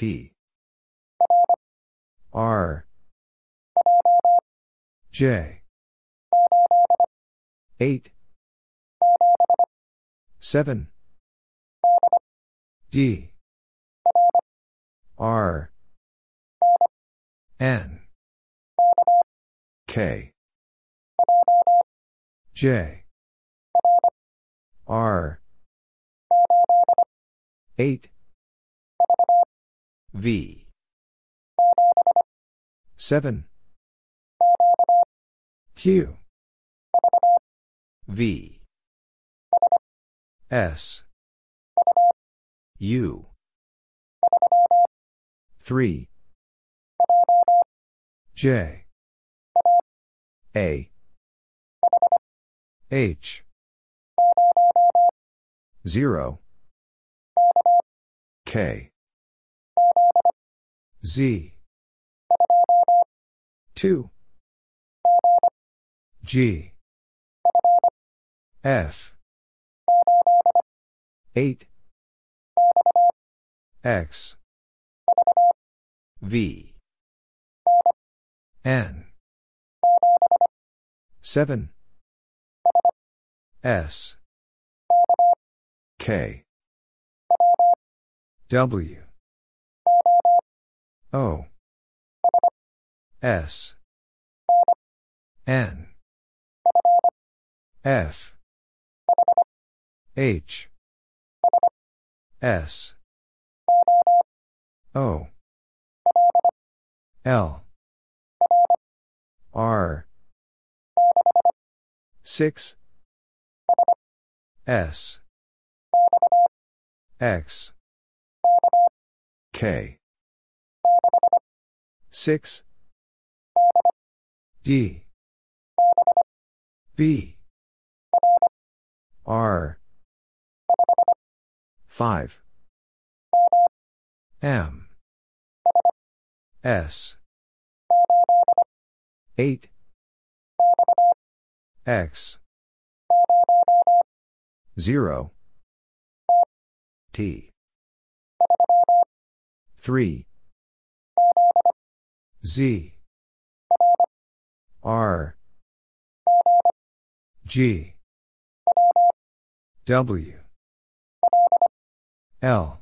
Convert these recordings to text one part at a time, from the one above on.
P. R. J. 8 7 D. R. N. K. J. R. 8 V. 7 Q. V. S. U. 3 J. A. H. 0 K Z. 2 G. F. 8 X. V. N. 7 S. K. W O. S. N. F. H. S. O. L. R. 6 S. X. K 6 D. B. R. 5 M. S. 8 X. 0 T. 3 Z. R. G. W. L.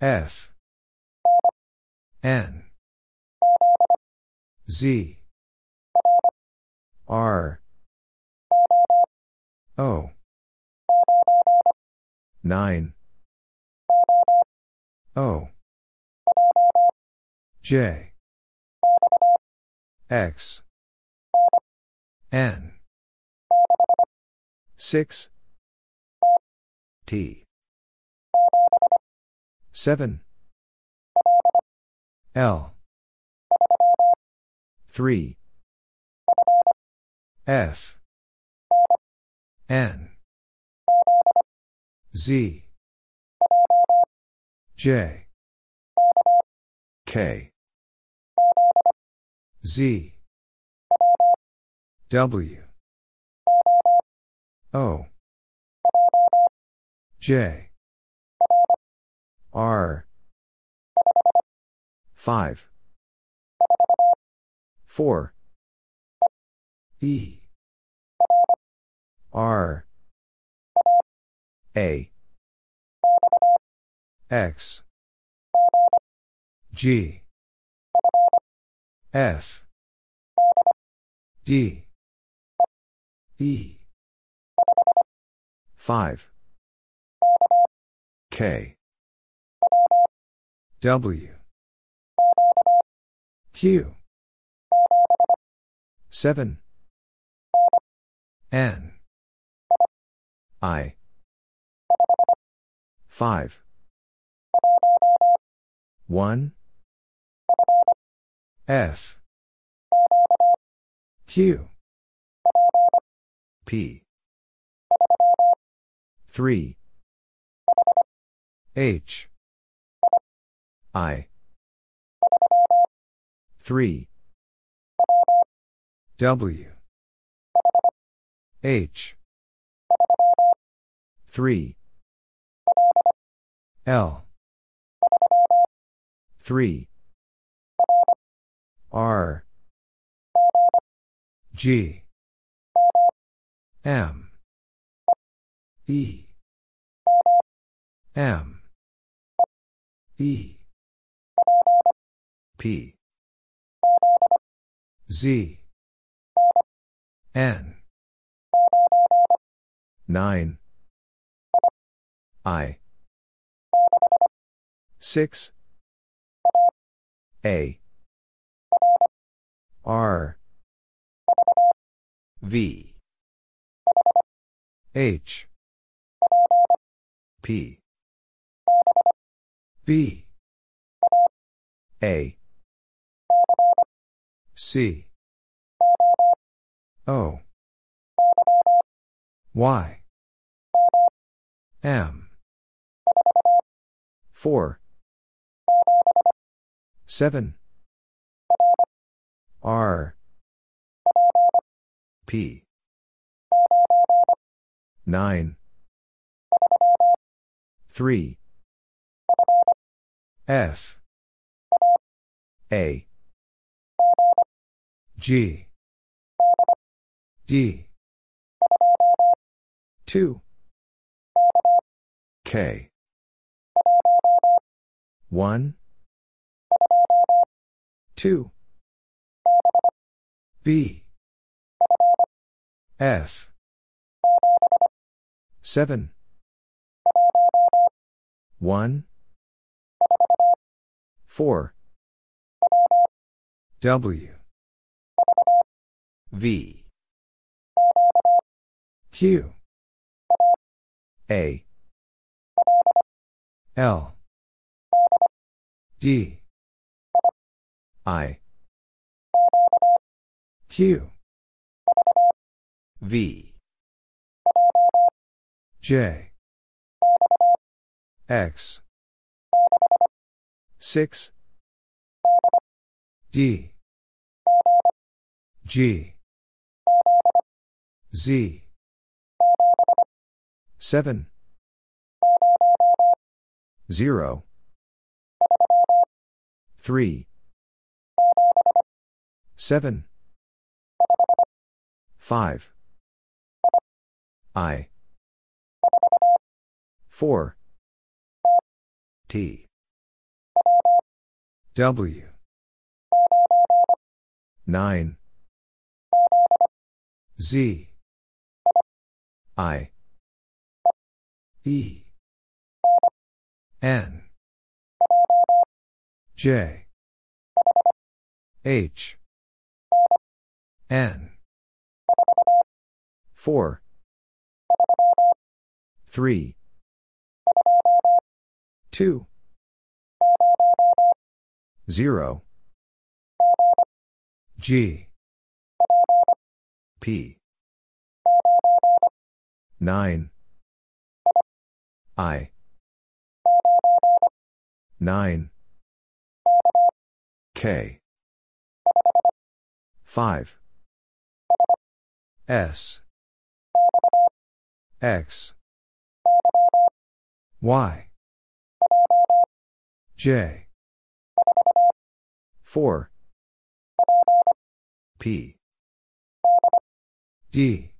F. N. Z. R. O. 9 O J. X. N. 6 T. 7 L. 3 F. N. Z. J. K Z. W. O. J. R. 5 4 E. R. A. X. G F. D. E. 5 K. W. Q. 7 N. I. 5 1 F. Q. P. 3 H. I. 3 W. H. 3 L. 3. R. G. M. E. M. E. P. Z. N. 9. I. 6. A. R. V. H. P. B. A. C. O. Y. M. 4. 7. R. P. 9. 3. F. A. G. D. 2. K. 1. 2. B. F. 7. 1. 4. W. V. Q. A. L. D. I. Q. V. J. X. 6. D. G. Z. 7. 0. 3. 7. 5. I. 4. T. W. 9. Z. I. E. N. J. H. N. 4. 3. 2. 0. G. P. 9. I. 9. K. 5. S. X. Y. J. 4. P. D.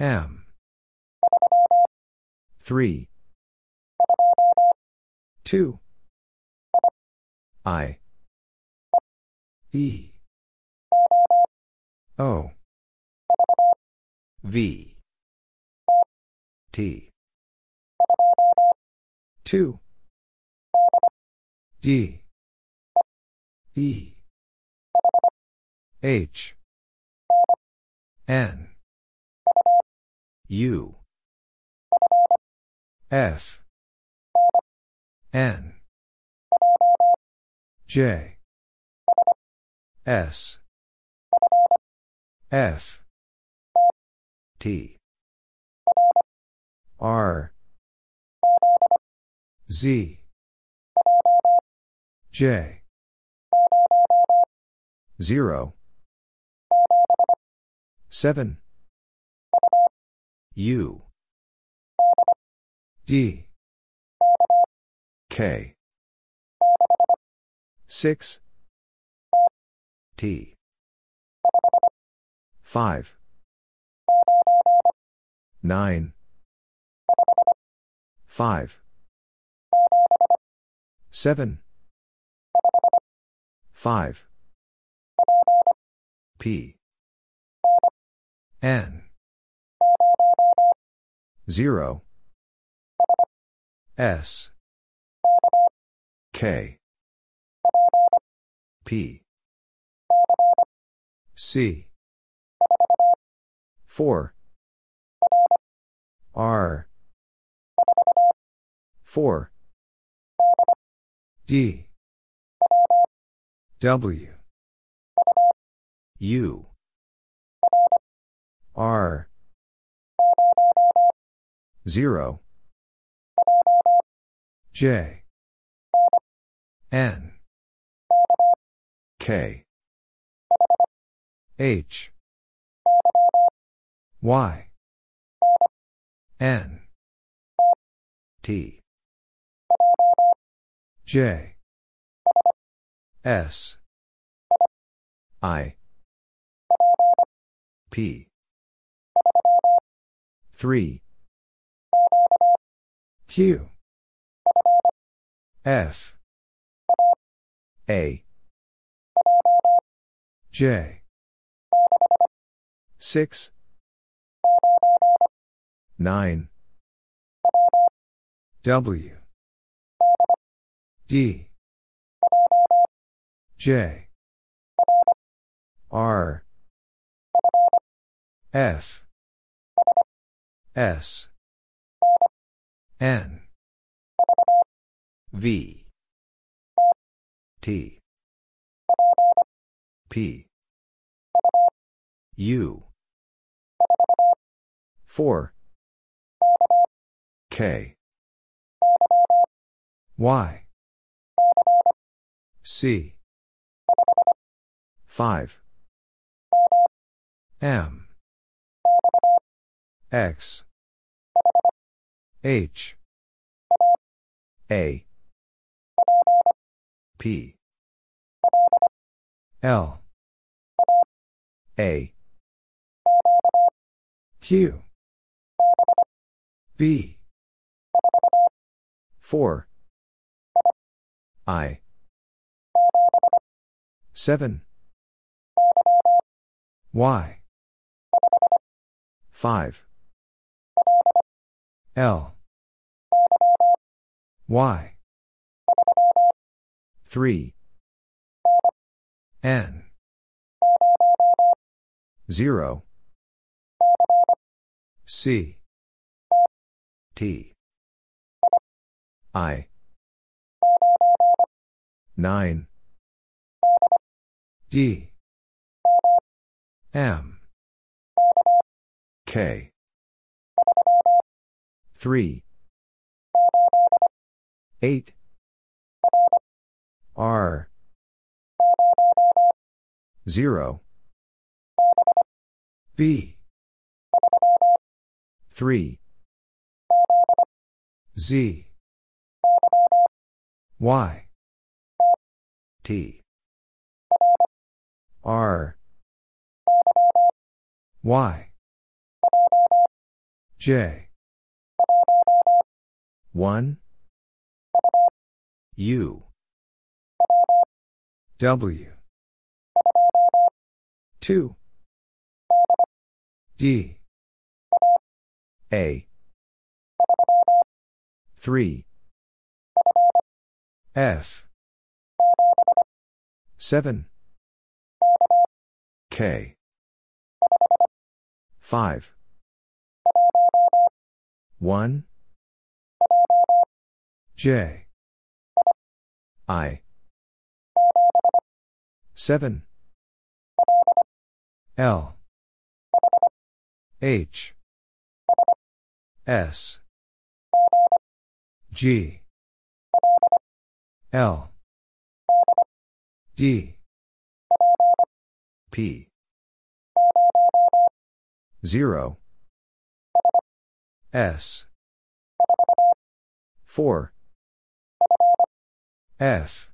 M. 3. 2. I. E. O. V. T. 2. D. E. H. N. U. F. N. J. S. F. T. R. Z. J. 0. 7. U. D. K. 6 T 5 9 5 7 5 P. N. 0 S. K. P. C. 4 R 4 D. W. U. R. 0 J. N. K. H. Y. N. T J. S. I. P. 3 Q. F. A. J. 6 9 W D. J. R. F. S. N. V. T. P. U. 4 K. Y C. 5 M. X. H. A. P. L. A. Q. B. 4 I 7 Y. 5 L. Y. 3 N. 0 C. T. I. 9 D. M. K. 3 8 R. 0 B. 3 Z. Y. T R. Y. J. 1 U. W. 2 D. A. 3 F. 7 K. 5 1 J. I. 7 L. H. S. G. L. D P 0 S 4 F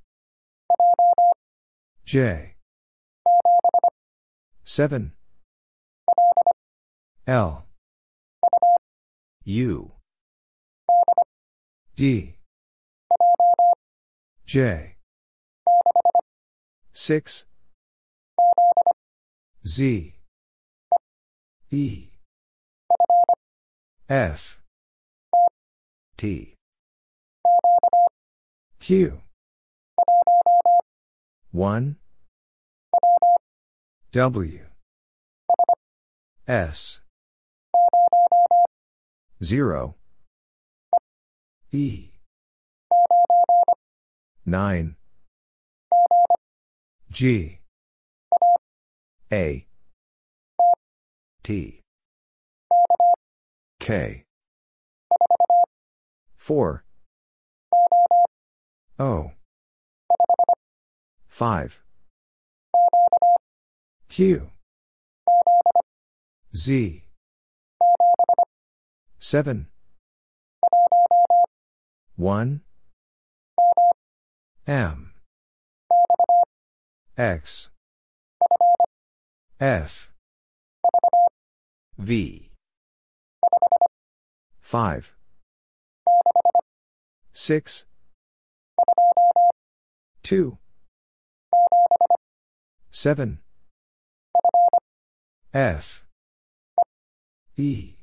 J. 7. L. U. D. J. 6. Z. E. F. T. Q. 1. W. S. 0. E. 9. G. A. T. K. 4. O. 5. Q. Z. 7. 1. M. X. F. V. 5. 6. 2. 7. F. E.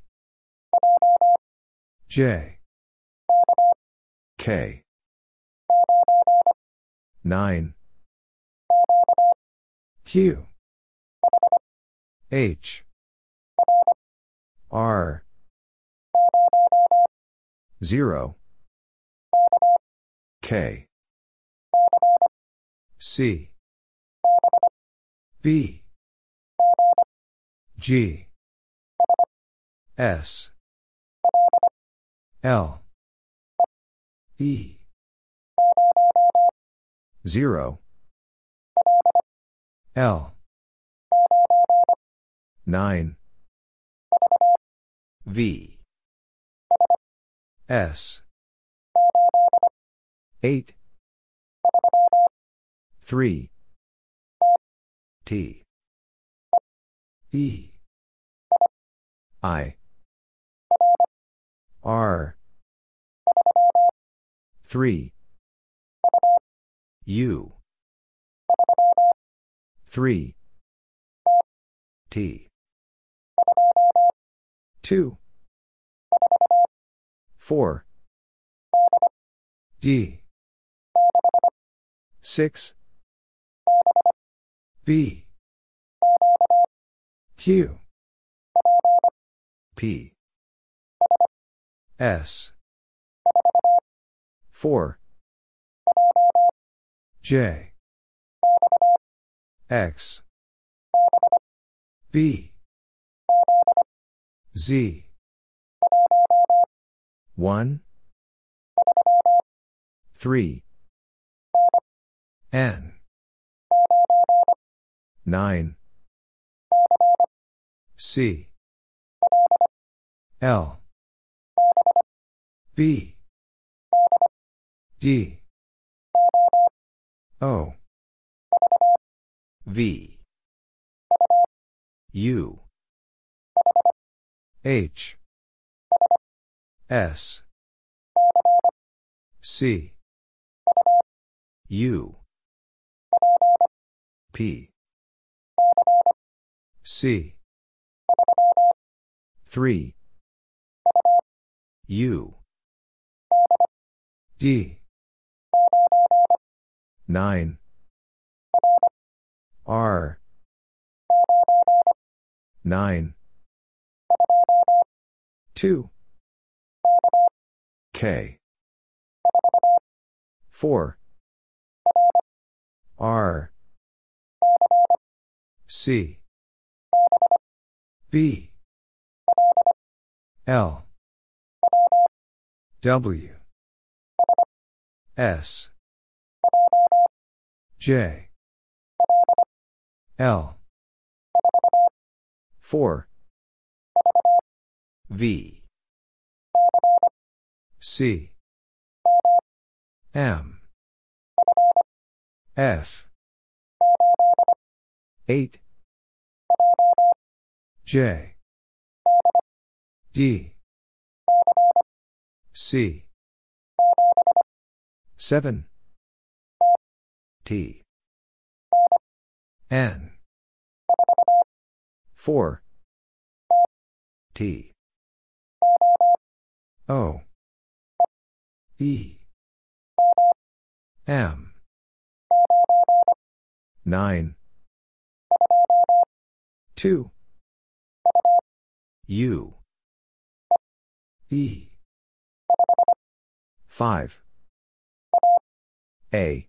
J. K. 9. Q. H. R. 0. K. C. B. G. S. L. E. 0. L. 9. V. S. 8. 3. T. E. I. R. 3. U. 3. T. 2. 4. D. 6. B. Q. P. S. 4. J. X. B. Z. 1. 3. N. 9. C. L. B. D. O. V. U. H. S. C. U. P. C. 3. U. D. 9. R. 9. 2. K. 4. R. C. B. L. W. S. J. L. 4. V. C. M. F. 8 J. D. C. 7 T. N. 4 T O. E. M. 9 2 U. E. 5 A.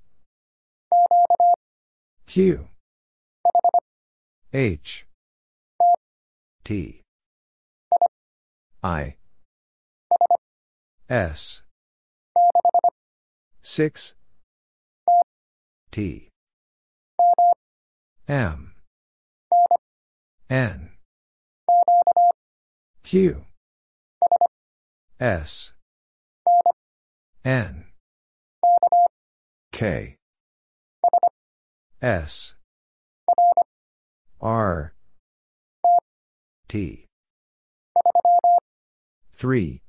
Q. H. T. I S. 6 T. M. N. Q. S. N. K. S. R. T. 3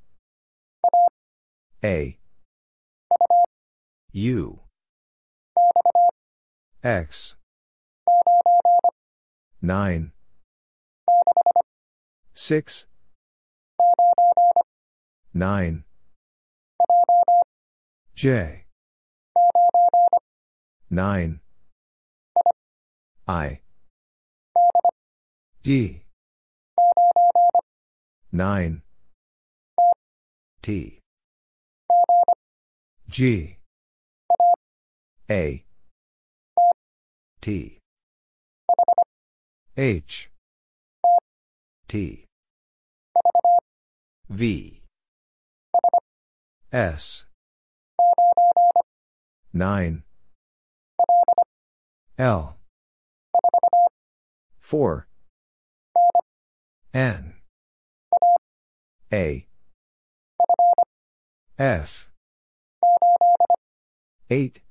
A. U. X. 9 6 9 J. 9 I. D. 9 T G. A. T. H. T. V. S. 9 L. 4 N. A. F 8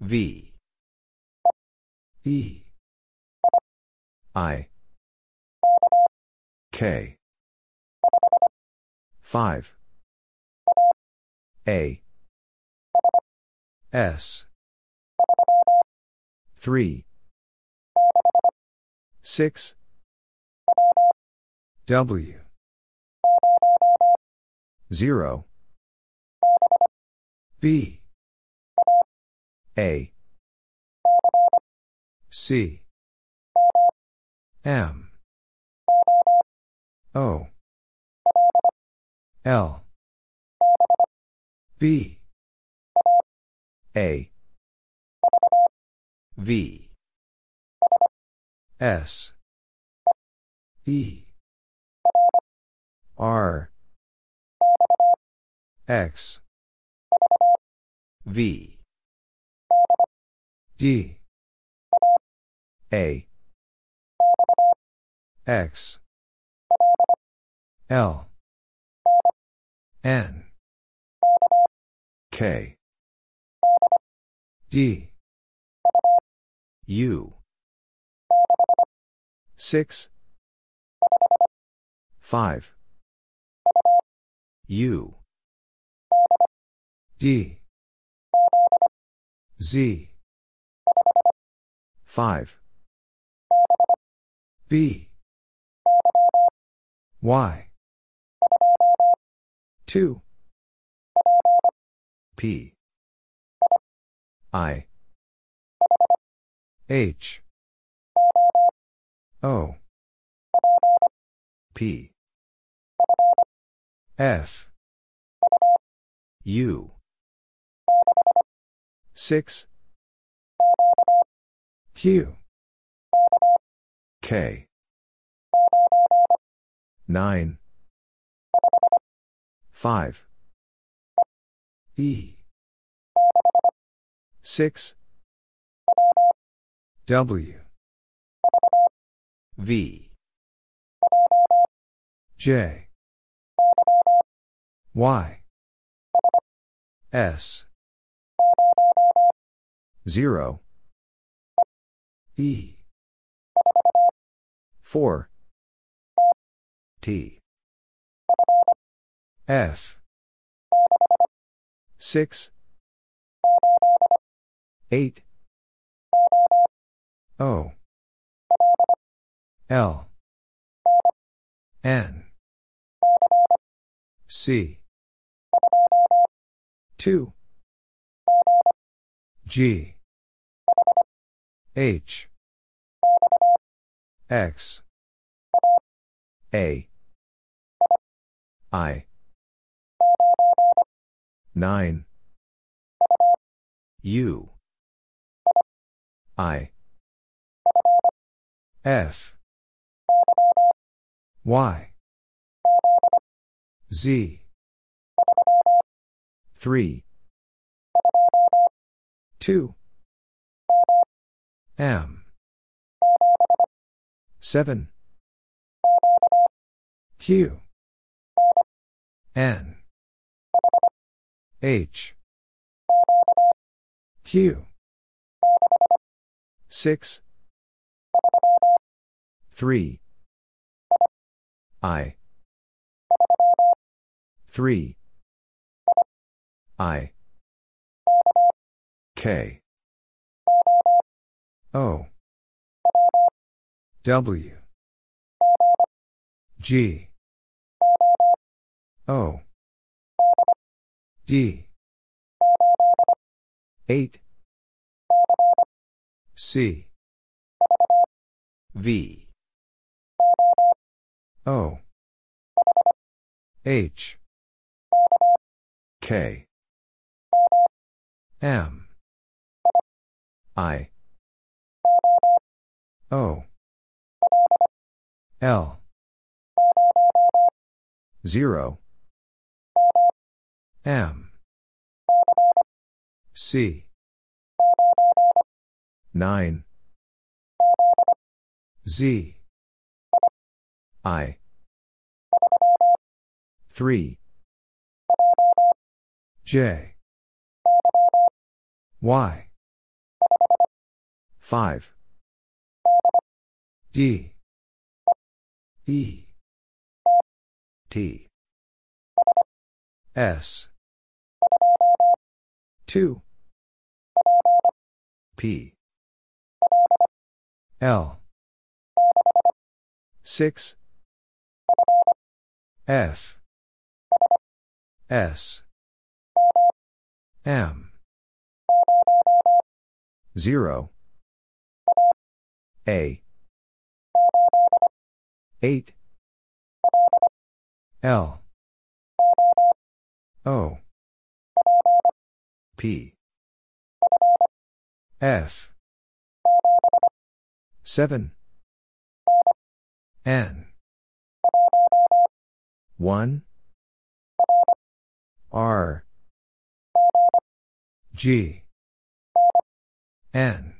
V. E. I. K. 5 A. S. 3 6 W. 0 B. A. C. M. O. L. B. A. V. S. E. R. X V. D. A. X. L. N. K. D. U. 6 5 U. D Z. 5 B. Y. 2 P. I. H. O. P. F. U 6 Q. K. 9 5 E. 6 W. V. J. Y. S 0 E. 4. T. F. 6. 8. O. L. N. C. 2. G. H. X. A. I. 9. U. I. F. Y. Z. 3. 2. M. 7. Q. N. H. Q. 6. 3. I. 3. I. K. O. W. G. O. D. 8. C. V. O. H. K. M. I. O. L. 0. M. C. 9. Z. I. 3. J. Y. 5. D. E. T. S. 2. P. L. 6. F. S. M. 0. A. 8. L. O. P. F. 7. N. 1. R. G. N.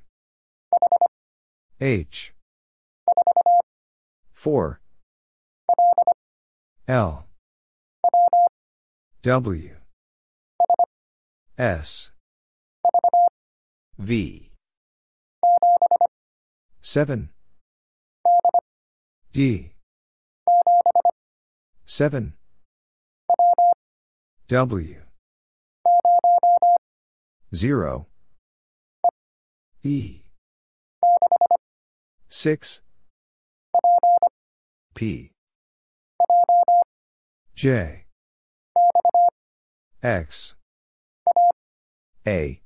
H. 4. L. W. S. V. 7. D. 7. W. 0. E. 6. P. J. X. A.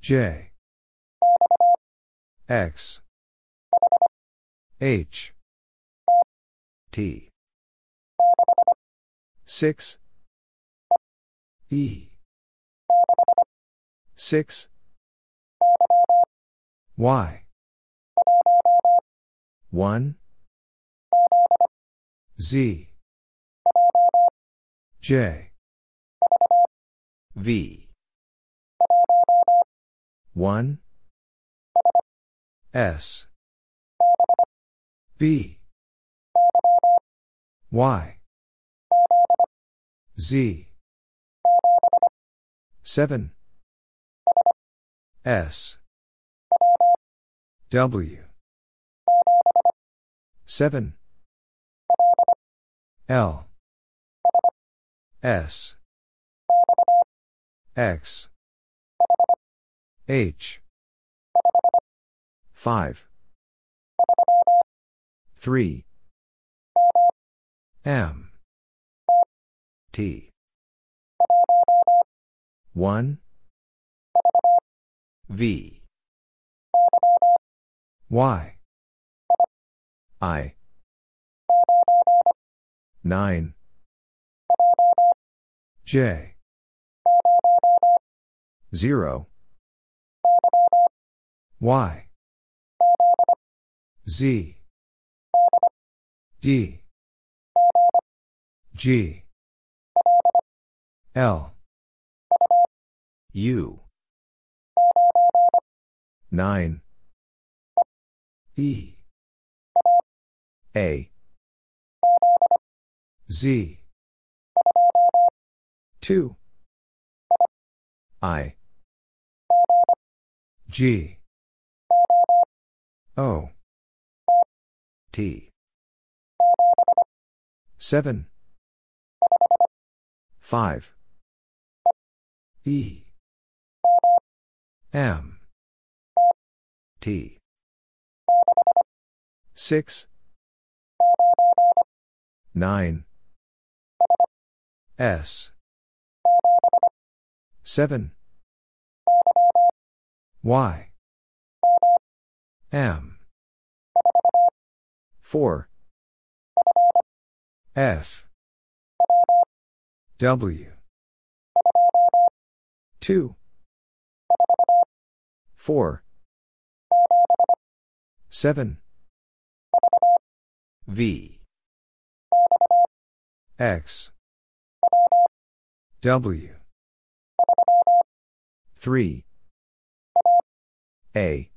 J. X. H. T. 6. E. 6. Y. 1. Z. J. V. 1. S. B. Y. Z. 7. S. W 7 L. S. X. H. 5 3 M. T. 1 V. Y I. 9 J. 0 Y. Z. D. G. L. U. 9 E A. Z. 2 I. G. O. T. 7 5 E. M. T. 6 9 S. 7 Y. M. 4 F. W. 2 4 7 V X. W. 3 A.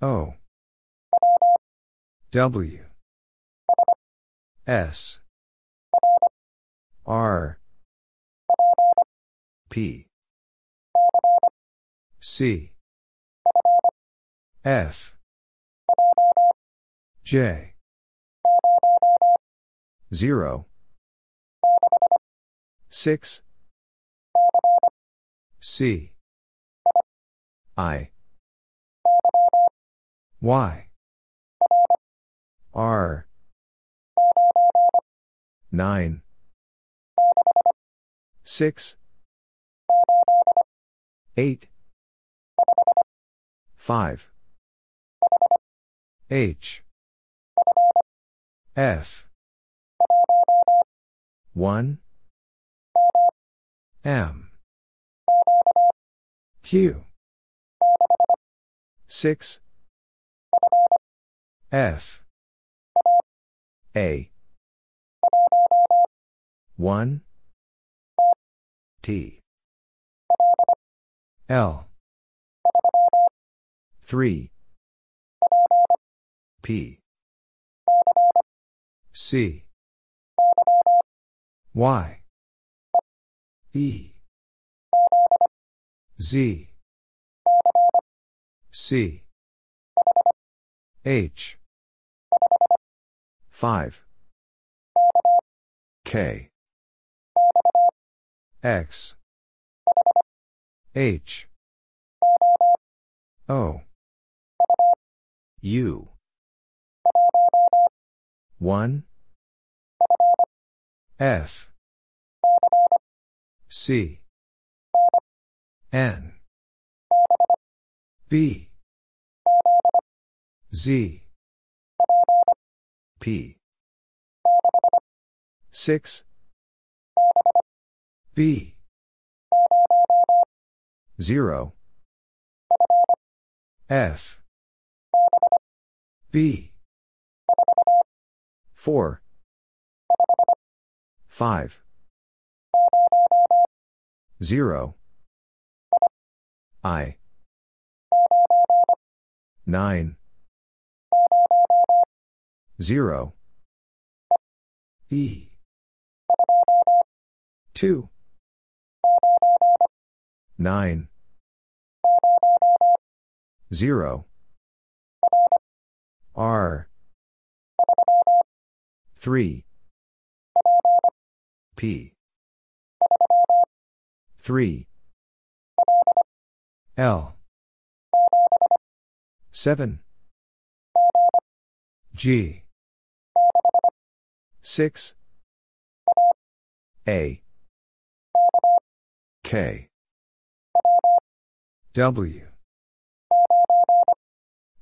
O. W. S. R. P. C. F. J 0 6 C. I. Y. R. 9 6 8 5 H. F 1 M. Q. 6 F. A. 1 T. L. 3 P. C Y. E. Z. C. H. 5 K. X. H. O. U. 1 F. C. N. B. Z. P. 6 B. 0 F. B. 4 5 0 I. 9 0 E. 2 9 0. R. 3. P. 3. L. 7. G. 6. A. K. W.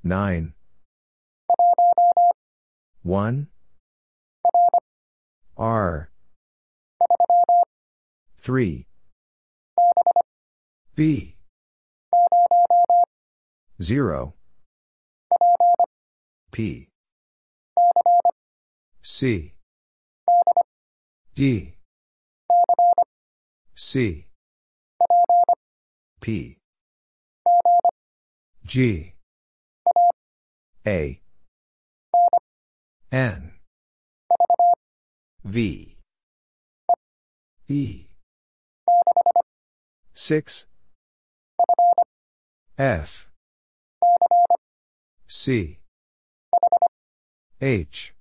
9. 1. R. 3. B. 0. P. C. D. C. P. G. A. N. V. E. 6. F. C. H.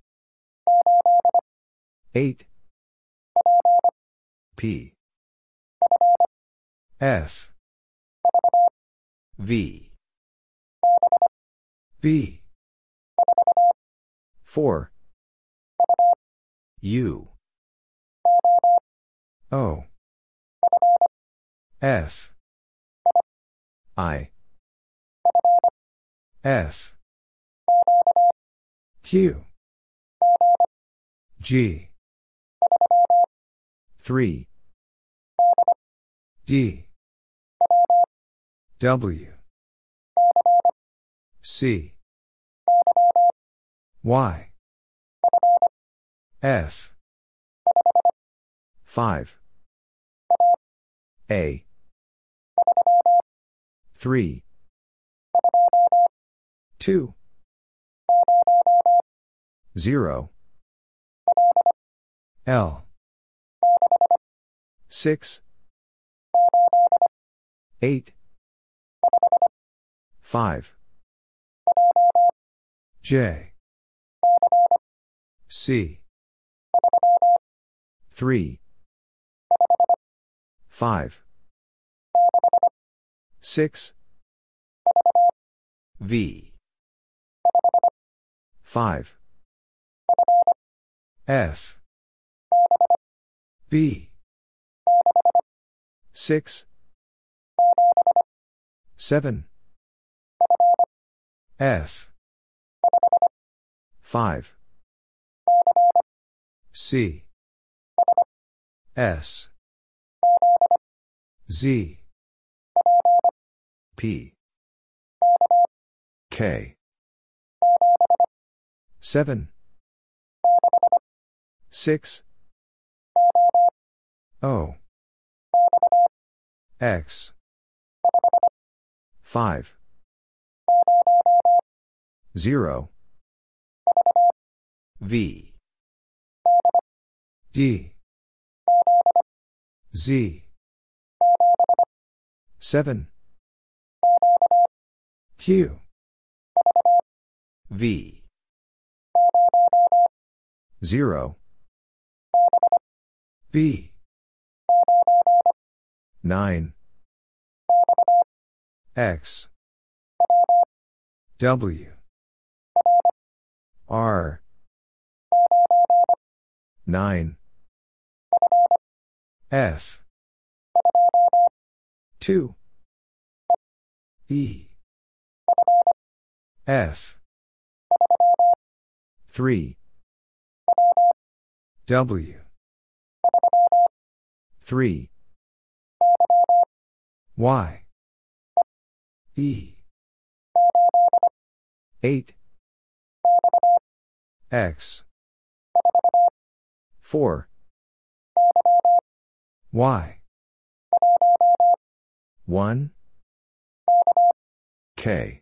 8. P. F. V. B. 4. U. O. F. I. F. Q. G. 3. D. W. C. Y. F. 5. A. 3. 2. 0. L. 6. 8. 5. J. C. 3. 5. 6. V. 5. F. B. 6. 7. F. 5. C. S. Z. P. K. 7. 6. O. X. 5. 0. V. D. Z. 7. Q. V. 0. B. 9. X. W. R. 9. F. 2. E. F. 3. W. 3. Y. E. 8. X. 4. Y. 1. K.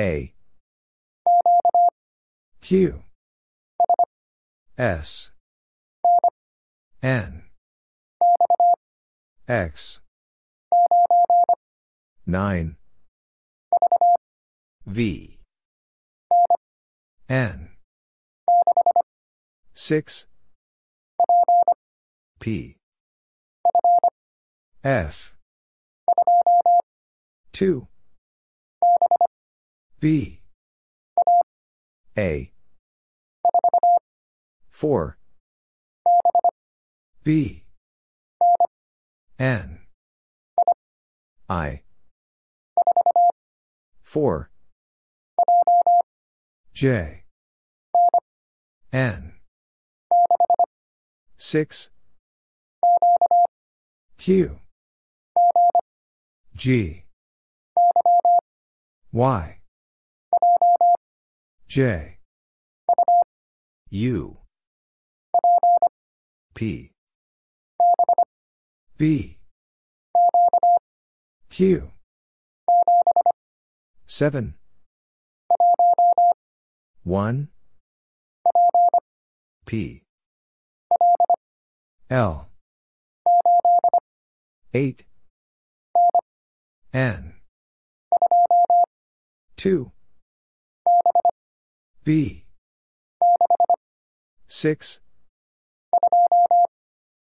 A. Q. S. N. X. 9. V. N. 6. P. F. 2. B. A. 4. B. N. I. 4. J. N. 6. Q. G. Y. J. U. P. B. Q. 7. 1. P. L. 8. N. 2. B. 6.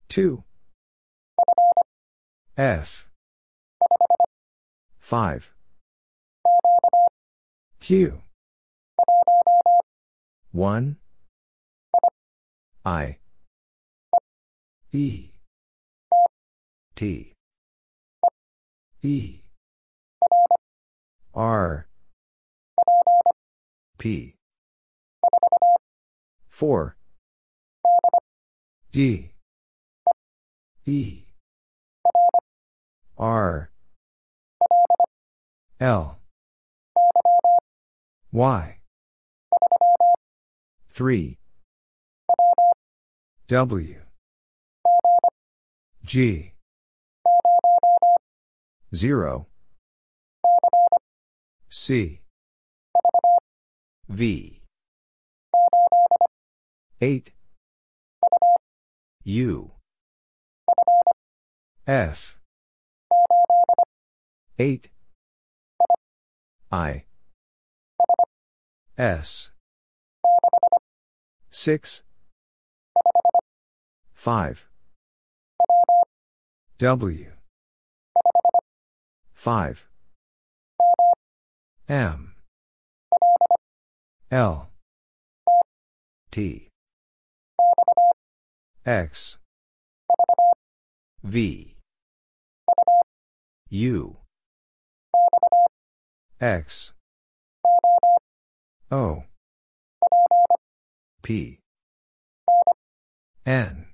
2. F. 5. Q. 1. I. E. T. E. R. P. 4. D. E. R. L. Y. 3. W. G. 0. C. V. 8. U. F. 8. I. S. 6. 5. W. 5. M. L. T. X. V. U. X. O. P. N.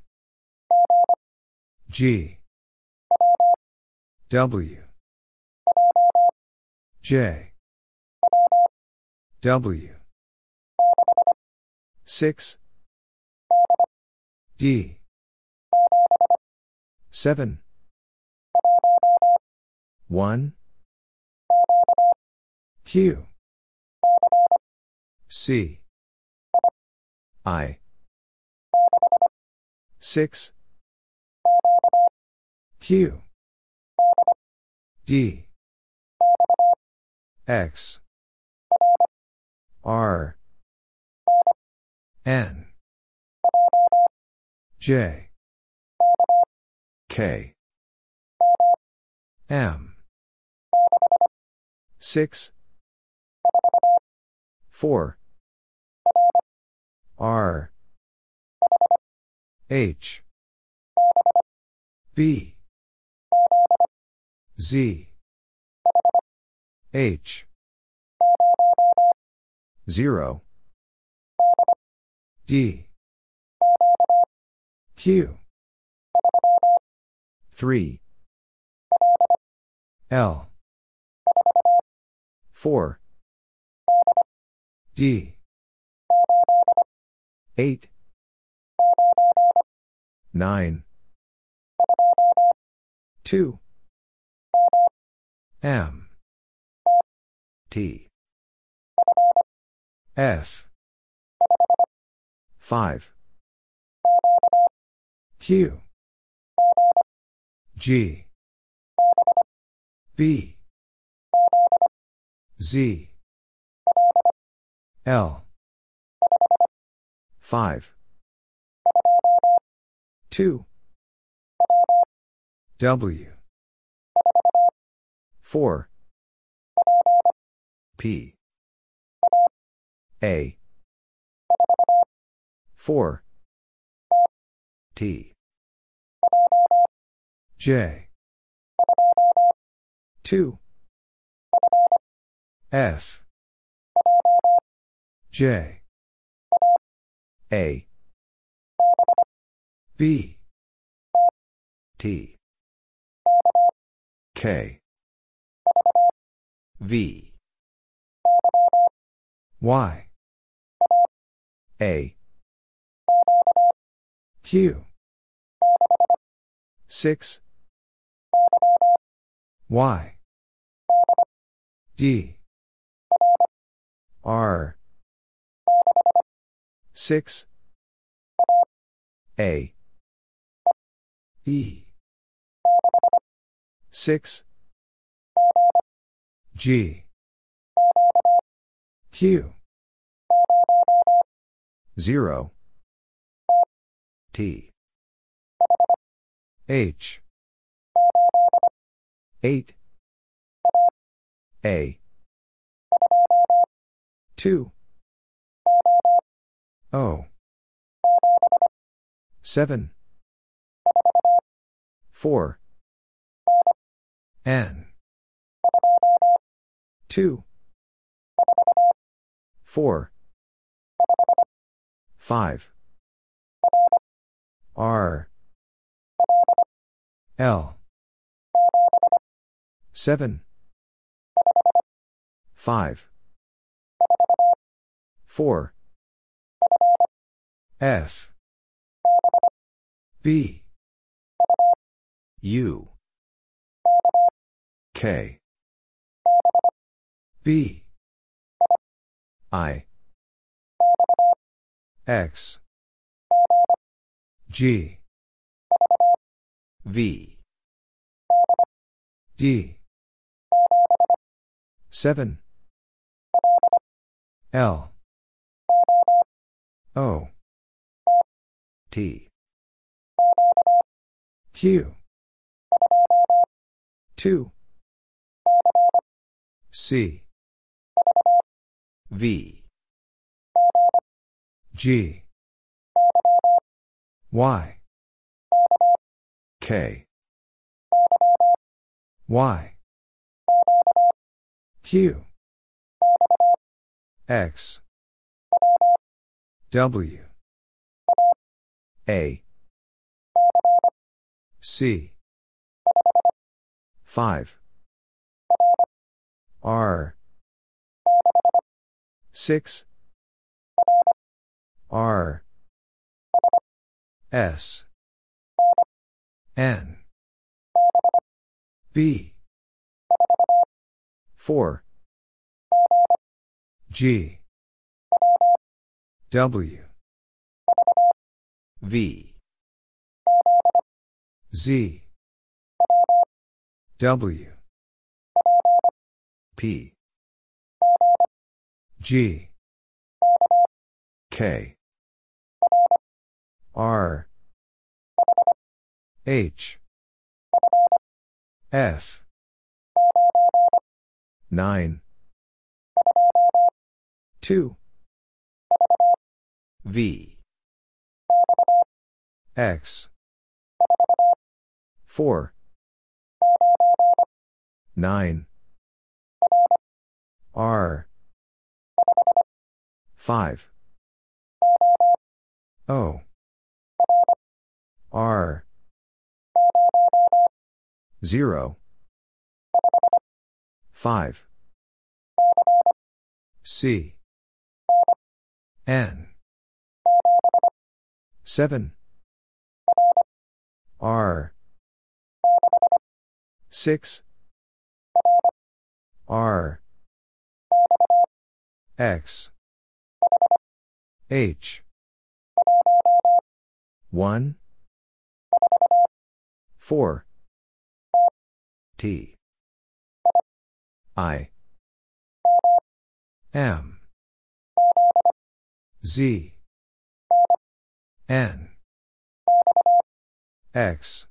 G. W. J. W. 6. D. 7. 1. Q. C. I. 6. Q. D. X. R. N. J. K. M. 6. 4. R. H. B. Z. H. 0. D. Q. 3. L. 4. D. 8. 9. 2. M. T. F. 5. Q. G. B. Z. L. 5. 2. W. 4. P. A. 4. T. J. 2. F. J. A. B. T. K. V. Y. A. Q. 6. Y. D. R. 6. A. E. 6. G. Q. 0. T. H. 8. A. 2. O. 7. 4. N. 2. 4. 5. R. L. 7. 5. 4. F. B. U. K. B. I. X. G. V. D. 7. L. O. T. Q. 2. C. V. G. Y. K. Y. Q. X. W. A. C. 5. R. 6. R. S. N. B. 4. G. W. V. Z. W. P. G. K. R. H. F. 9. 2. V. X. 4. 9. R. 5. O. R. 0. 5. C. N. 7. R. 6. R. X. H. 1. 4. T. I. M. Z. N. X.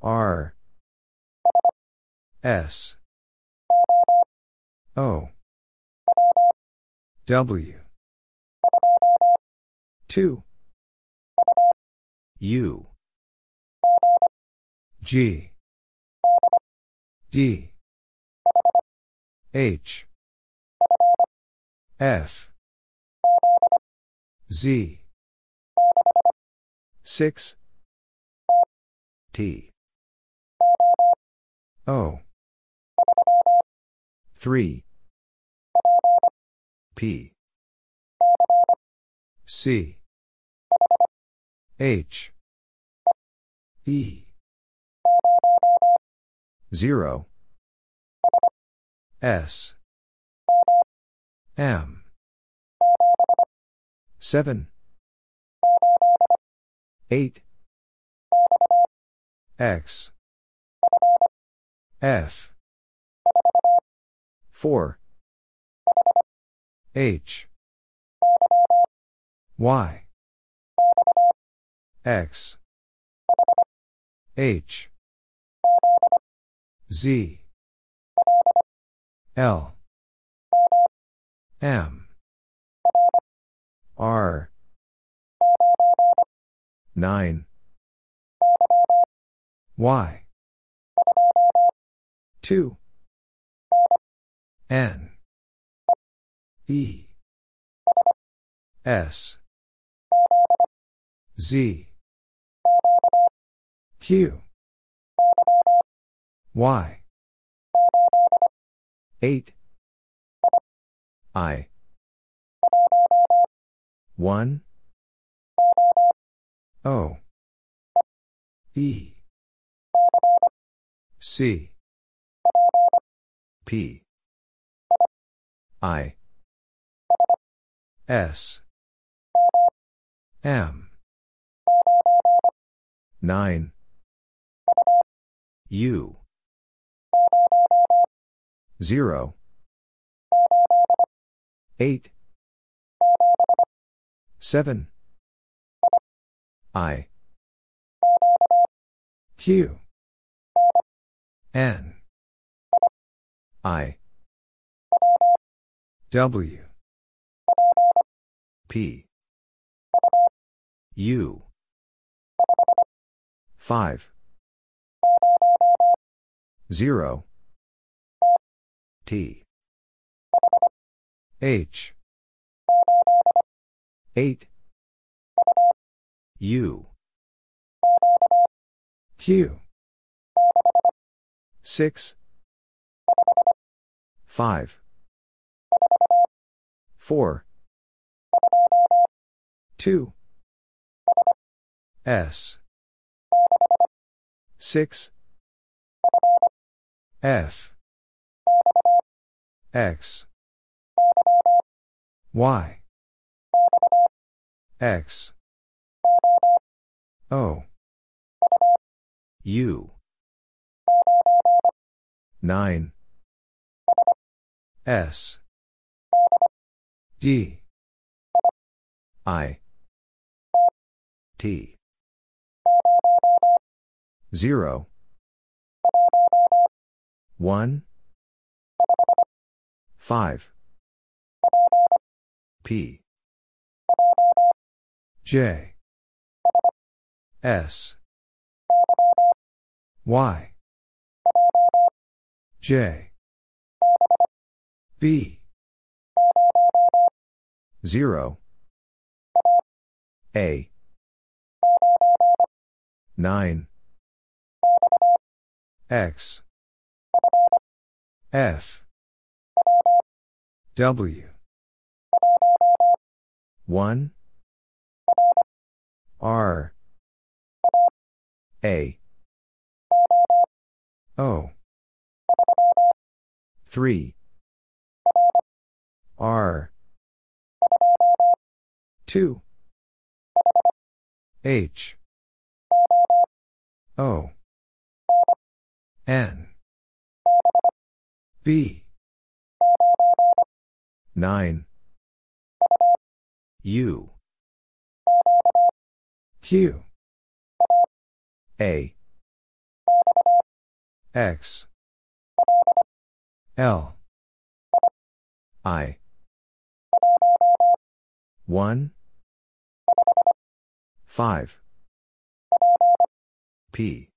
R. S. O. W. 2 U. G. D H. F. Z. 6 T. O. 3 P. C. H. E. 0 S. M. 7 8 X. F. 4 H. Y. X. H. Z L. M. R. 9 Y. 2 N. E. S. Z. Q. Y 8 I. 1 O. E. C. P. I. S. M. 9 U 0 8 7 I. Q. N. I. W. P. U. 5 0 T. H. 8 U. Q. 6 5 4 2 S. 6 F X. Y. X. O. U. 9 S. D. I. T. 0 1 5 P. J. S. Y. J. B. 0 A. 9 X. F W. 1 R. A. O. 3 R. 2 H. O. N. B 9 U. Q. A. X. L. I. 1. 5. P.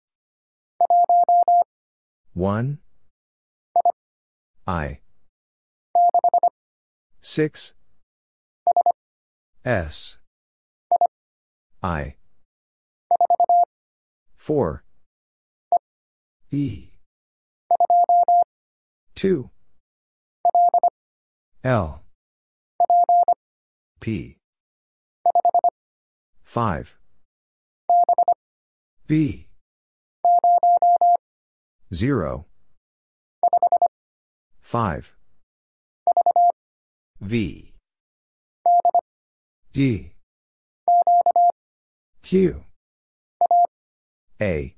1. I. 6. S. I. 4. E. 2. L. P. 5. B. 0. 5. V. D. Q. A.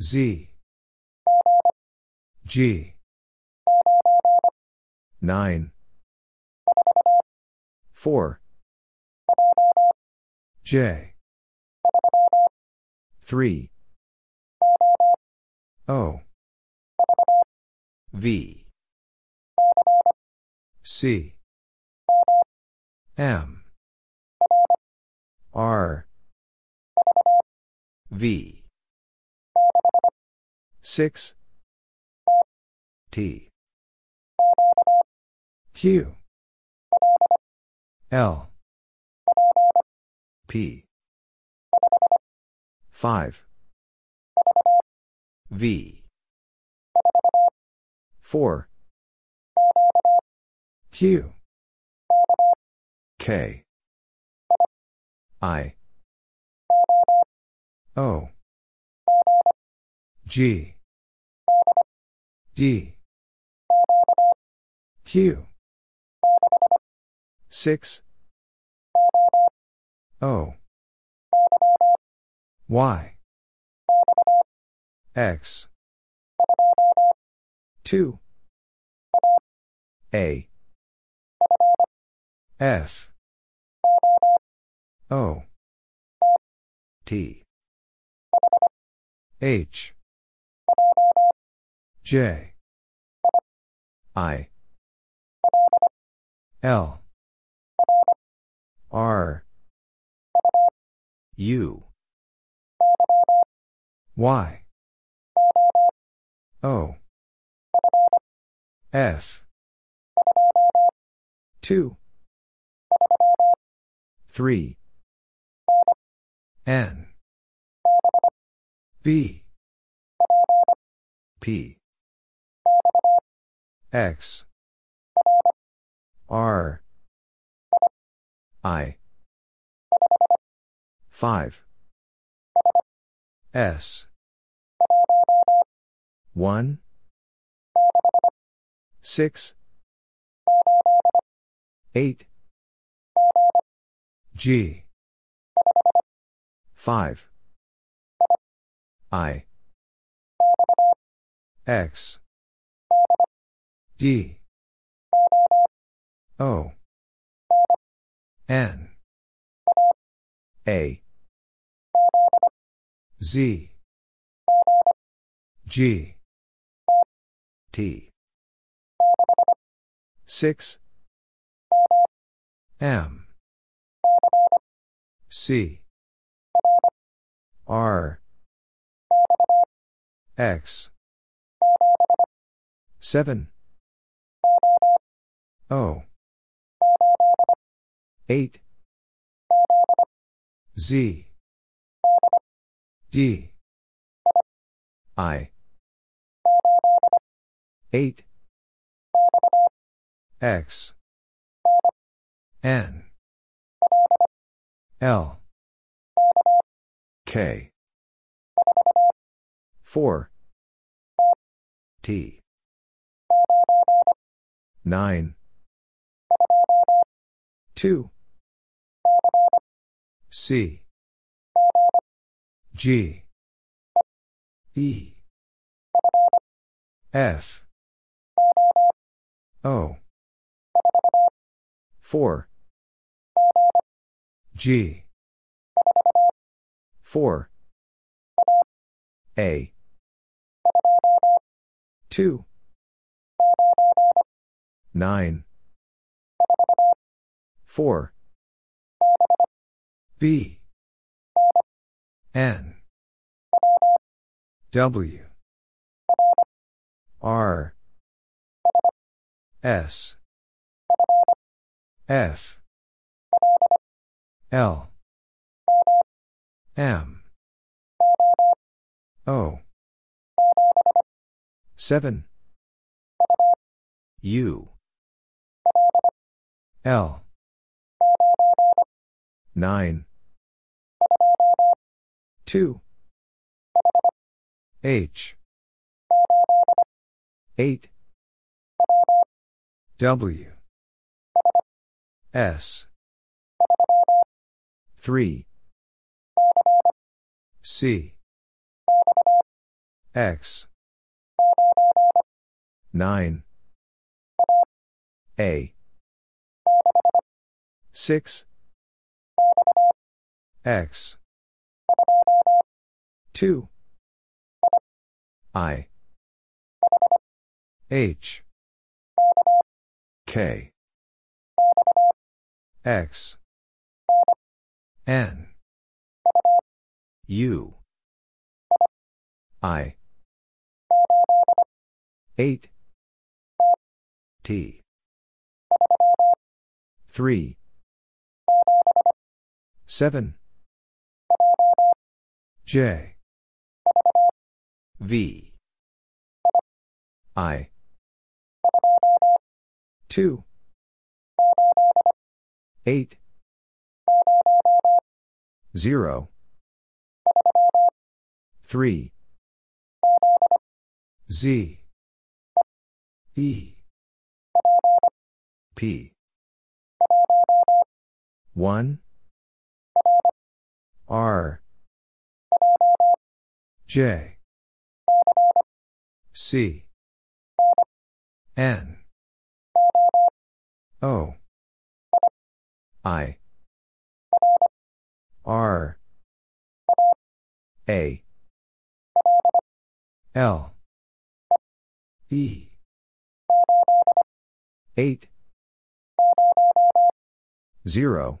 Z. G. 9. 4. J. 3. O. V. C. M. R. V. 6. T. Q. L. P. 5. V. 4. Q. K. I. O. G. D. Q. 6. O. Y. X. 2. A. F. O. T. H. J. I. L. R. U. Y. O. F. 2. 3. N. B. P. X. R. I. 5. S. 1. 6. 8. G. 5. I. X. D. O. N. A. Z. G. T. 6. M. C. R. X. 7. O. 8. Z. D. I. 8. X. N. L. K. 4. T. 9. 2. C. G. E. F. O. 4 G. 4 A. 2 9 4 B. N. W. R. S. F L. M. O. 7 U. L. 9 2 H. 8 W. S 3 C. X. 9 A. 6 X. 2 I. H. K. X N. U. I. 8 T. 3 7 J. V. I. 2 8 0 3 Z. E. P. 1 R. J. C. N. O. I R. A. L. E. 8 0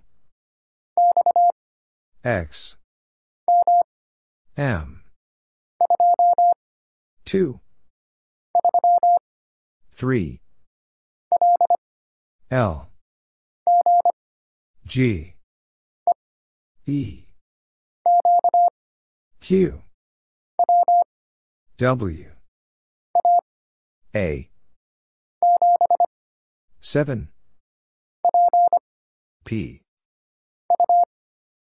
X. M. 2 3 L. G E. Q. W. A. 7 P.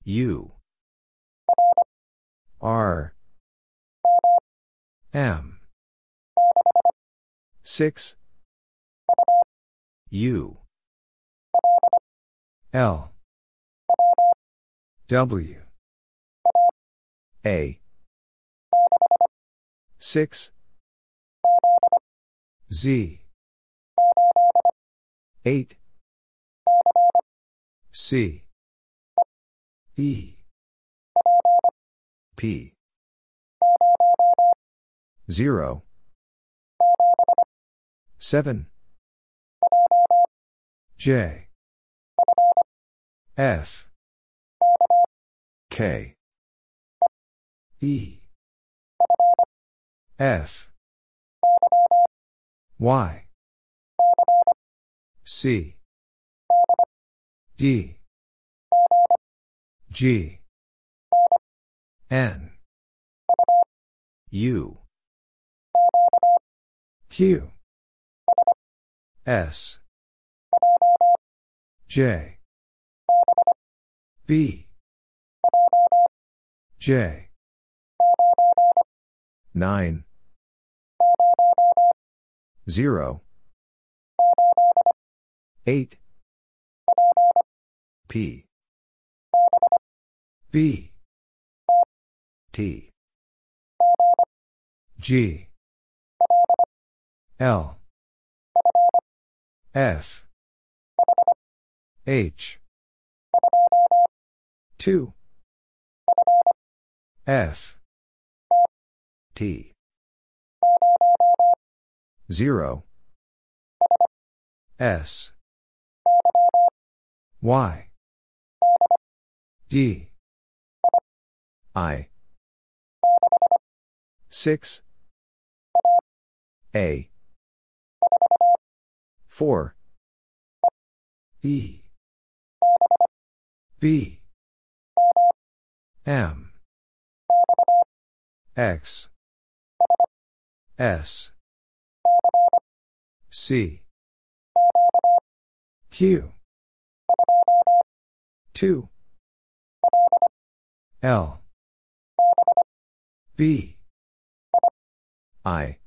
U. R. M. 6 U. L W. A. 6 Z. 8 C. E. P. 0 7 J. F K. E. F. Y. C. D. G. N. U. Q. S. J. B J. 9 0 8 P. B. T. G. L. F. H. 2 F. T. 0 S. Y. D. I. 6 A. 4 E. B. M X. S. C. Q. 2 L. B. I.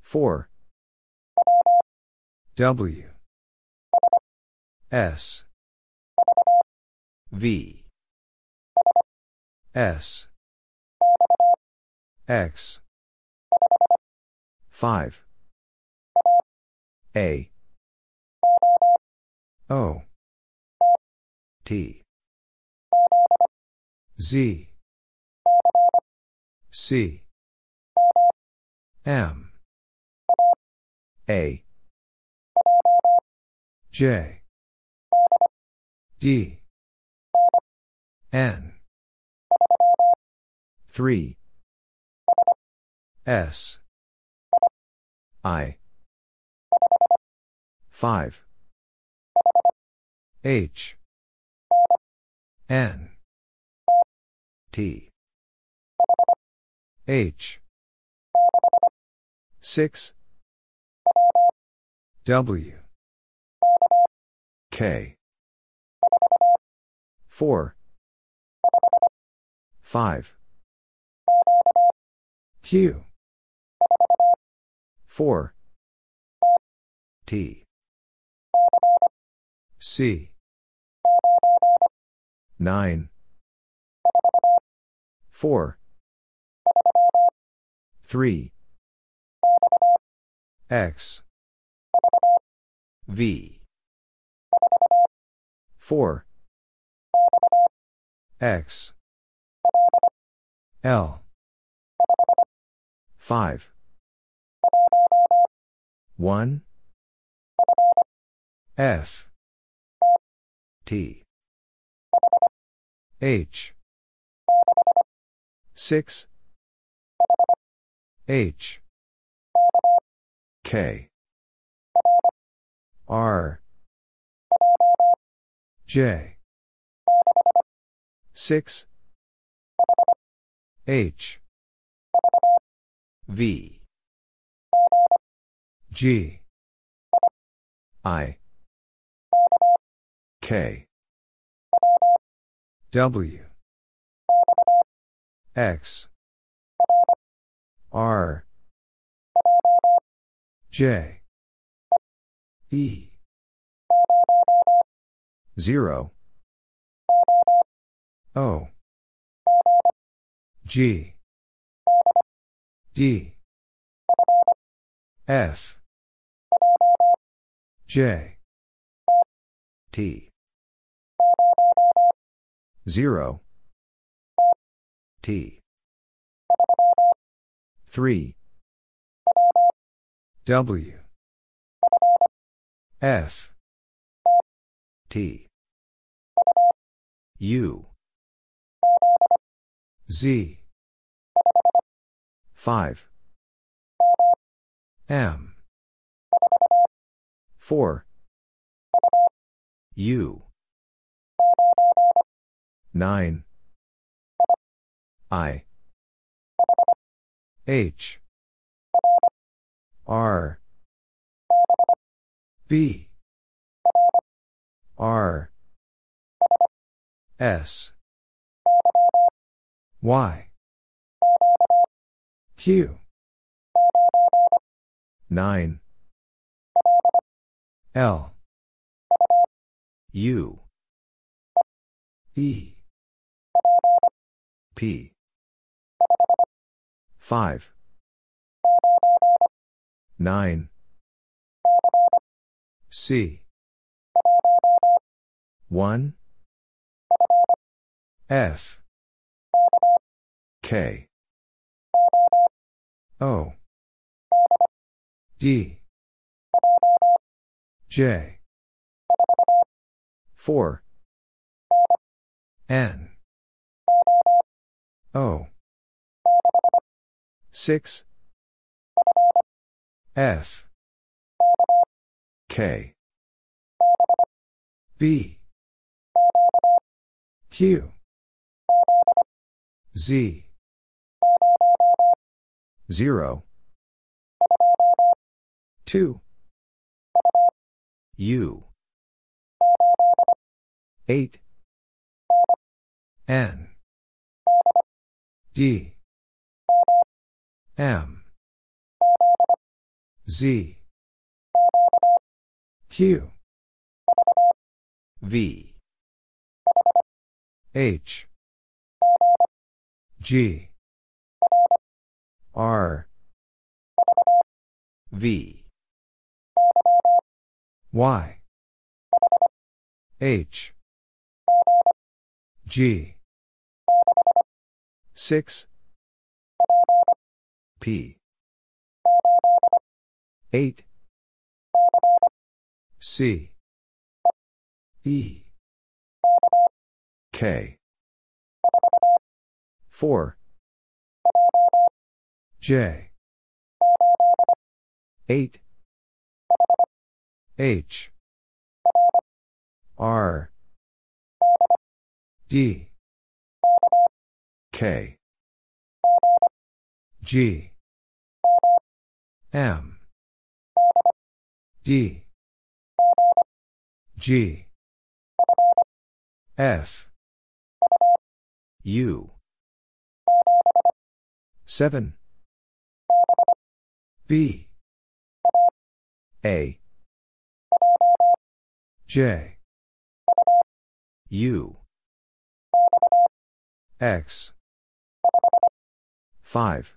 4 W. S. V. S X. 5 A. O. T. Z. C. M. A. J. D. N. 3 S. I. 5 H. N. T. H. 6 W. K. 4 5 Q 4 T. C. 9 4 3 X. V. 4 X. L. 5 1 F. T. H. 6 H. K. R. J. 6 H. V. G. I. K. W. X. R. J. E. 0 O. G. D. F J T. 0 T. 3 W F T. U. Z 5 M 4 U. 9 I. H. R. B. R. S. Y. Q. 9 L. U. E. P. 5 9 C. 1 F. K. O. D J. 4 N. O. 6 F. K. B. Q. Z. 0 2 U. 8 N. D. M. Z. Q. V. H. G. R. V Y. H. G. 6 P. 8 C. E. K. 4 J. 8 H. R. D. K. G. M. D. G. F. U. 7 B. A J. U. X. 5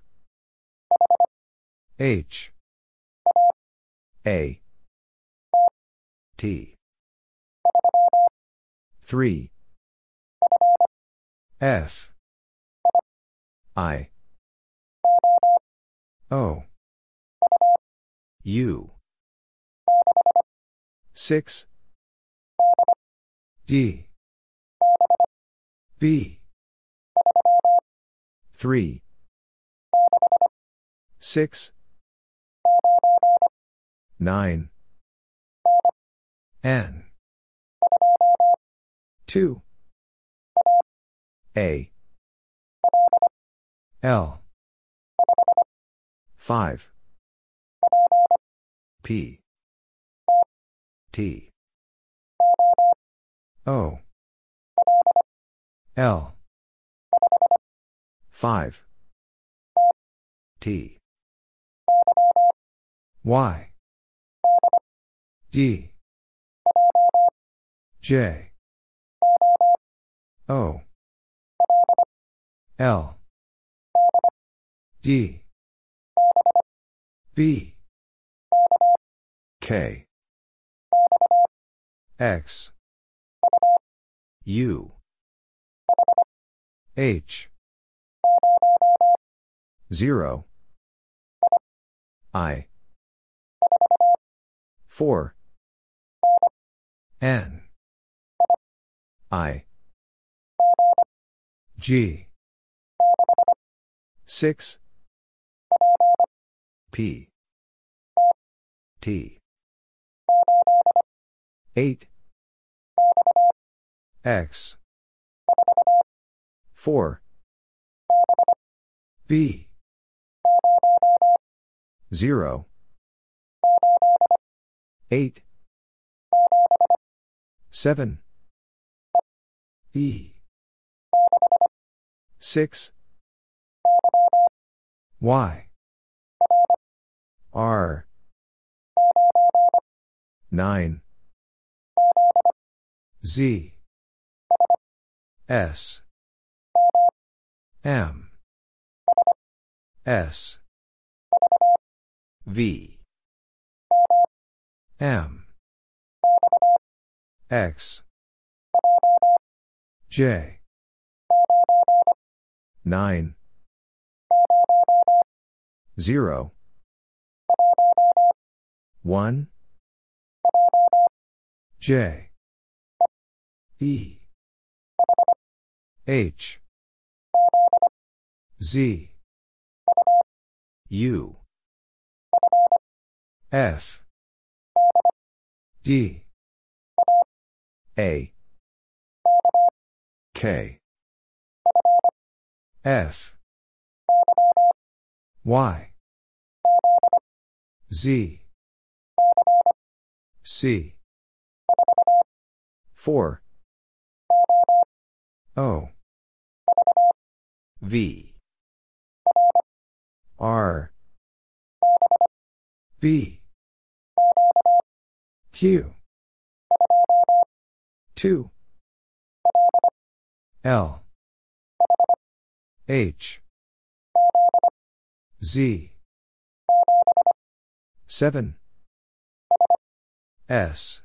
H. A. T. 3 F. I. O. U. 6 D. B. 3 6 9 N. 2 A. L. 5 P. T O. L. 5 T. Y. D. J. O. L. D. B. K. X U. H. 0 I. 4 N. I. G. 6 P. T. 8 X. 4 B. 0 8 7 E. 6 Y. R. 9 Z S M S V M X J. 9. 0. 1. J. E. H. Z. U. F. D. A. K. F. Y. Z. C. 4. O. V. R. B. Q. 2. L. H. Z. 7. S.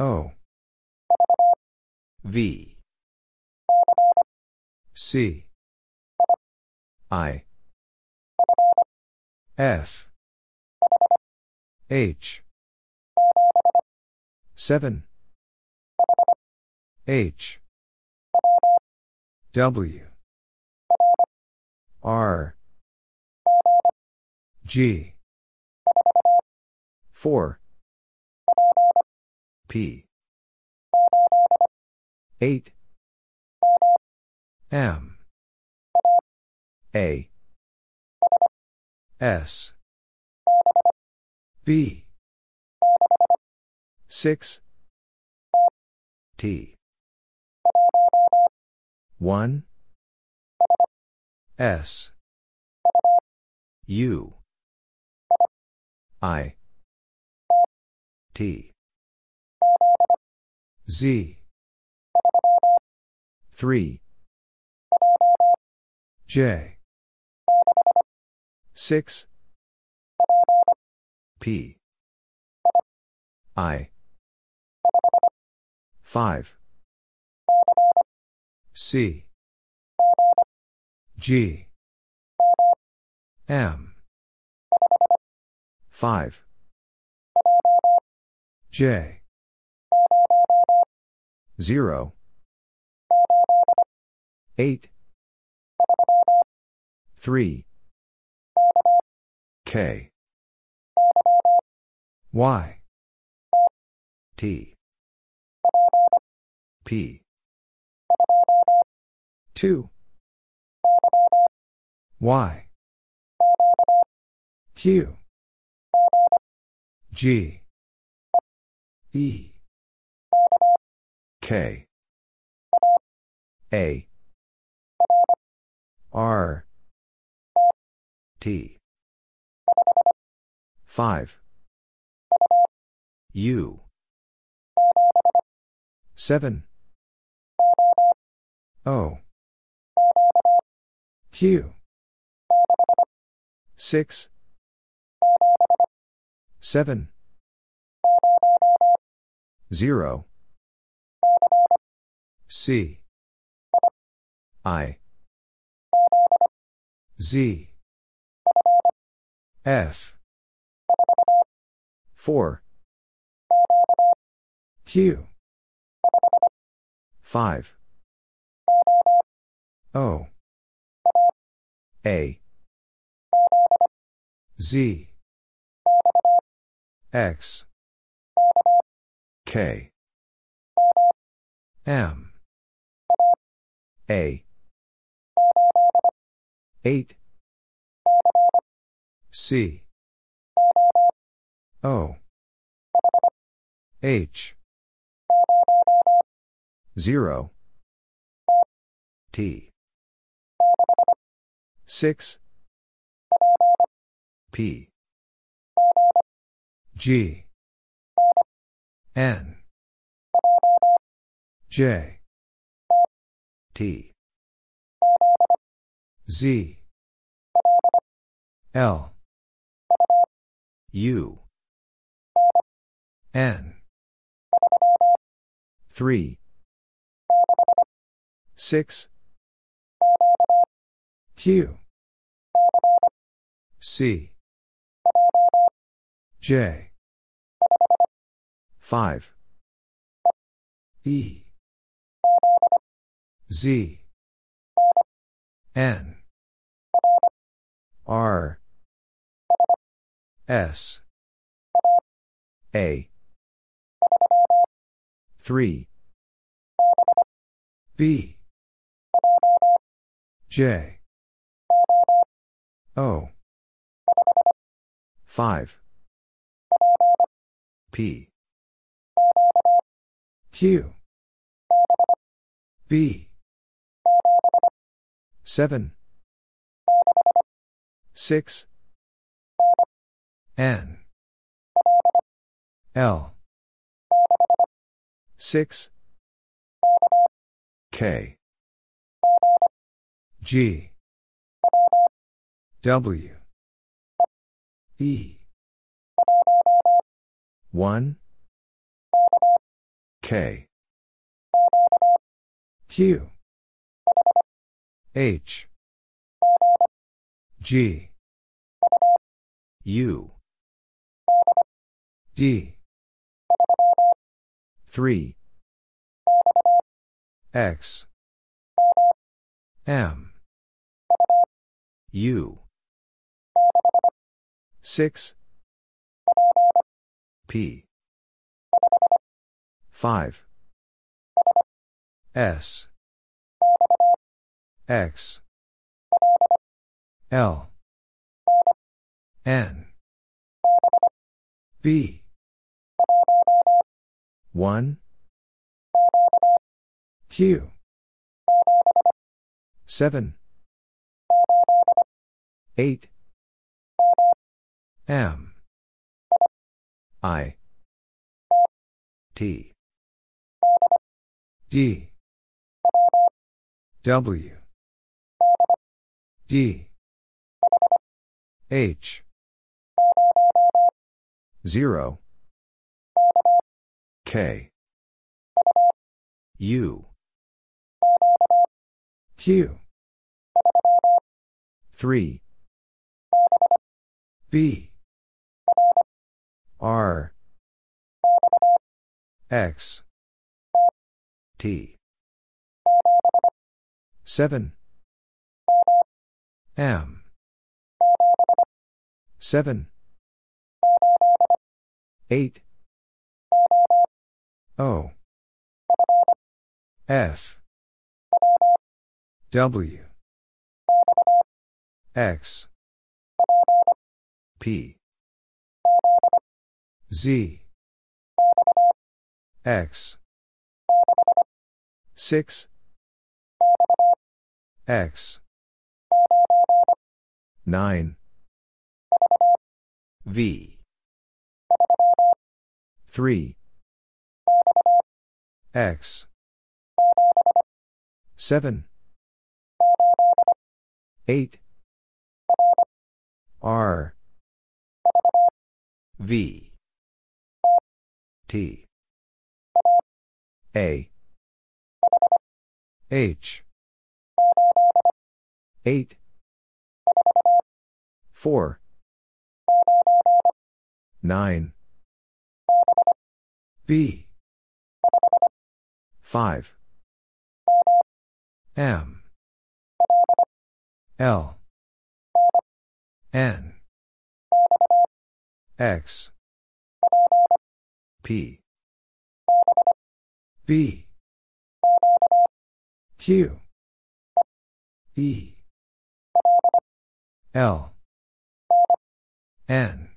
O. V. C. I. F. H. 7. H. W. R. G. 4. P. 8. M. A. S. B. 6. T. 1. S. U. I. T. Z. 3. J. 6. P. I. 5. C. G. M. 5. J. 0. 8. 3. K. Y. T. P. 2. Y. Q. G. E. K. A. R. T. 5. U. 7. O. Q. 6. 7. 0. C. I. Z. F. 4. Q. 5. O. A. Z. X. K. M. A. 8. C. O. H. 0. T. 6. P. G. N. J. T. Z. L. U. N. 3. 6 Q. C. J. 5 E. Z. N. R S. A. 3 B. J. O. 5 P. Q. B. 7 6 N. L. 6 K. G. W. E. 1 K. Q. H. G. U D. 3 X. M. U. 6 P. 5 S. X. L. N. B 1 Q. 7 8 M. I. T. D. W. D. H. 0 K. U. Q. 3 B. R. X. T. 7 M. 7 8 O. F. W. X. P. Z. X. 6 X. 9 V. 3 X. 7 8 R. V. T. A. H. 8 4 9 B 5 M. L. N. X. P. B. Q. E. L. N.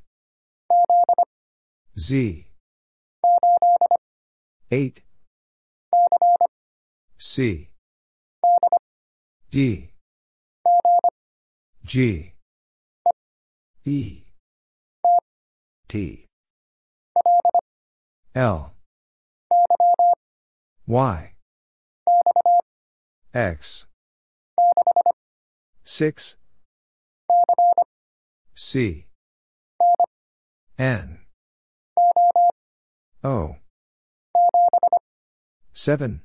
Z. 8 C. D. G. E. T. L. Y. X. 6 C. N. O. 7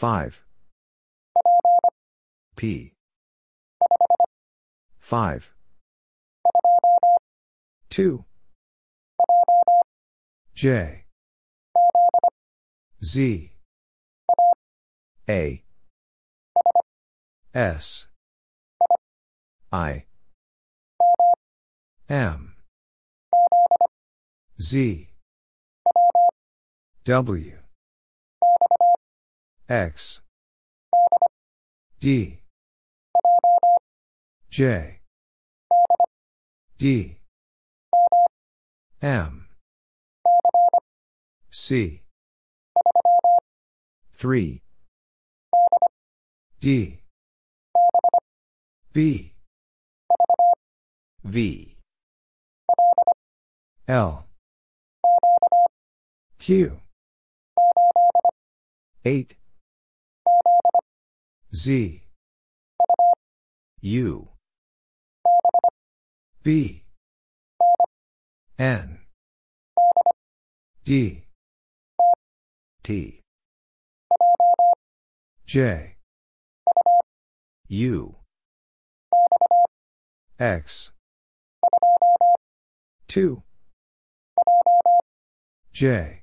5. P. 5. 2. J. Z. A. S. I. M. Z. W. X. D. J. D. M. C. 3. D. B. V. L. Q. 8. Z. U. B. N. D. T. J. U. X. 2. J.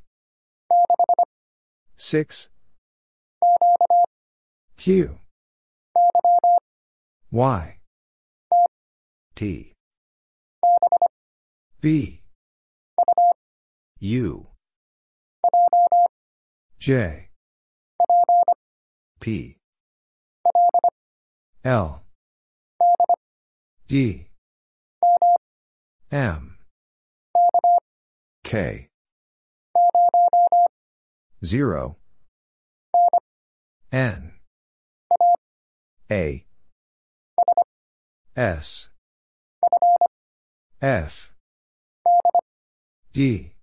6. Q. Y. T. B. U. J. P. L. D. M. K. 0. N. A. S. F. D.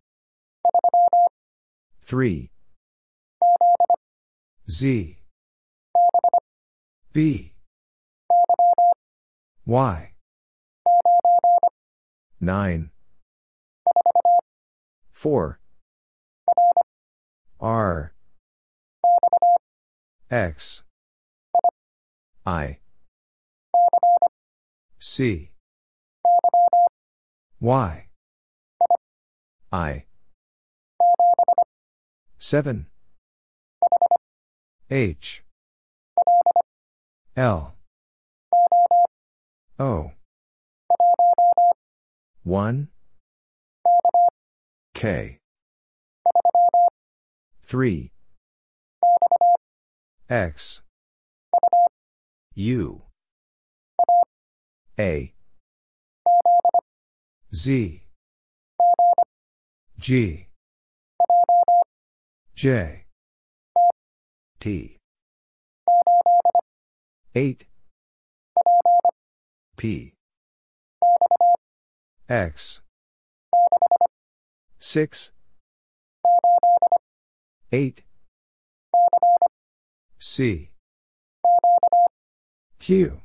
3. Z. B. Y. 9. 4. R. X. I. C. Y. I. 7. H. L. O. 1. K. 3. X. U. A. Z. G. J. T. 8. P. X. 6. 8. C. Q.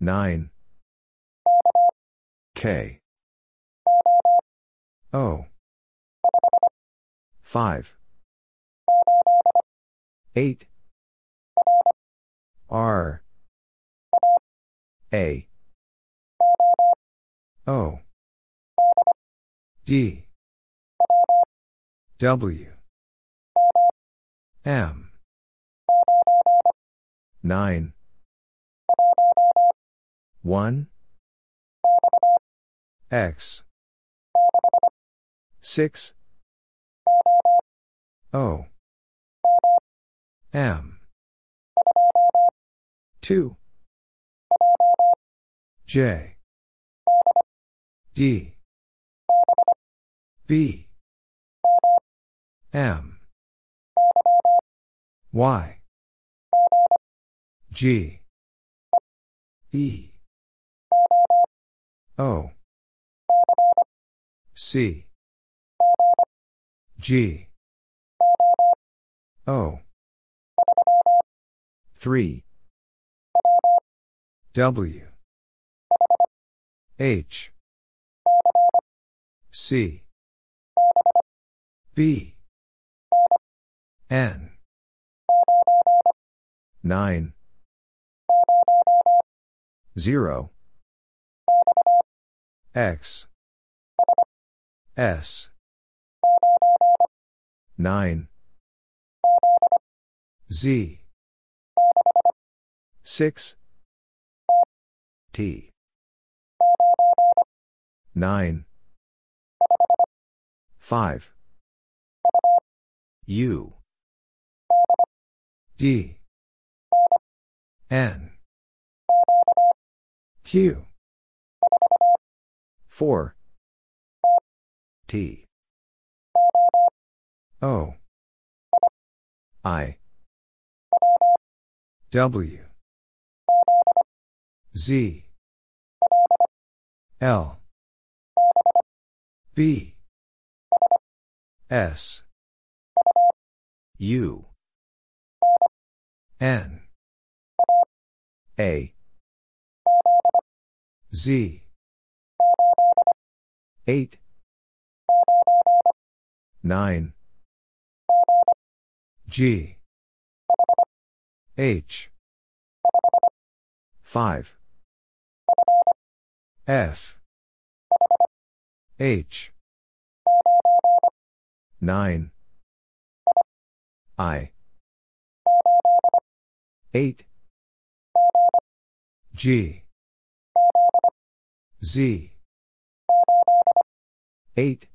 9. K. O. 5. 8. R. A. O. D. W. M. 9. 1. X. 6. O. M. 2. J. D. B. M. Y. G. E. O. C. G. O. 3. W. H. C. B. N. 9. 0. X. S. 9. Z. 6. T. 9. 5. U. D. N. Q. 4. T. O. I. W. Z. L. B. S. U. N. A. Z. 8. 9. G. H. 5. F. H. 9. I. 8. G. Z. 8.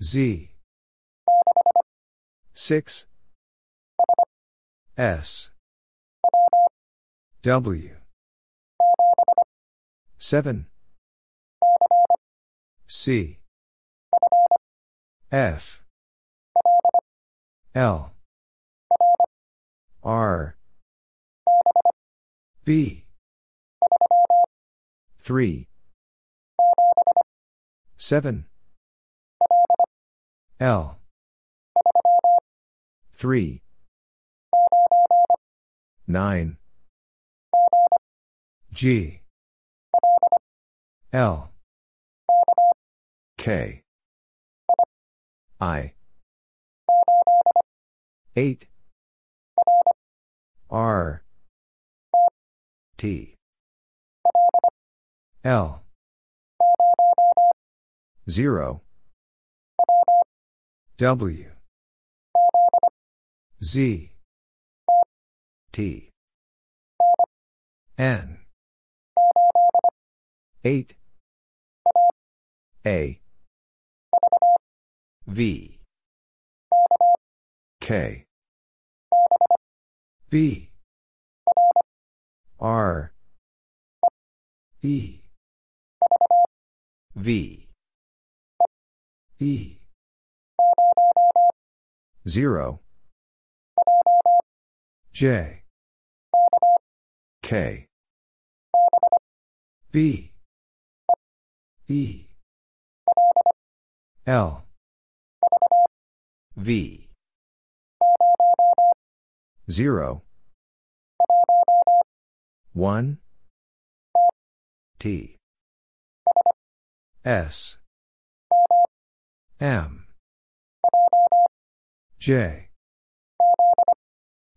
Z. 6. S. W. 7. C. F. L. R. B. 3. 7. L. 3. 9. G. L. K. I. 8. R. T. L. 0. W. Z. T. N. 8. A. V. K. B. R. E. V. E. 0. J. K. B. E. L. V. 0. 1. T. S. M. J.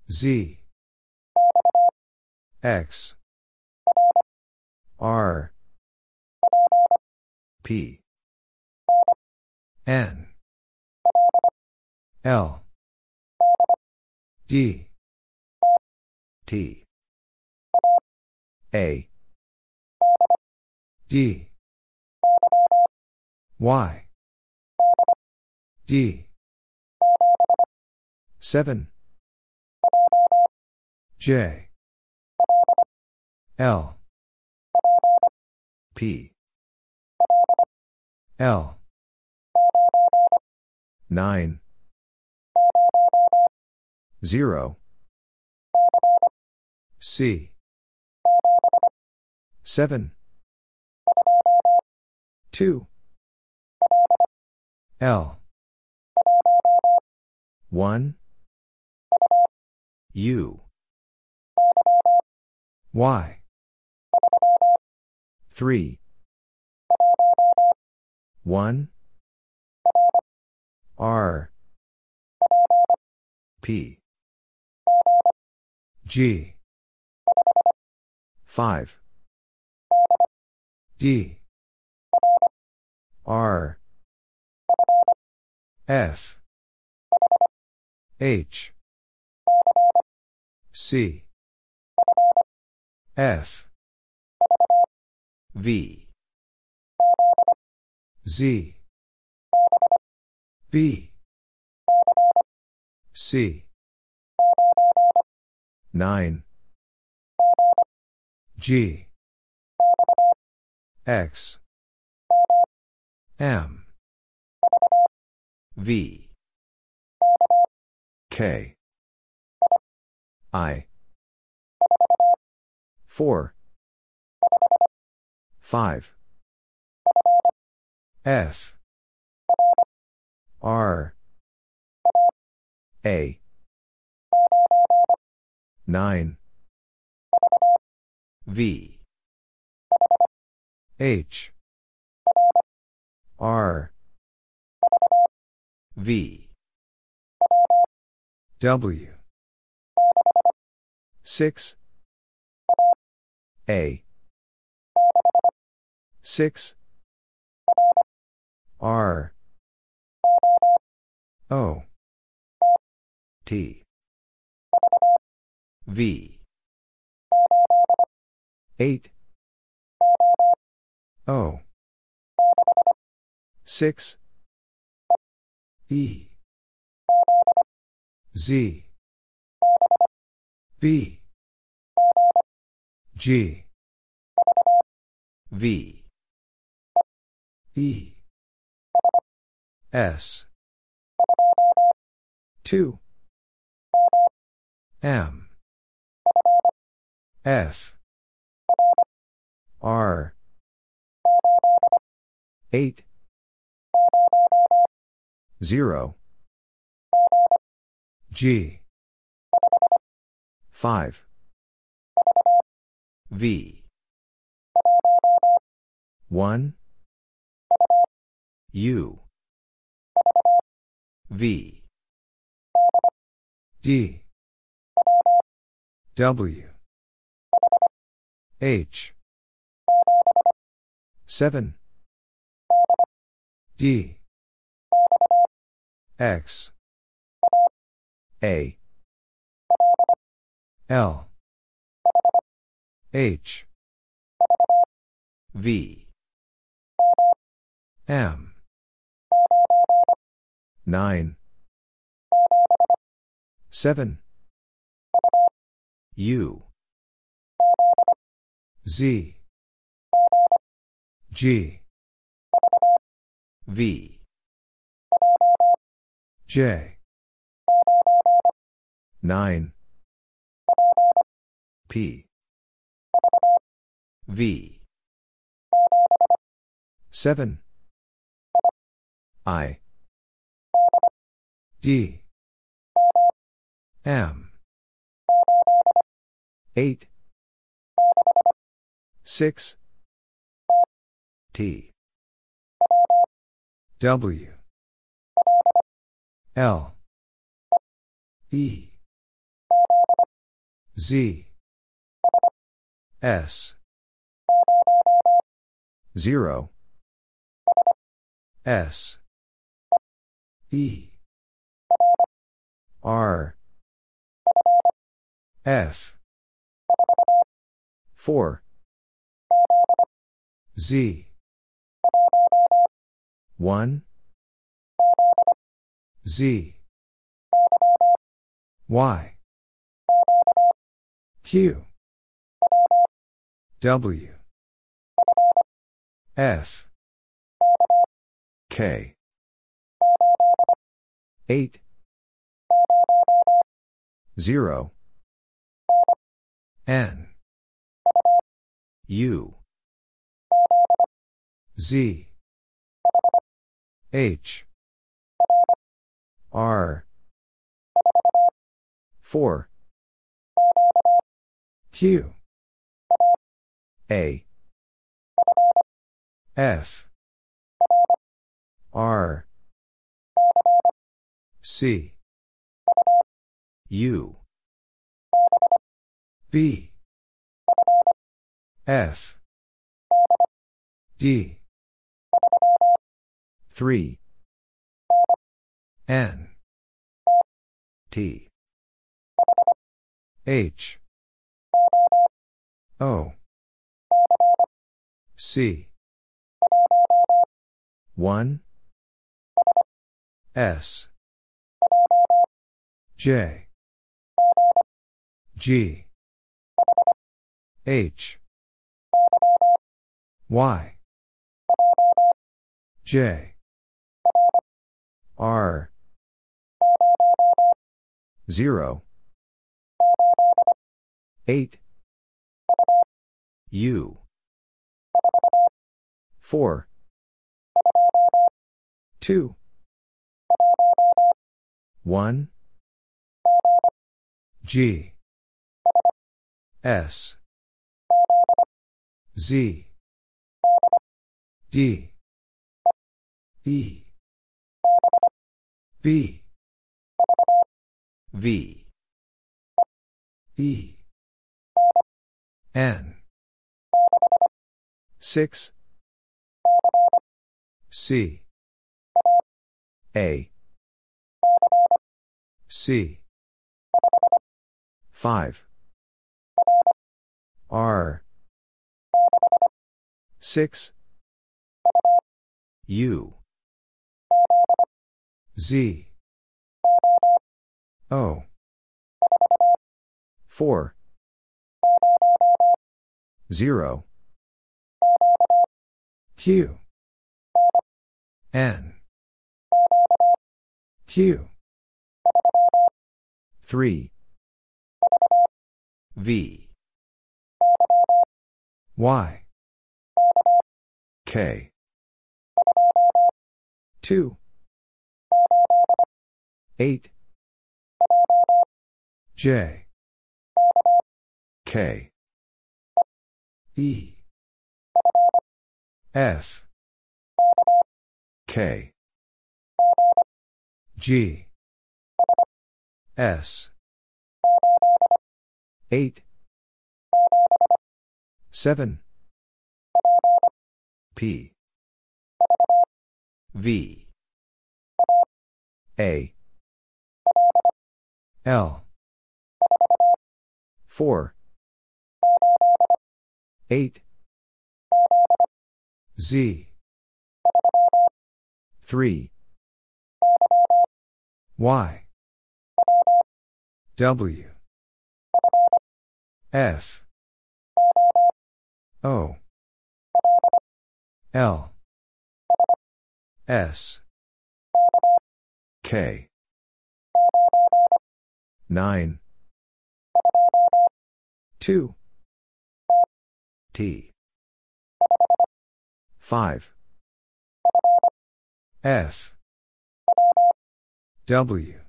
Z. X. R. P. N. L. D. T. A. D. Y. D. 7. J. L. P. L. 9. 0. C. 7. 2. L. 1. U. Y. 3. 1. R. P. G. 5. D. R. F. H. C. F. V. Z. B. C. 9. G. X. M. V. K. I. 4. 5. F. R. A. 9. V. H. R. V. W. 6. A. 6. R. O. T. V. 8. O. 6. E. Z. B. G. V. E. S. 2. M. F. R. 8. 0. G. 5. V. 1. U. V. D. W. H. 7. D. X. A. L. H. V. M. 9. 7. U. Z. G. V. J. 9. P. V. 7. I. D. M. 8. 6. T. W. L. E. Z. S. 0. S. E. R. F. 4. Z. 1. Z. Y. Q. W. F. K. 8. 0. N. U. Z. H. R. 4. Q. A. F. R. C. U. B. F. D. 3. N. T. H. O. C. 1. S. J. G. H. Y. J. R. 0. 8. U. 4. 2. 1. G. S. Z. D. E. B. V. E. N. 6. C. A. C. 5. R. 6. U. Z. O. 4. 0. Q. N. Q. 3. V. Y. K. 2. 8. J. K. E. F. K. G. S. 8. 7. P. V. A. L. 4. 8. Z. 3. Y. W. F. O. L. S. K. 9. 2. T. 5. F. W.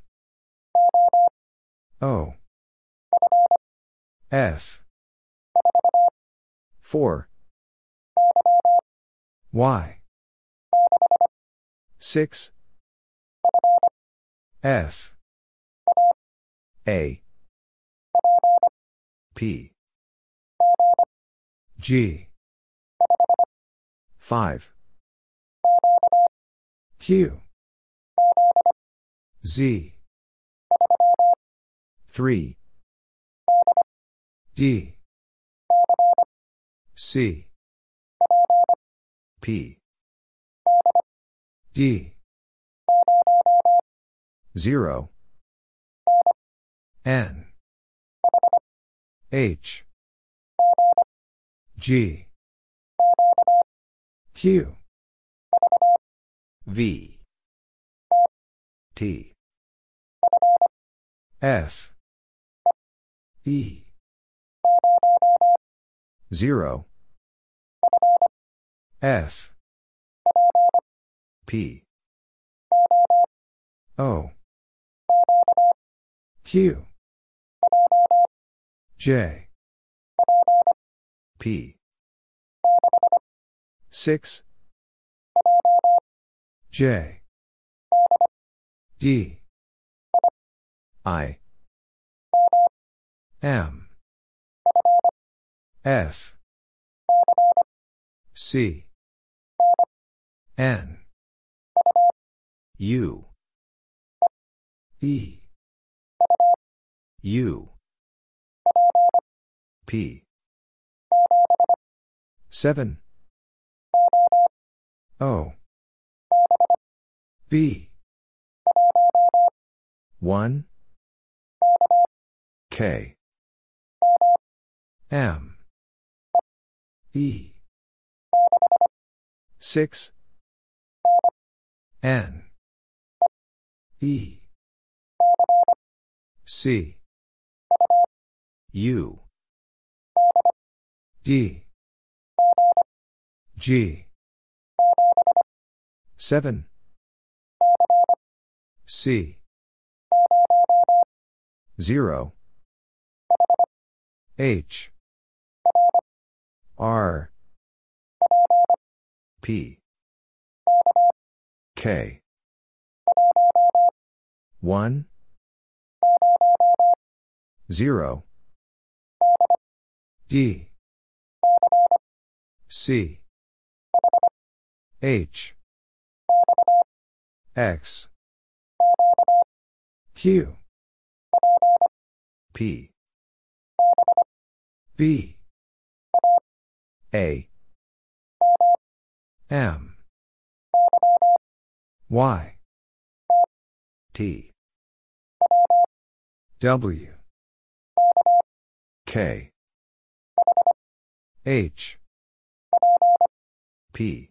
O. F. 4. Y. 6. F. A. G. 5. Q. Z. 3. D. C. P. D. 0. N. H. G. Q. V. T. F. E. 0. F. P. O. Q. J. P. 6. J. D. I. M F C N U E U P. 7 O. B 1 K. M. E. 6 N. E. C. U D. G. 7 C. 0 H. R. P. K. 1 0 D C. H. X. Q. P. B. A. M. Y. T. W. K. H P.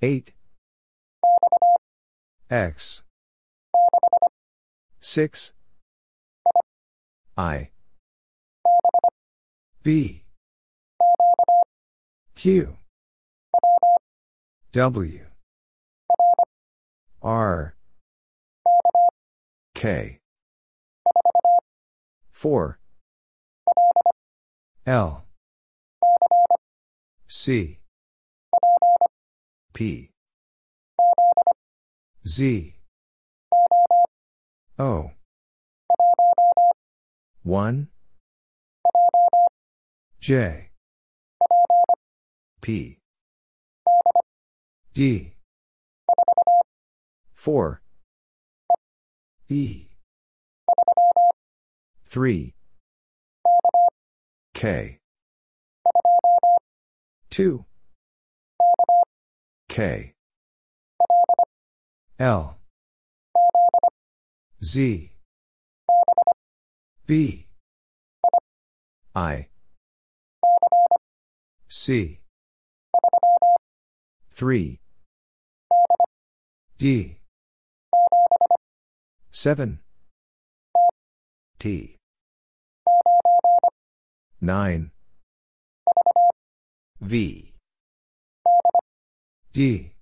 8 X. 6 I. B Q. W. R. K. 4 L C. P. Z. O. 1 J. P. D. 4 E. 3 K 2 K. L. Z. B. I. C. 3 D. 7 T. 9 V. D.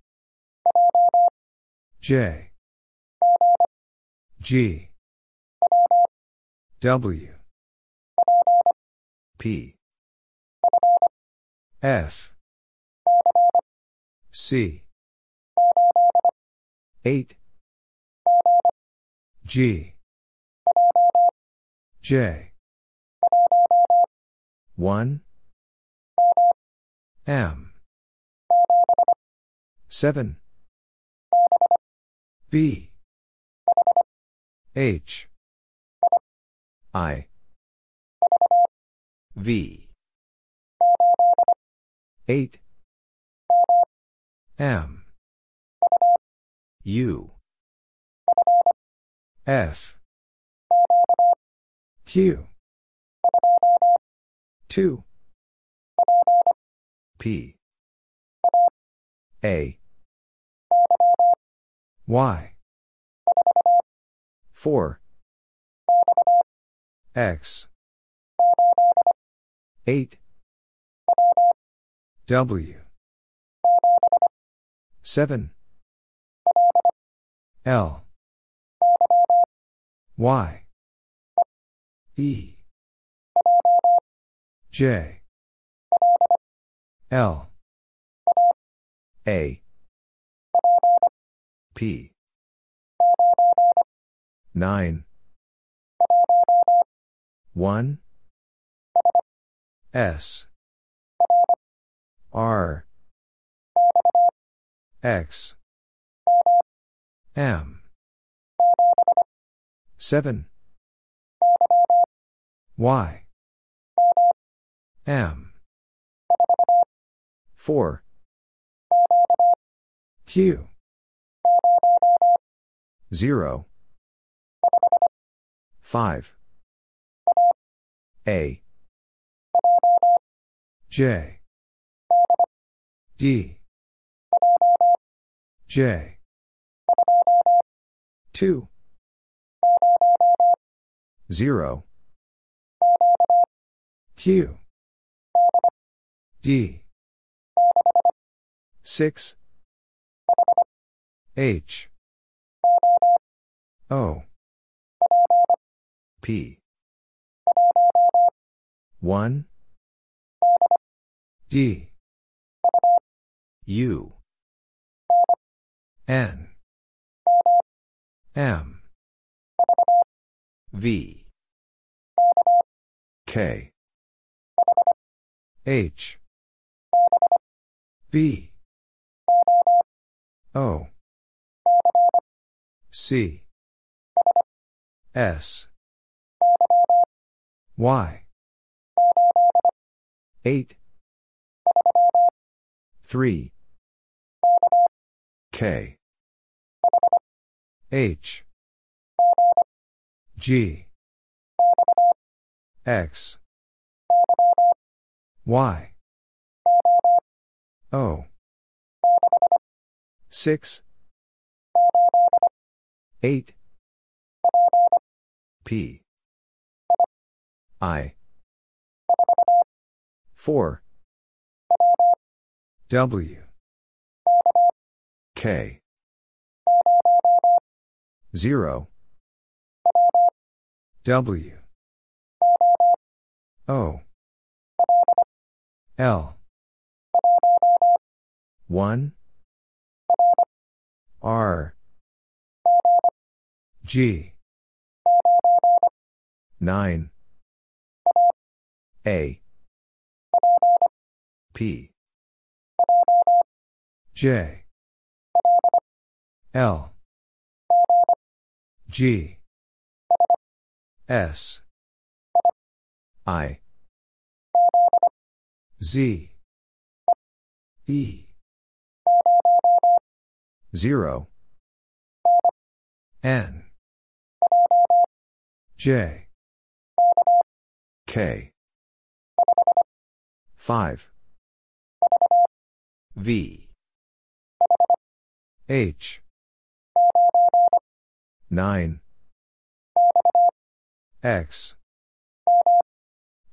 J. G. W. P. F. C. 8 G. J. 1 M. 7 B. H. I. V. 8 M. U. F. Q. 2 P. A. Y. 4 X. 8 W. 7 L. Y. E. J L. A. P. 9 1, S, R, X, M, 7, Y, M, 4, Q, 0, 5, A, J, D, J, 2, 0, Q, D, 6, H, O, P, 1, D, U, N, M, V, K, H, B, O, C, S, Y, 8, 3, K, H, G, X, Y, O, 6, 8, P, I, 4, W, K, 0, W, O, L, 1, R, G, 9, A, P, J, L, G, S, I, Z, E, 0, N, J, K, 5, V, H, 9, X,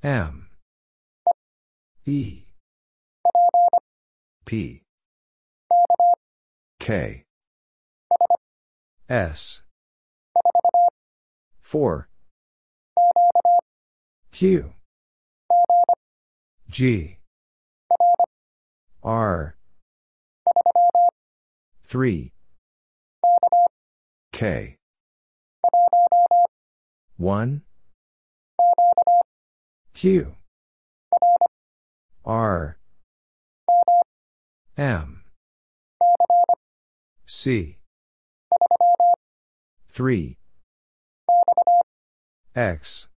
M, E, P, K, S, 4, Q, G, R, 3, K, 1, Q, R, M, C, 3, X,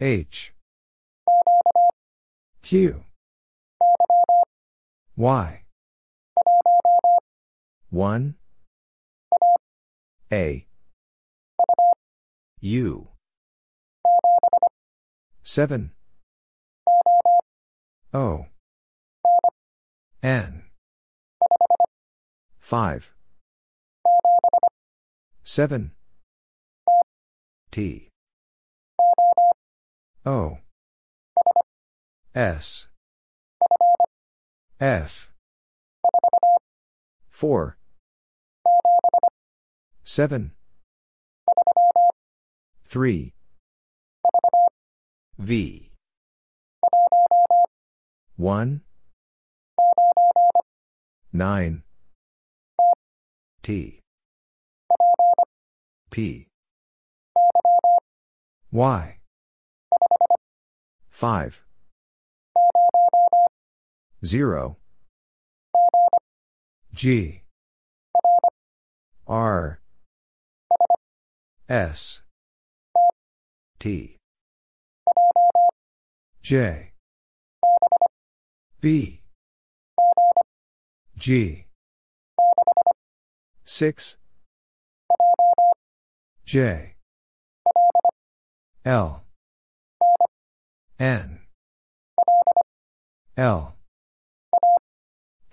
H, Q, Y, 1, A, U, 7, O, N, 5, 7, T, O, S, F, 4, 7, 3, V, 1, 9, T, P, Y. 5. 0. G. R. S. T. J. B. G. 6. J. L. N. L.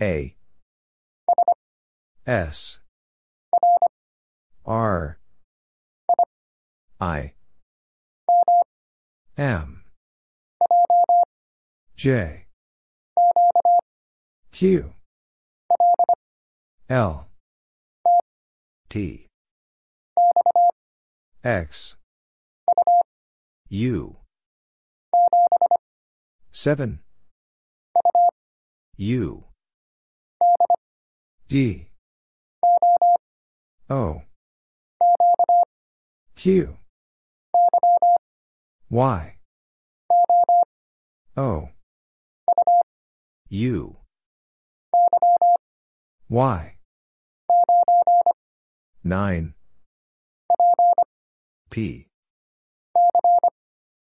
A. S. R. I. M. J. Q. L. T. X. U. 7. U. D. O. Q. Y. O. U. Y. 9. P.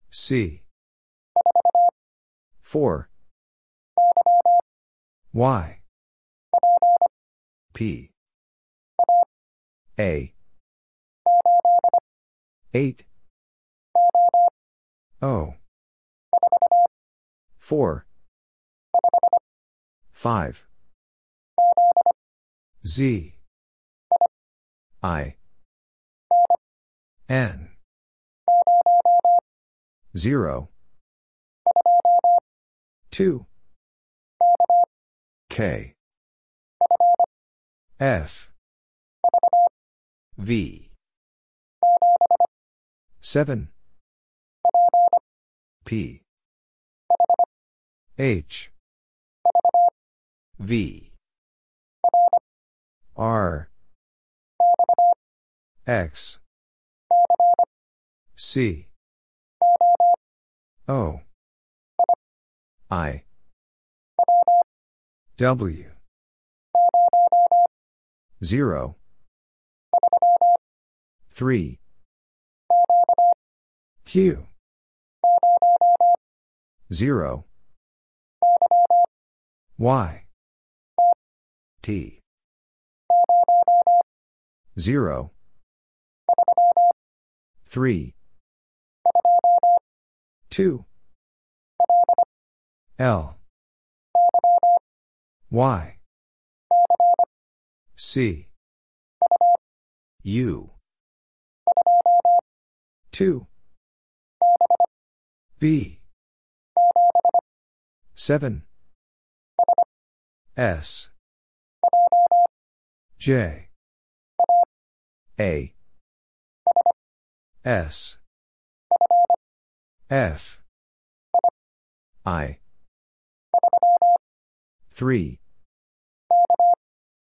C. 4. Y. P. A. 8. O. 4. 5. Z. I. N. 0. 2. K. F. V. 7. P. H. V. R. X. C. O. I. W. 0. 3. Q. 0. Y. T. 0. 3. 2. L. Y. C. U. 2. B. 7. S. J. A. S. F. I. 3.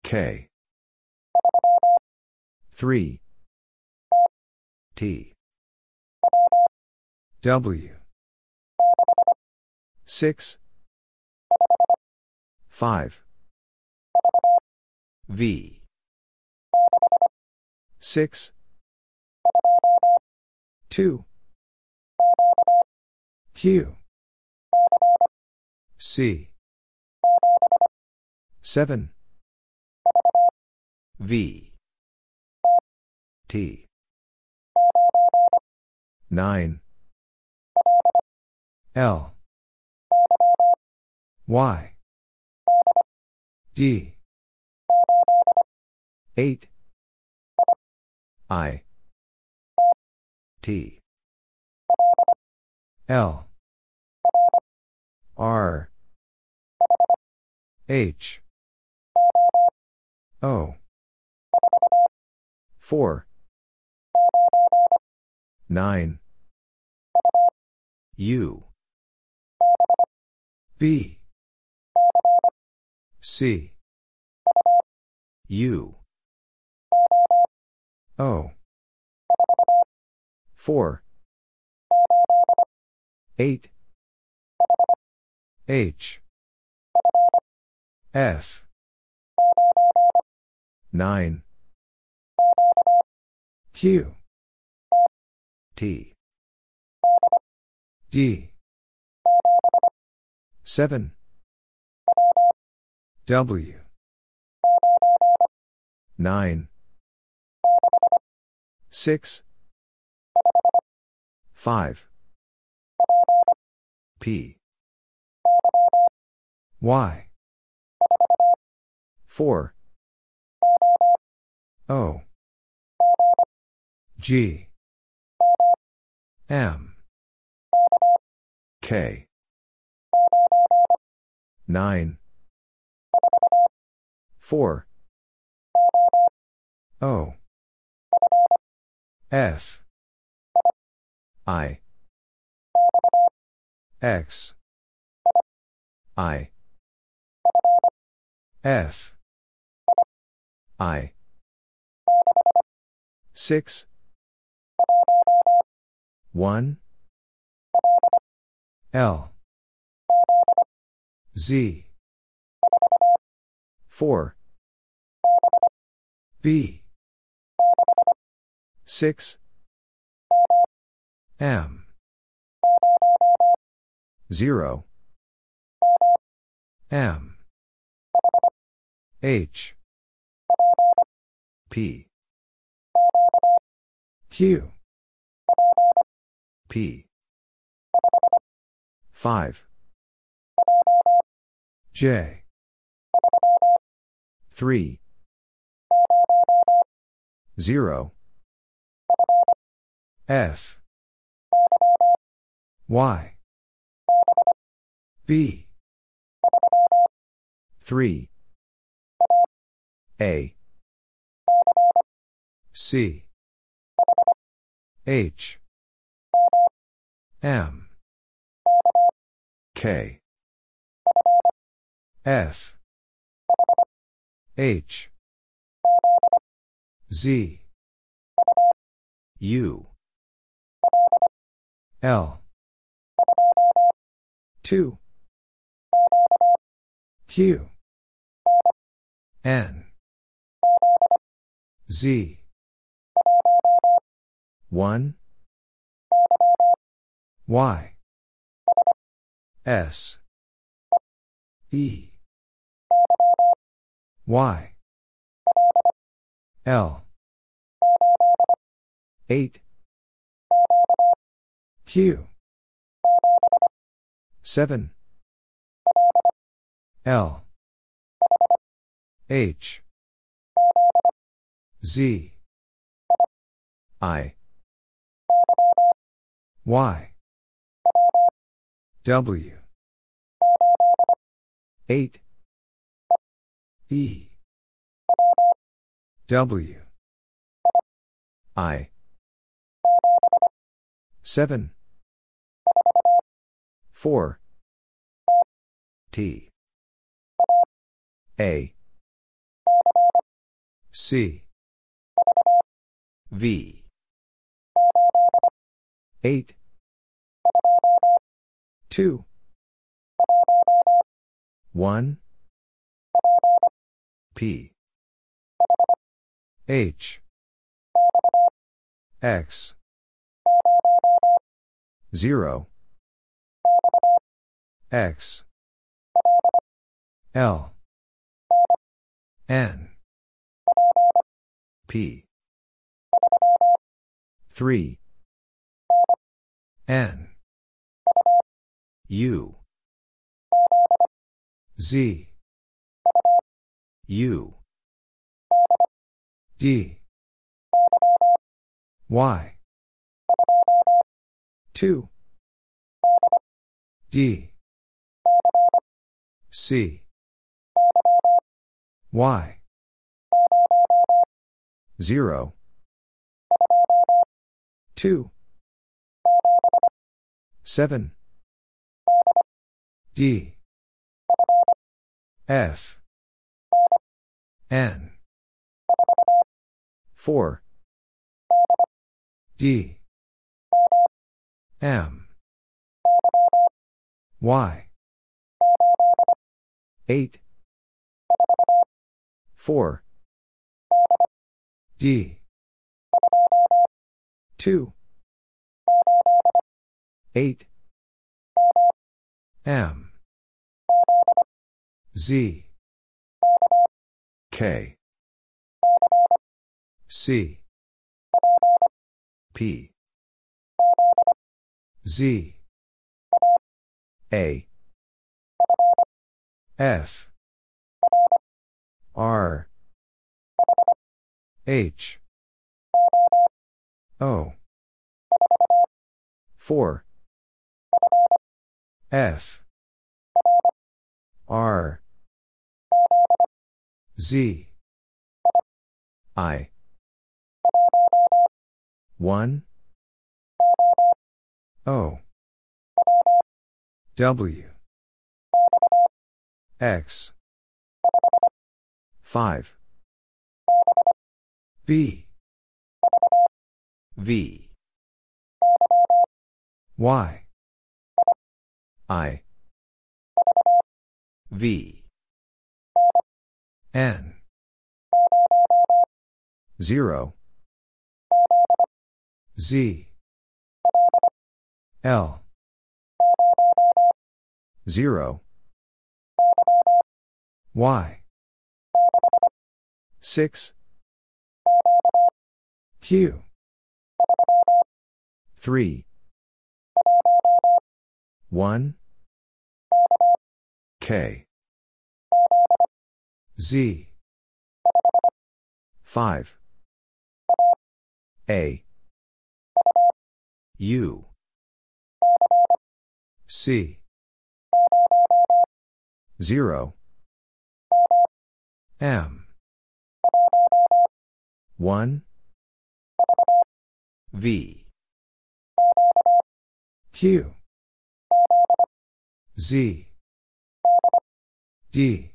K. 3. T. W. 6. 5. V. 6. 2. Q. C. 7. V. T. 9. L. Y. D. 8. I. T. L. R. H. O. 4. 9. U. B. C. U. O. 4. 8, H, F, 9, Q, T, D, 7, W, 9, 6, 5, P, Y, 4, O, G, M, K, 9, 4, O, F, I, X, I, F, I, 6, 1, L, Z, 4, B, 6, M, 0, M, H, P, Q, P, 5, J, 3, 0, F, Y, B, 3, A, C, H, M, K, F, H, Z, U, L, 2, Q, N, Z, 1, Y, S, E, Y, L, 8, Q, 7, L, H, Z, I, Y, W, 8, E, W, I, 7, 4, T, A, C, V, 8, 2, 1, P, H, X, 0, X, L, N, P, 3, N, U, Z, U, D, Y, 2, D, C, Y, 0, 2, 7, D, F, N, 4, D, M, Y. 8. 4. D. 2. 8. M. Z. K. C. P. Z. A. F. R. H. O. 4. F. R. Z. I. 1. O. W. X. 5. B. V. Y. I. V. N. 0. Z. L. 0. Y. 6. Q. 3. 1. K. Z. 5. A. U. C. 0. M. 1. V. Q. Z. D.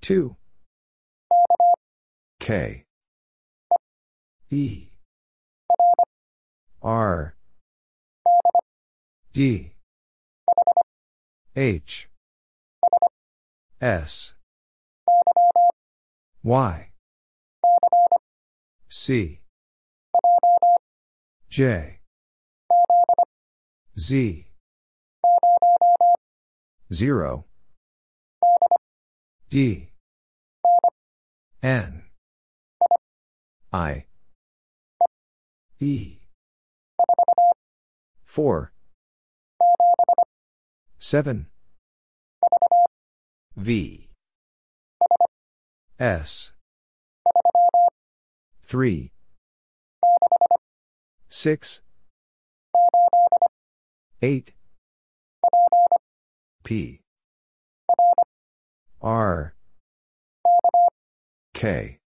2. K. E. R. D. H. S. Y. C. J. Z. 0. D. N. I. E. 4. 7. V. S. 3. 6. 8. P. R. K.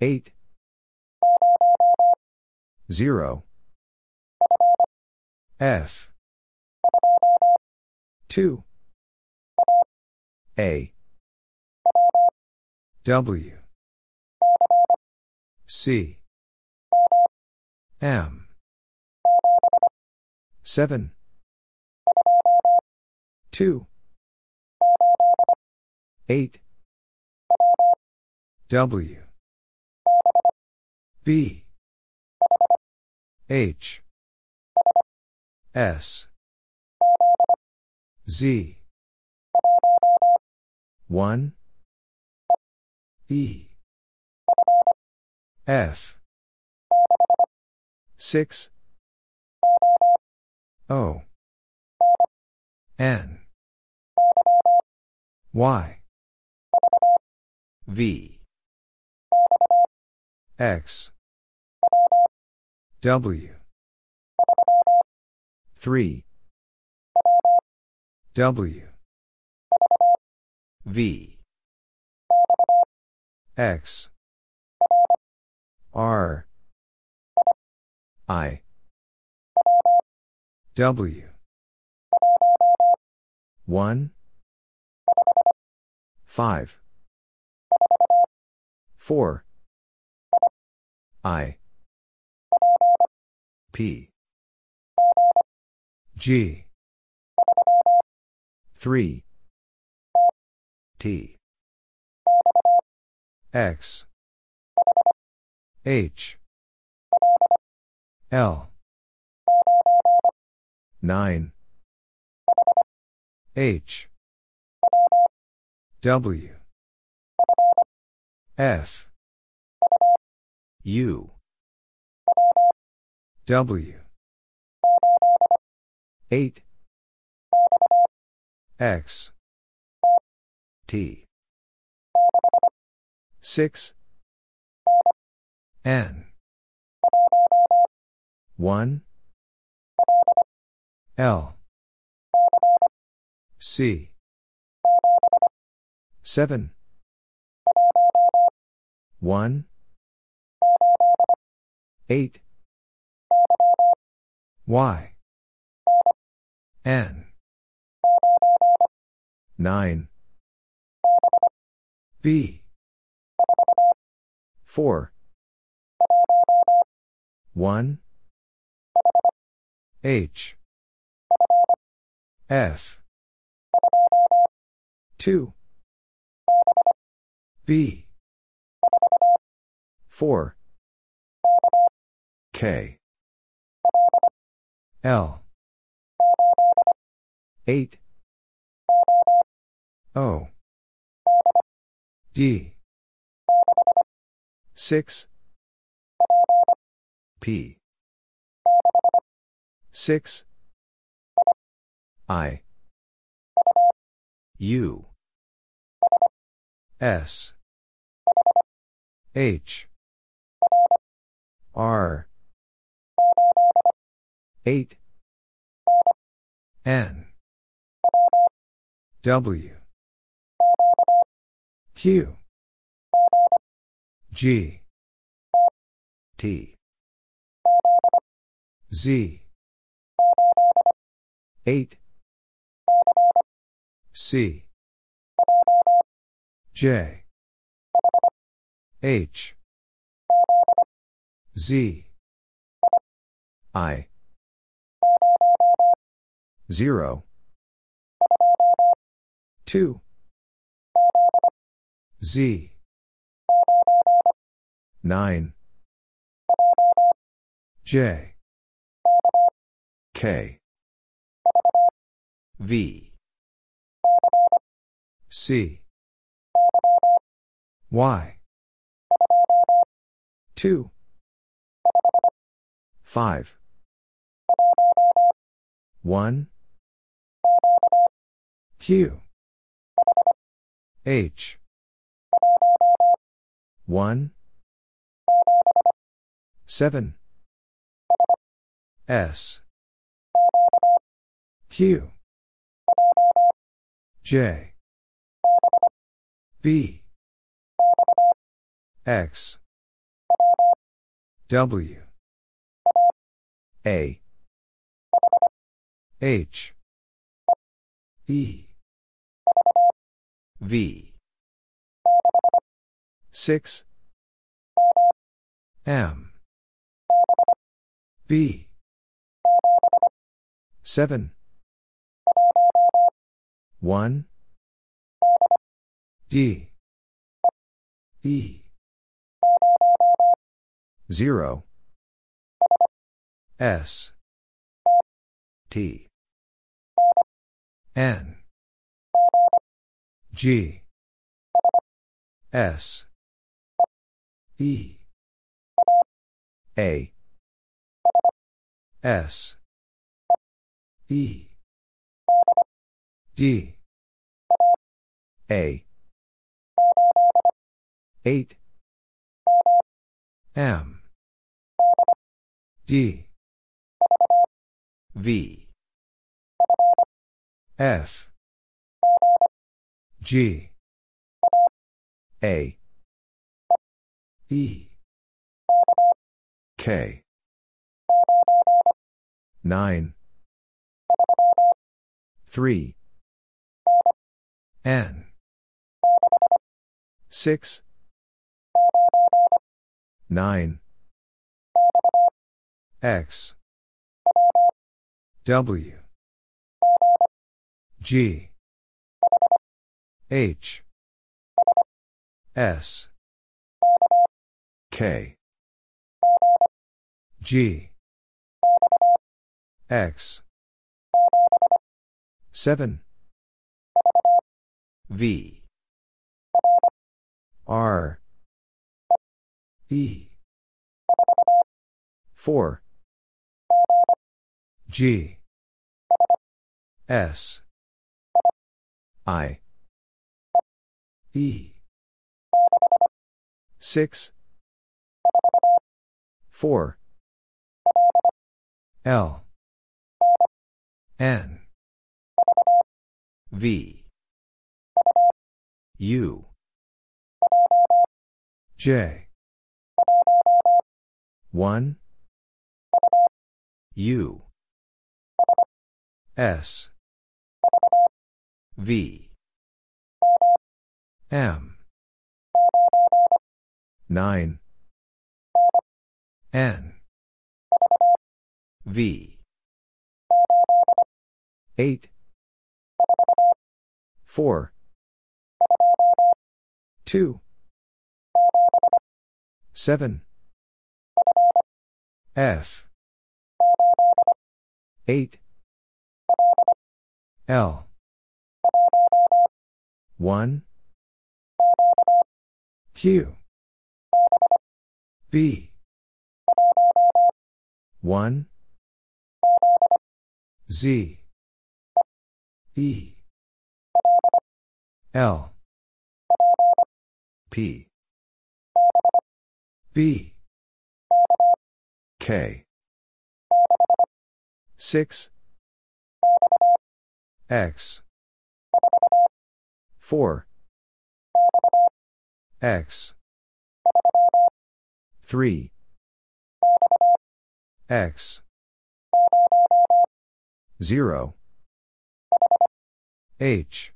8. 0. F. 2. A. W. C. M. 7. 2. 8. W. B. H. S. Z. 1. E. F. 6. O. N. Y. V. X. W. 3. W. V. X. R. I. W. 1. 5. 4. I. P. G. 3. T. X. H. L. 9. H. W. F. U. W. 8. X. T. 6. N. 1. L. C. 7. 1. 8. Y. N. 9. B. 4. 1. H. F. 2. B. 4. K. L. 8. O. D. 6. P. 6. I. U. S. H. R. 8. N. W. Q. G. T. Z. 8. C. J. H. Z. I. 0. 2. Z. 9. J. K. V. C. Y. 2. 5. 1. Q. H. 1. 7. S. Q. J. B. X. W. A. H. E. V. 6. M. B. 7. 1. D. E. 0. S. T. N. G. S. E. A. S. E. D. A. 8. M. D. V. F. G. A. E. K. 9. 3. N. 6. 9. X. W. G H S K. G X. 7 V. R. E. 4 G. S. I. E. 6 4 L N V. U. J 1 U. S V. M 9 N V. 8 4 2 7 F. 8 L. 1 Q. B. 1 Z E L P B K 6 X 4 X 3 X 0 H.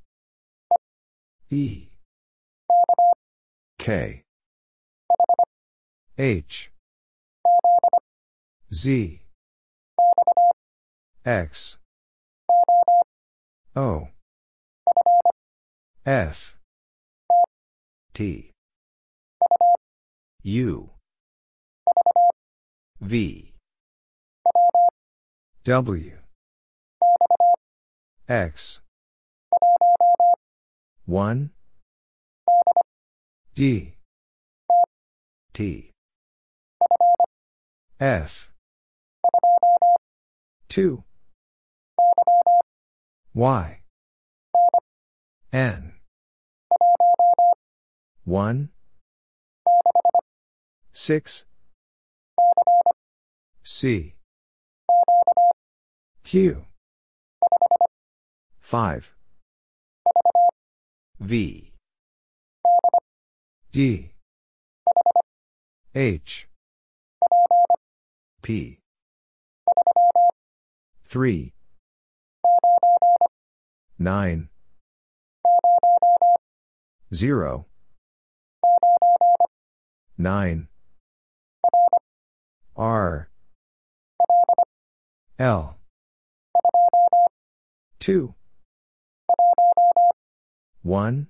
E. K. H. Z. X. O. F. T. U. V. W. X 1 D. T. F. 2 Y. N. 1 6 C. Q. 5 V. D. H. P. 3 9 0 9 R. L. 2 1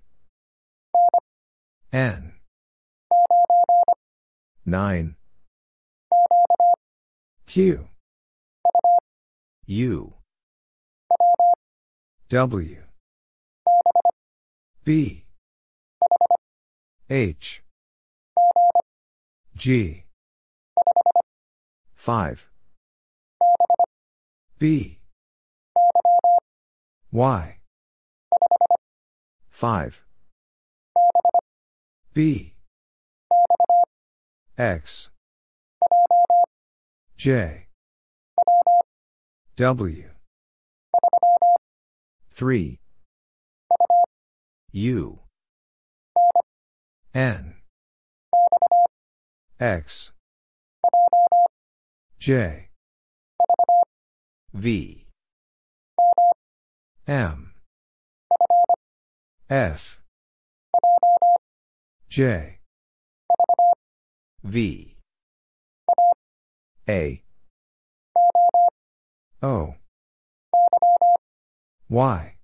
N. 9 Q. U. W. B. H. G. 5 B. Y 5 B. X. J. W. 3 U. N. X. J. V. M F J V A O Y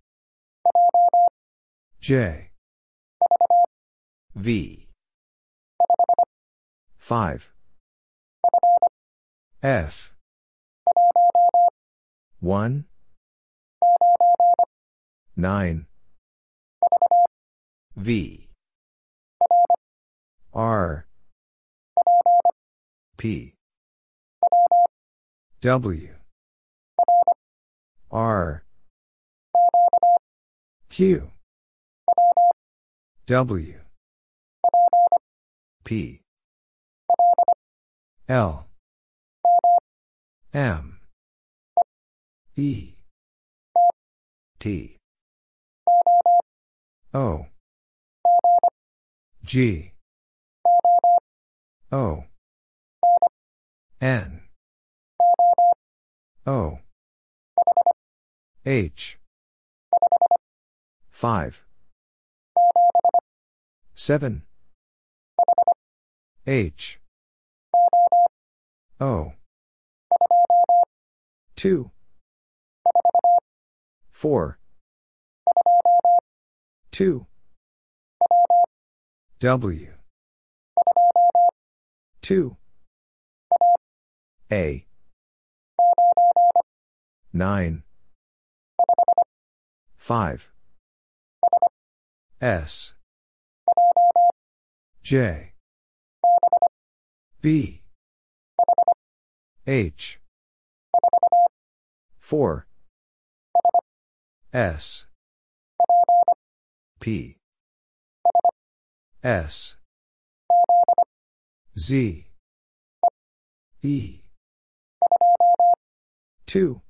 J. V. 5. F. 1. 9. V. R. P. W. R. Q. W. P. L. M. E. T. O. G. O. N. O. H. 5. 7. H. O. 2. 4. 2. W. 2. A. 9. 5. S. J. B. H. 4. S. P. S. Z. E. 2.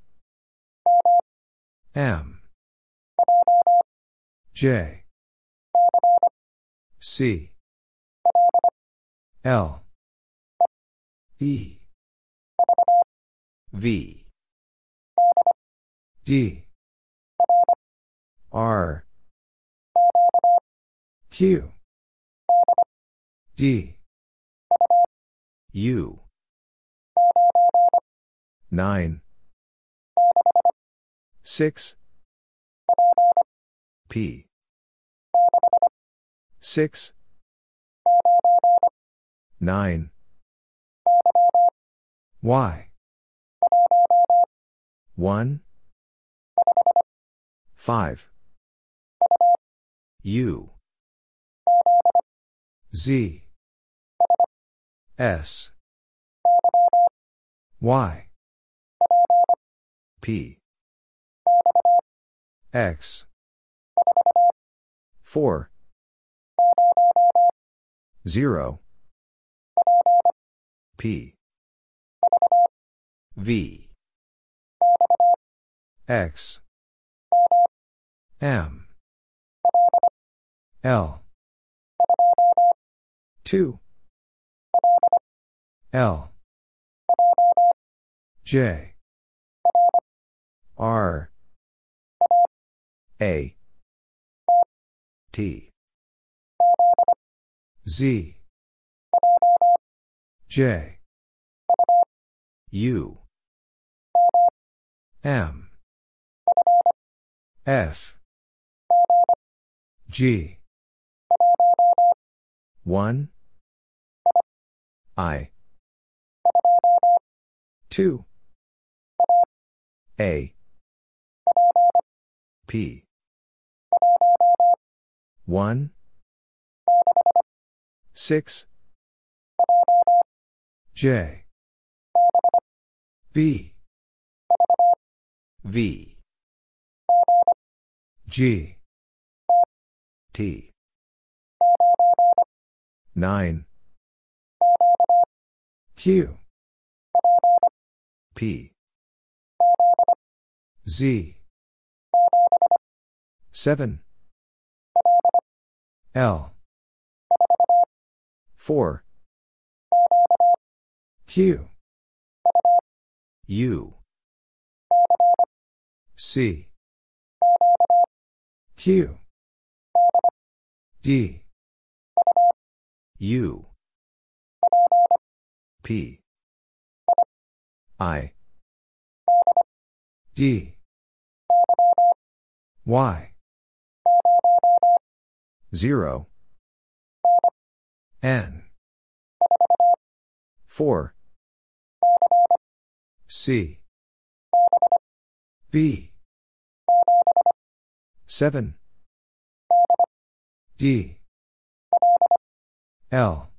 M. J. C. L. E. V. D. R. Q. D. U. 9. 6. P. 6. 9. Y. 1. 5. U. Z. S. Y. P. X. 4. 0. P. V. X. M. L. 2. L. J. R. A. T. Z. J. U. M. F. G. 1. I. 2. A. P. 1. 6. J. B. V. G. T. 9. Q. P. Z. 7. L. 4. Q. U. C. Q. D. U. P. I. D. Y. 0, N, 4, C, B, 7, D, L,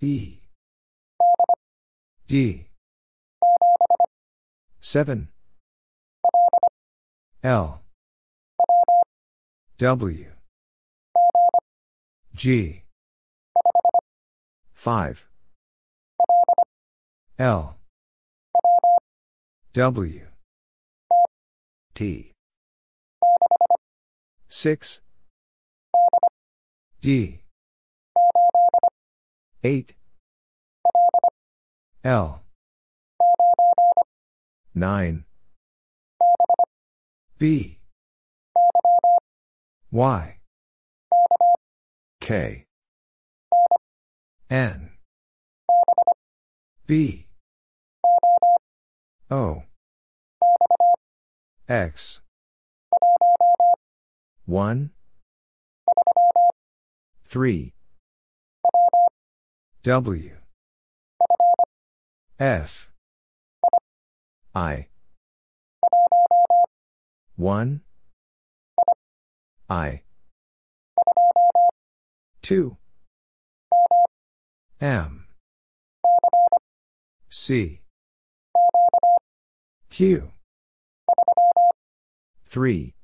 E, D, 7, L, W, G, 5, L, W, T, 6, D, 8, L, 9, B, Y, K, N, B, O, X, 1, 3, W, F, I, 1, I, 2, M, C, Q, 3,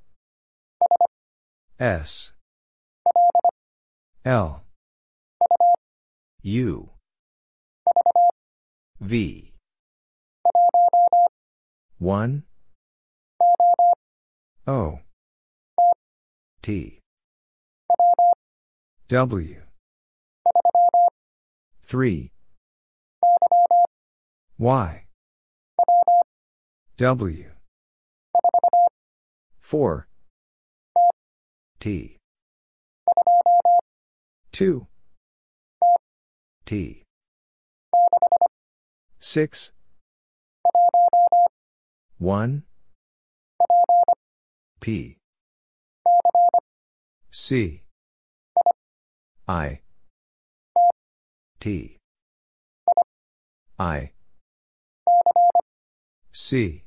S, L, U, V, 1, O, T, W, 3, Y, W, 4, T, 2, T, 6, 1, P, C, I, T, I, C,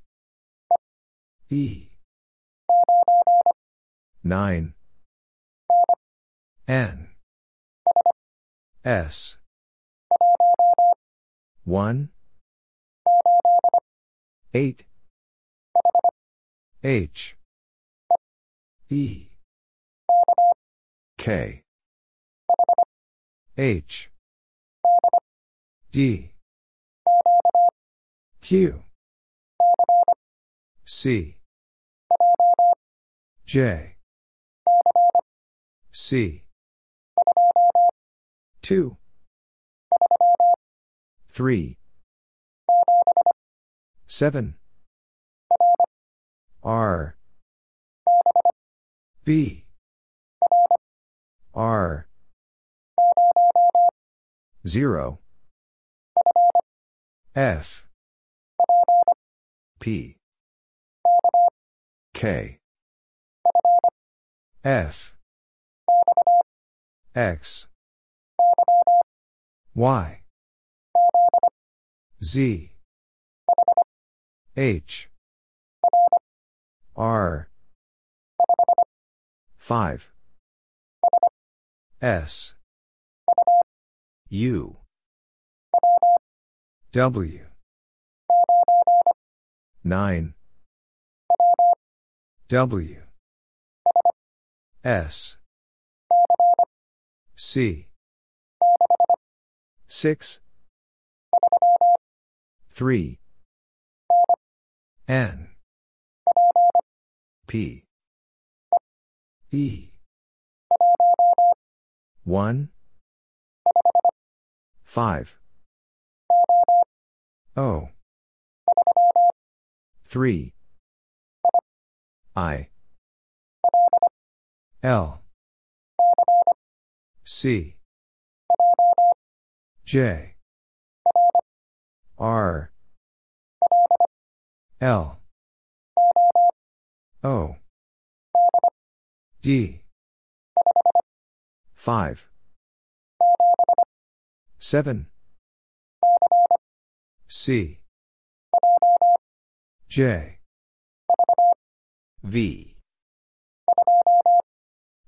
E, 9, N, S, 1, 8, H, E, K, H, D, Q, C, J, C, 2, 3, 7, R, B, R, 0, F, P, K, F, X, Y, Z, H, R, 5, S, U, W, 9, W, S, C, 6, 3, N, P, E, 1, 5, O, 3, I, L, C, J, R, L, O, D, 5. 7. C. J. V.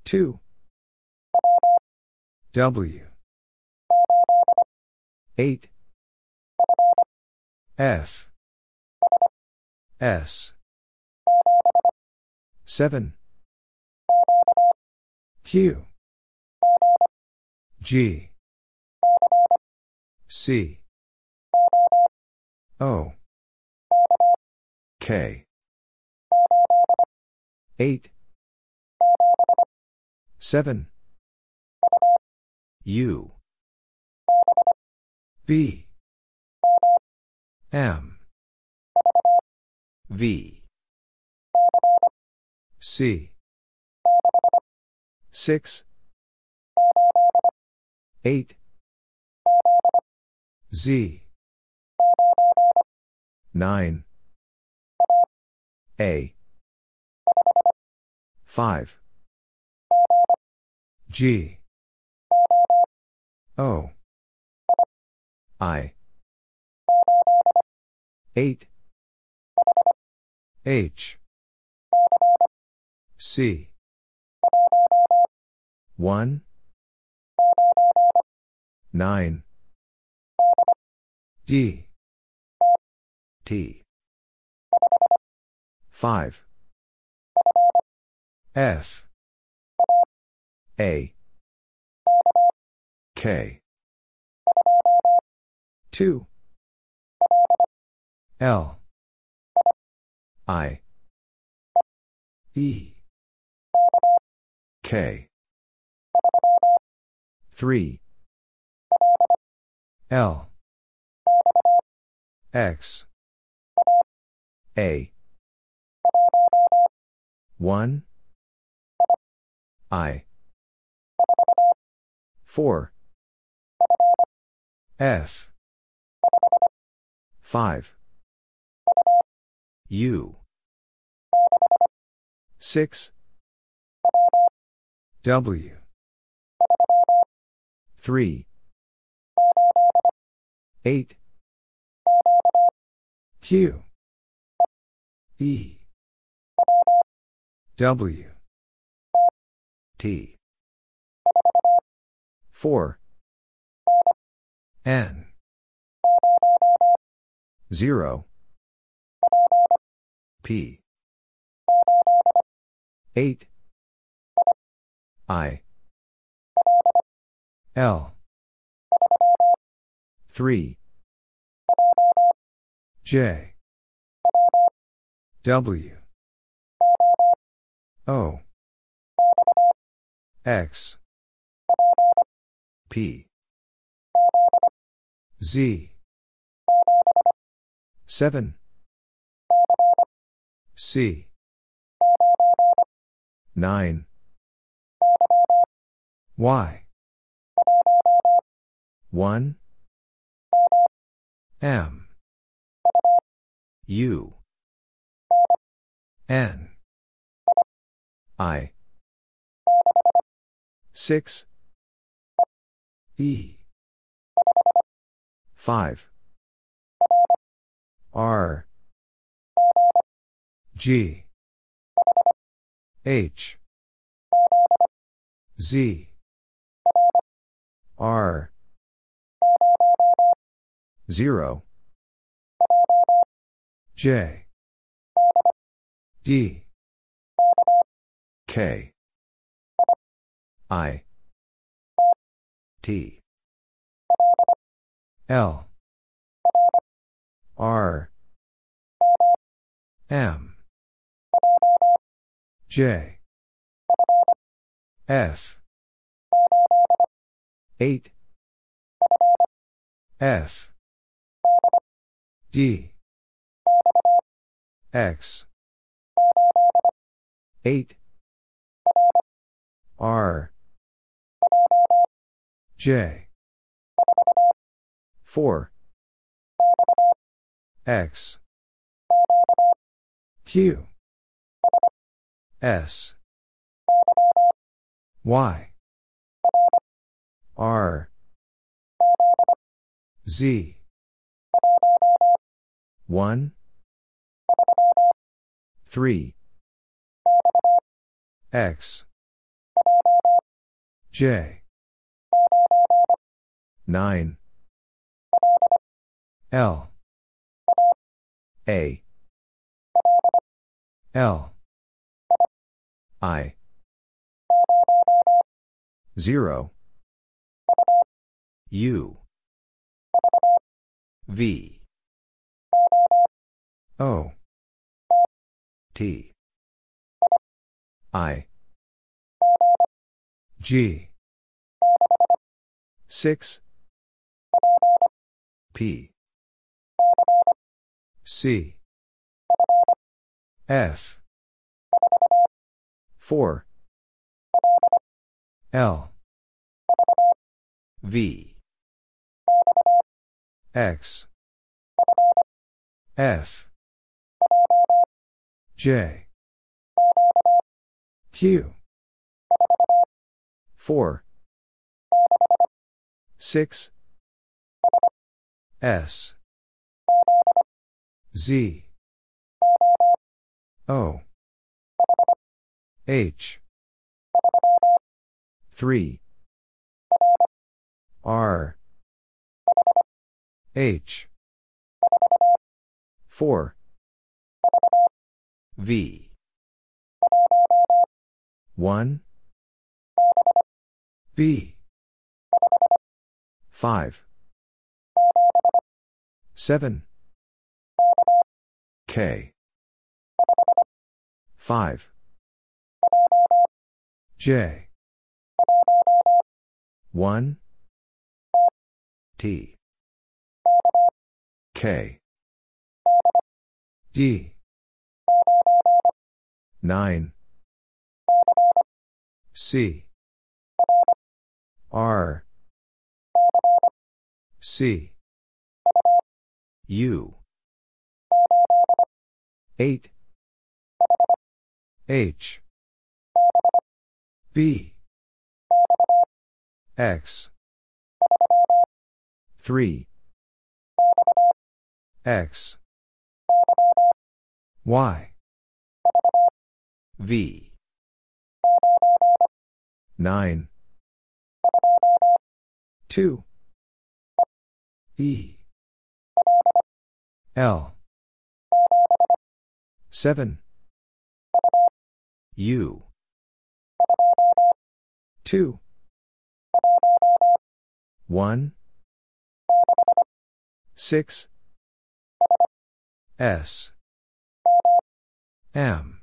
2. W. 8. F. S. 7. Q. G. C. O. K. 8. 7. U. B. M. V. C. 6. 8. Z. 9. A. 5. G. O. I. 8. H. C. 1. 9. D. T. 5. F. A. K. 2. L. I. E. K. 3. L. X. A. 1. I. 4. F. 5. U. 6. W. 3. 8. Q. E. W. T. 4. N. 0. P. 8. I. L. 3. J. W. O. X. P. Z. 7. C. 9. Y. 1. M. U. N. I. 6. E. 5. R. G. H. Z. R. 0. J. D. K. I. T. L. R. M. J. F. 8. F. D. X. 8. R. J. 4. X. Q. S. Y. R Z 1 3 X J 9 L A L I 0 U. V. O. T. I. G. 6 P. C. F. 4 L. V X. F. J. Q. 4 6 S. Z. O. H. 3 R H. 4 V. 1 B. 5 7 K. 5 J. 1 T K. D. 9 C. R. C. U. 8 H. B. X. 3 X. Y. V. 9 2 E. L. 7 U. 2 1 6 S. M.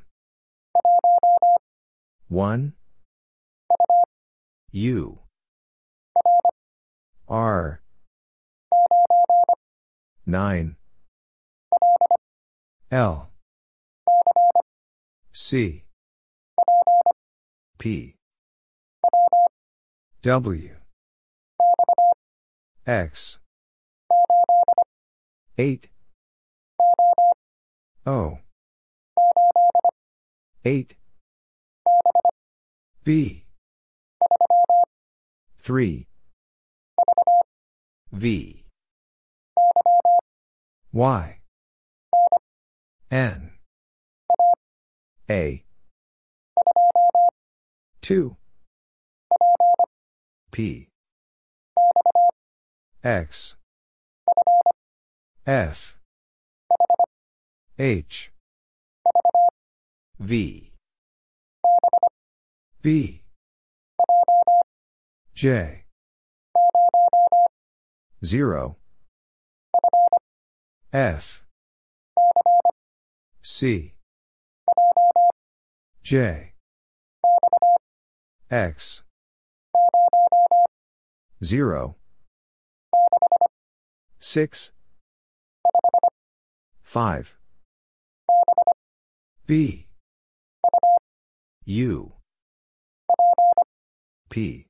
1 U. R. 9 L. C. P. W. X. 8 O. 8 B. 3 V. Y. N. A. 2 P. X. F H. V. B J. 0 F. C. J. X. 0 6 5 B. U. P.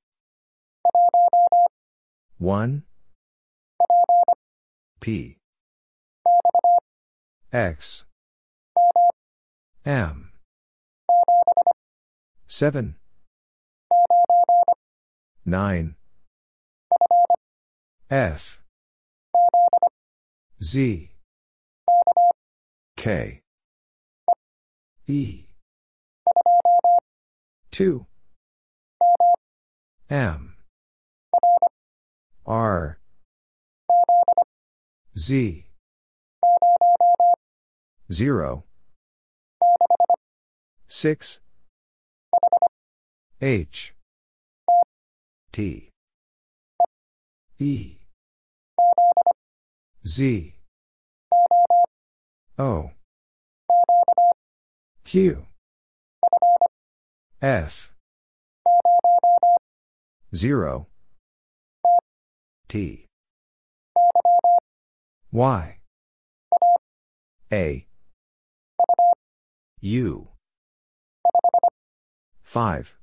1 P. X. M. 7 9 F. Z. K E. 2 M. R. Z. 0 6 H. T. E. Z. O Q. F. 0 T. Y. A. U. 5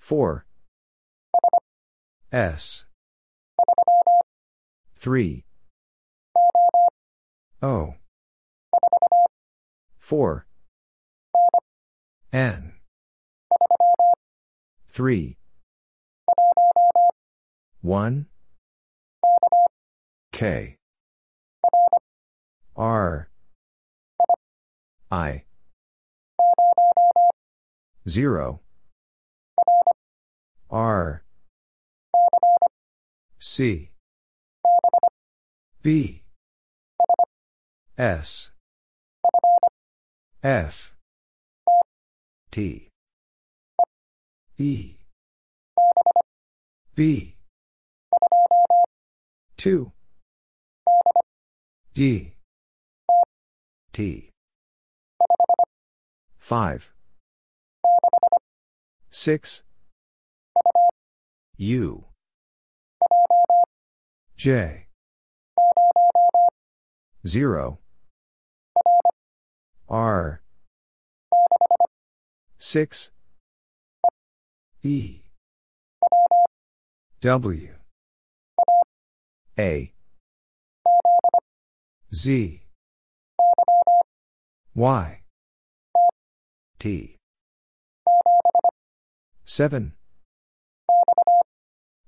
4 S. 3 O 4 N. 3 1 K. R. I. 0 R. C. B. S F T. E. B 2 D. T. 5 6 U. J. 0 R. 6 E. W. A. Z. Y. T. 7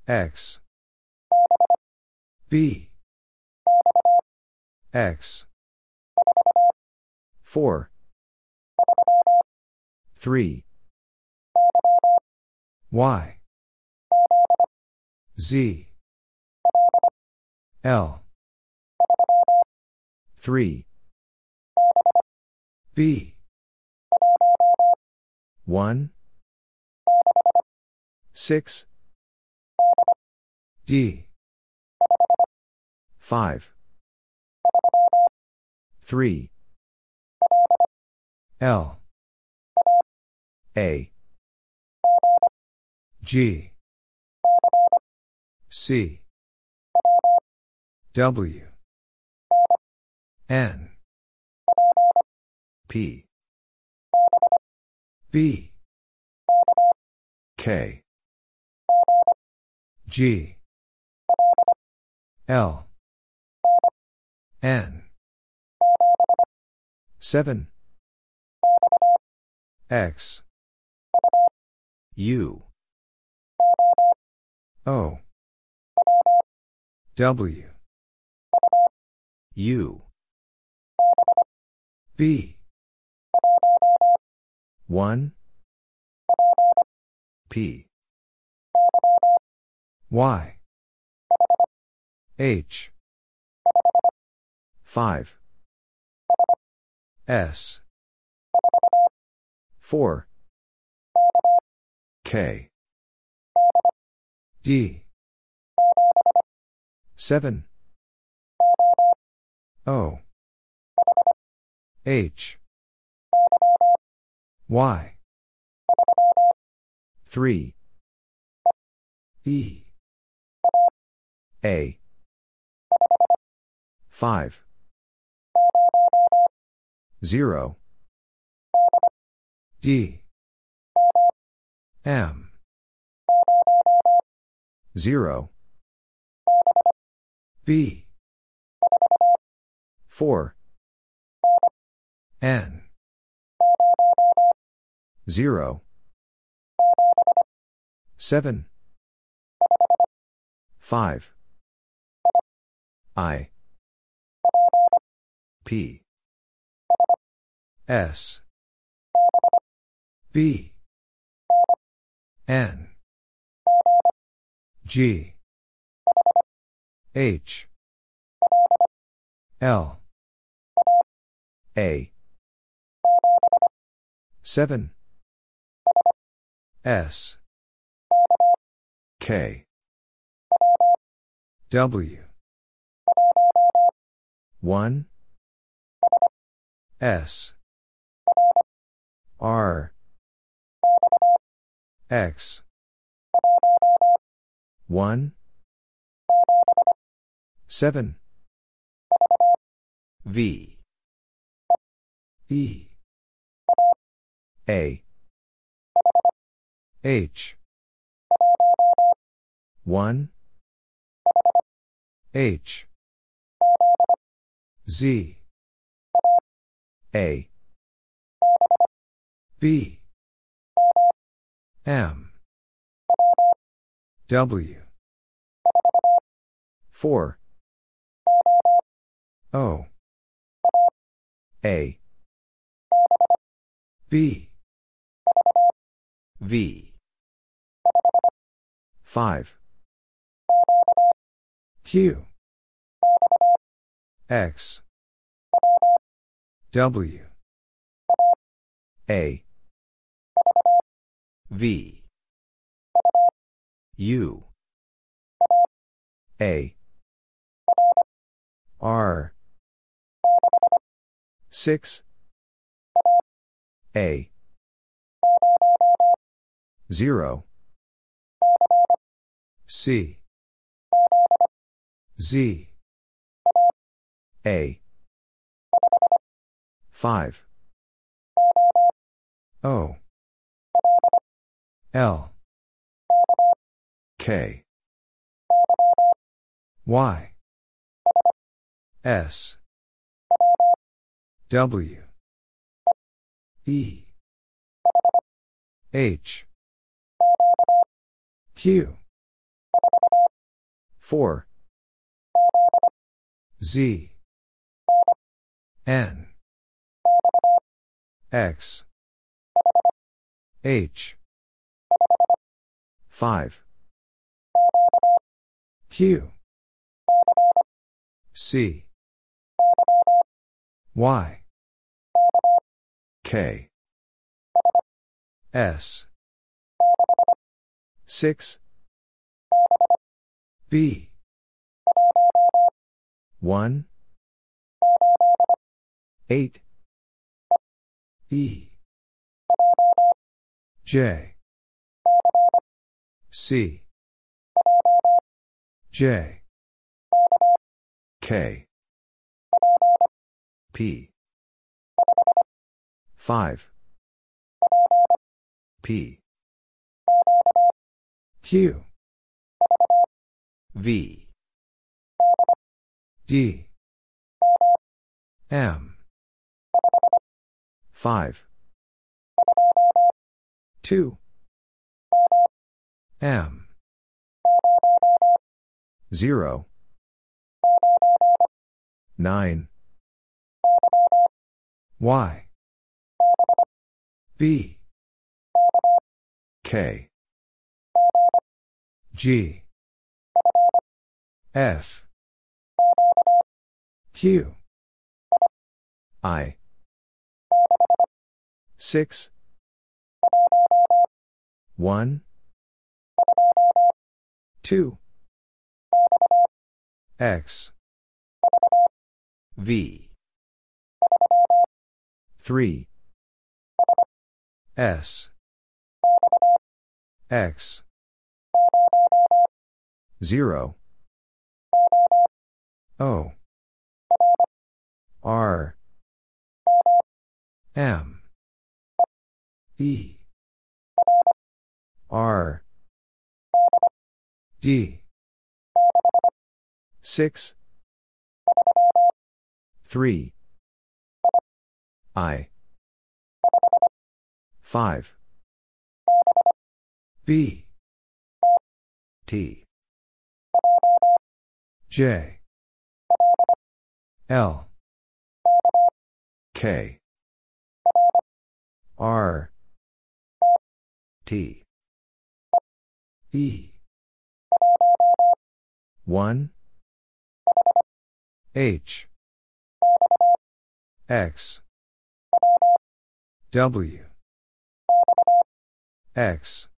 X. B. X 4 3 Y. Z. L. 3 B. 1 6 D. 5 3 L. A. G. C. W. N. P. B. K. G. L. N. 7 X. U. O. W. U. B. 1 P. Y. H. 5 S 4 K. D. 7 O. H. Y. 3 E. A. 5 0 D M 0 B 4 N 0 7 5. I. P. S. B. N. G. H. L. A. 7. S. K. W. 1. S. R. X. 1. 7. V. E. A. H. 1. H. Z. A. B. M. W. 4. O. A. B. V. 5. Q. X. W. A. V. U. A. R. 6. A. 0. C. Z. A. 5. O. L. K. Y. S. W. E. H. Q. 4. Z. N. X. H. 5. Q. C. Y. K. S. 6. B. 1. 8. E. J. C. J. K. P. 5. P. Q. V. D. M. 5. 2. M. 0. 9. Y. B. K. G. F. Q. I. 6. 1. 2. X. V. 3. S. X. 0. O. R. M. E. R. D. 6. 3. I. 5. B. T. J L K R T E 1 H. X. W. X.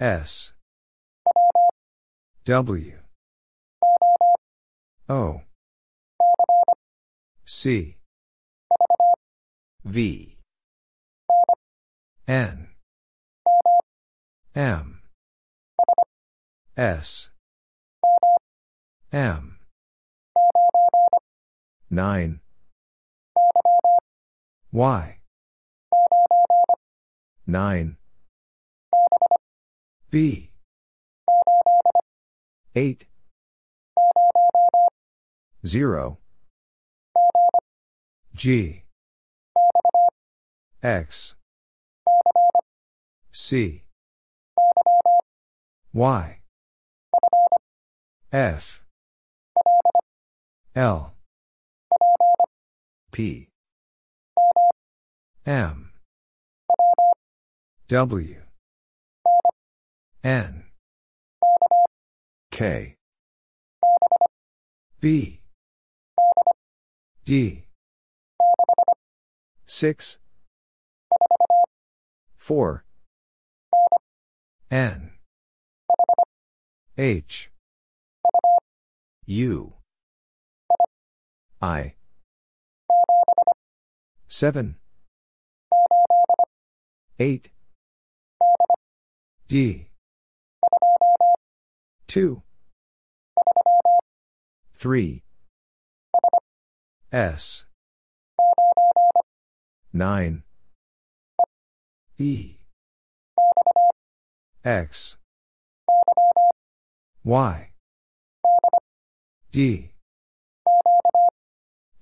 S. W. O. C. V. N. M. S M. 9 Y. 9 B. 8 0 G. X. C. Y. F L. P. M. W. N. K. B. D. 6 4 N. H. U I. 7 8 D. 2 3 S. 9 E. X. Y. D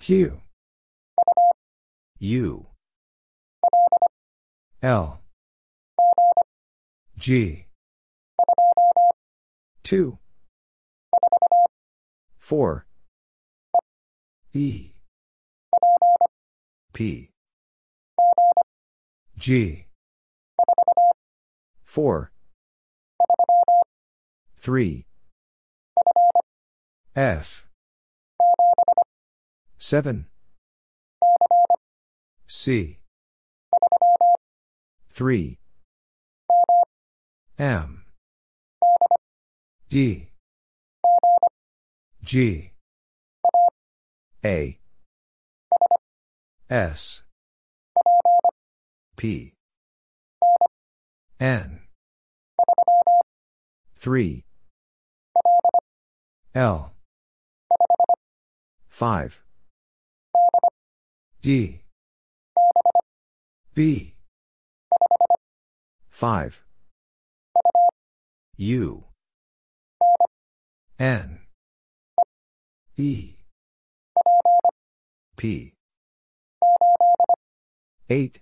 Q. U. L. G. 2 4 E. P. G. 4 3 F 7 C. 3 M. D. G. A. S. P. N. 3 L. 5 D. B. 5 U. N. E. P. 8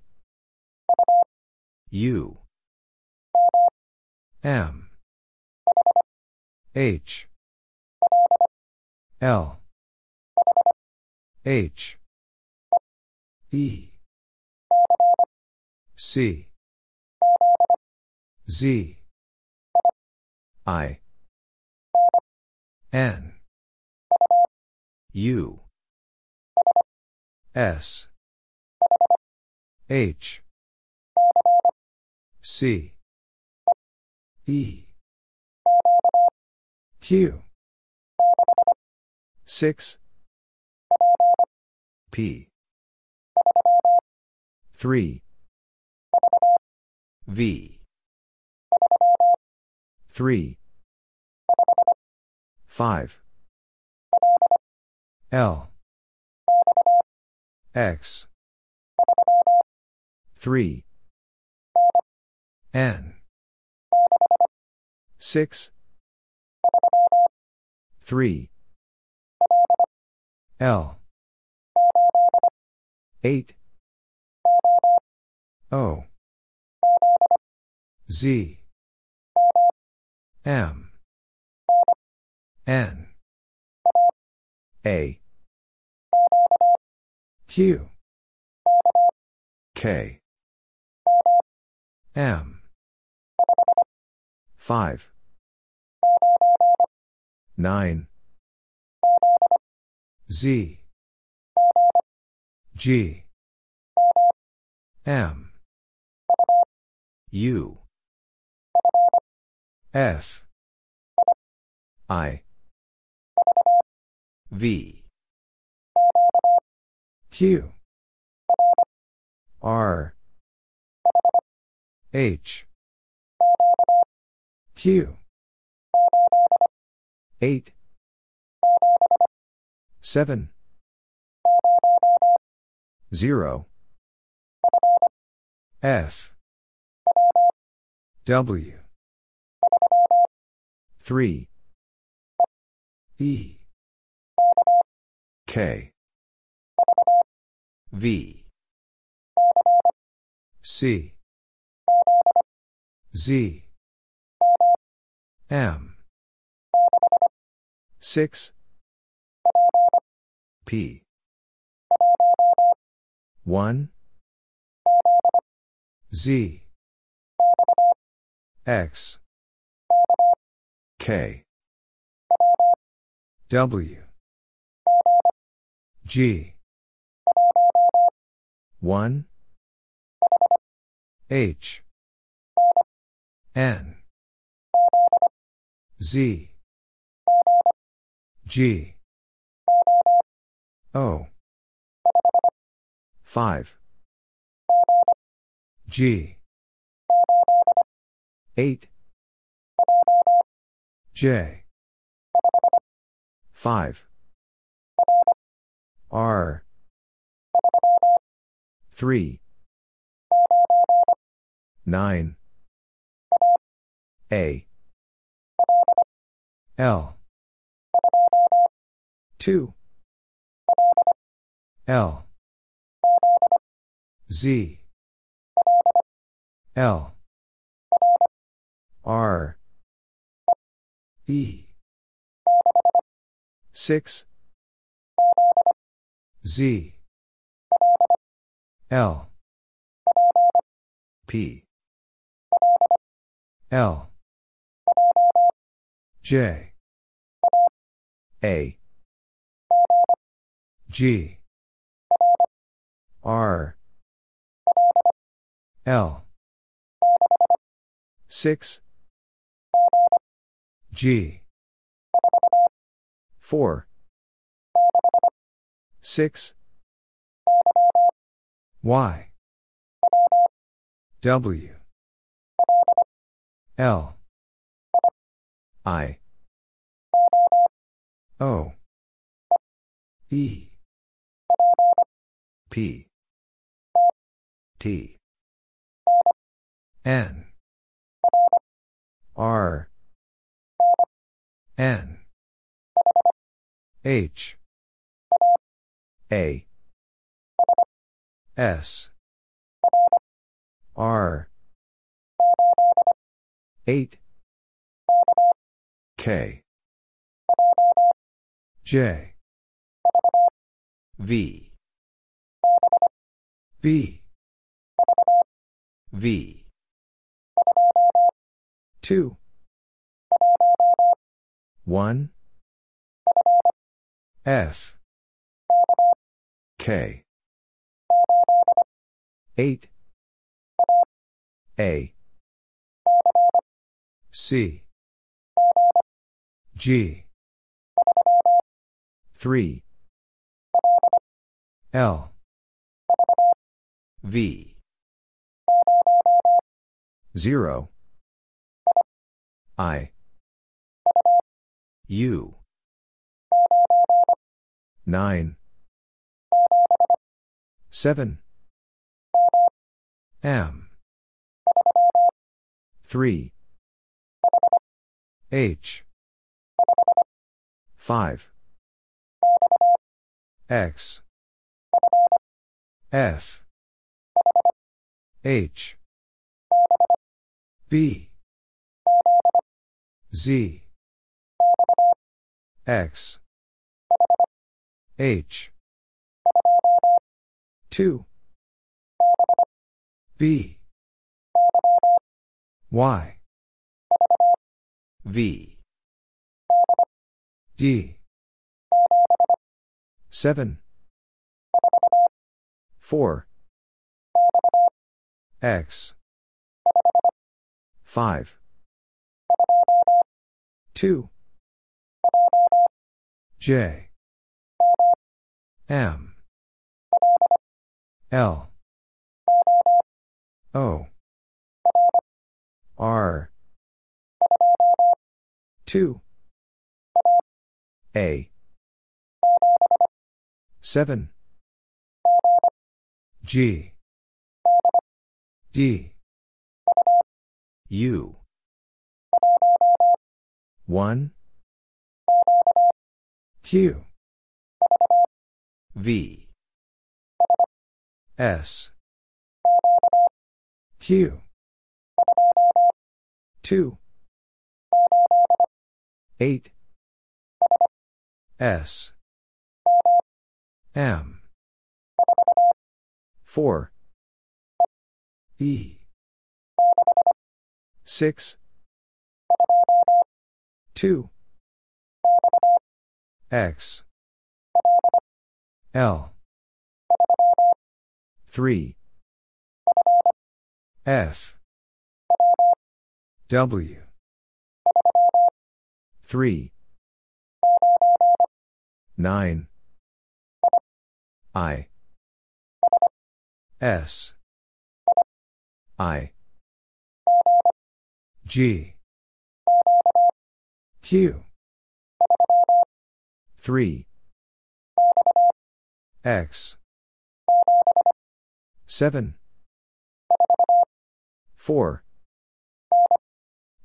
U. M. H. L. H E. C. Z. I. N. U. S. H. C. E. Q. 6 P 3 V. 3 5 L. X. 3 N. 6 3 L. 8 O Z M N A. Q. K. M. 5. 9. Z. G. M. U. F. I. V. Q. R. H. Q. 8. 7. 0. F. W. 3. E. K. V. C. Z. M. 6. P. 1. Z. X. K. W. G. 1. H. N. Z. G. O. 5. G. 8. J. 5. R. 3. 9. A. L. 2. L. Z. L. R. E. 6. Z. L. P. L. J. A. G. R. L. 6. G. 4. 6. Y. W. L. I. O. E. P. T. N. R. N. H. A. S. R. 8. K. J. V. B. V. 2. 1. F. K. 8. A. C. G. 3. L. V. 0. I. U. 9. 7. M. 3. H. 5. X. F. H. B. Z. X. H. 2 B. Y. V. D. 7 4 X. 5 2 J. M. L. O. R. 2 A. 7 G. D. U. 1 Q. V. S. Q. 2 8 S. M. 4 E. 6 2 X. L. 3 F. W. 3 9 I. S. I. G. Q 3 X. 7 4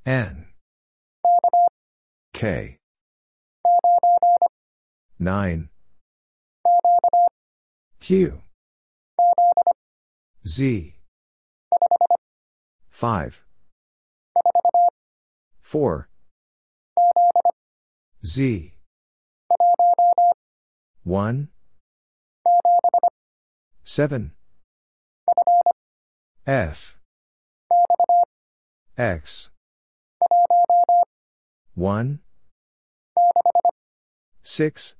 N. K. 9 Q. Z. 5 4 Z 1 7 F. X. 1 6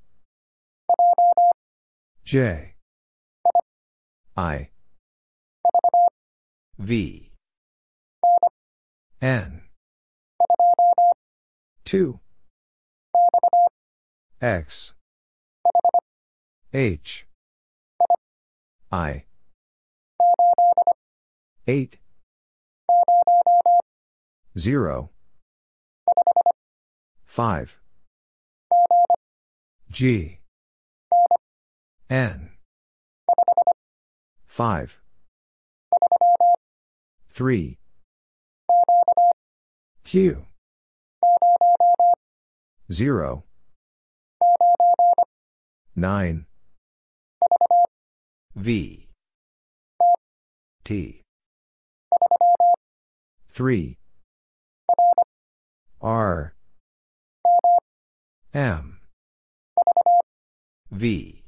J. I. V. N. 2 X H. I. 8 0 5 G. N. 5 3 Q. 0 9 V. T. 3 R. M. V.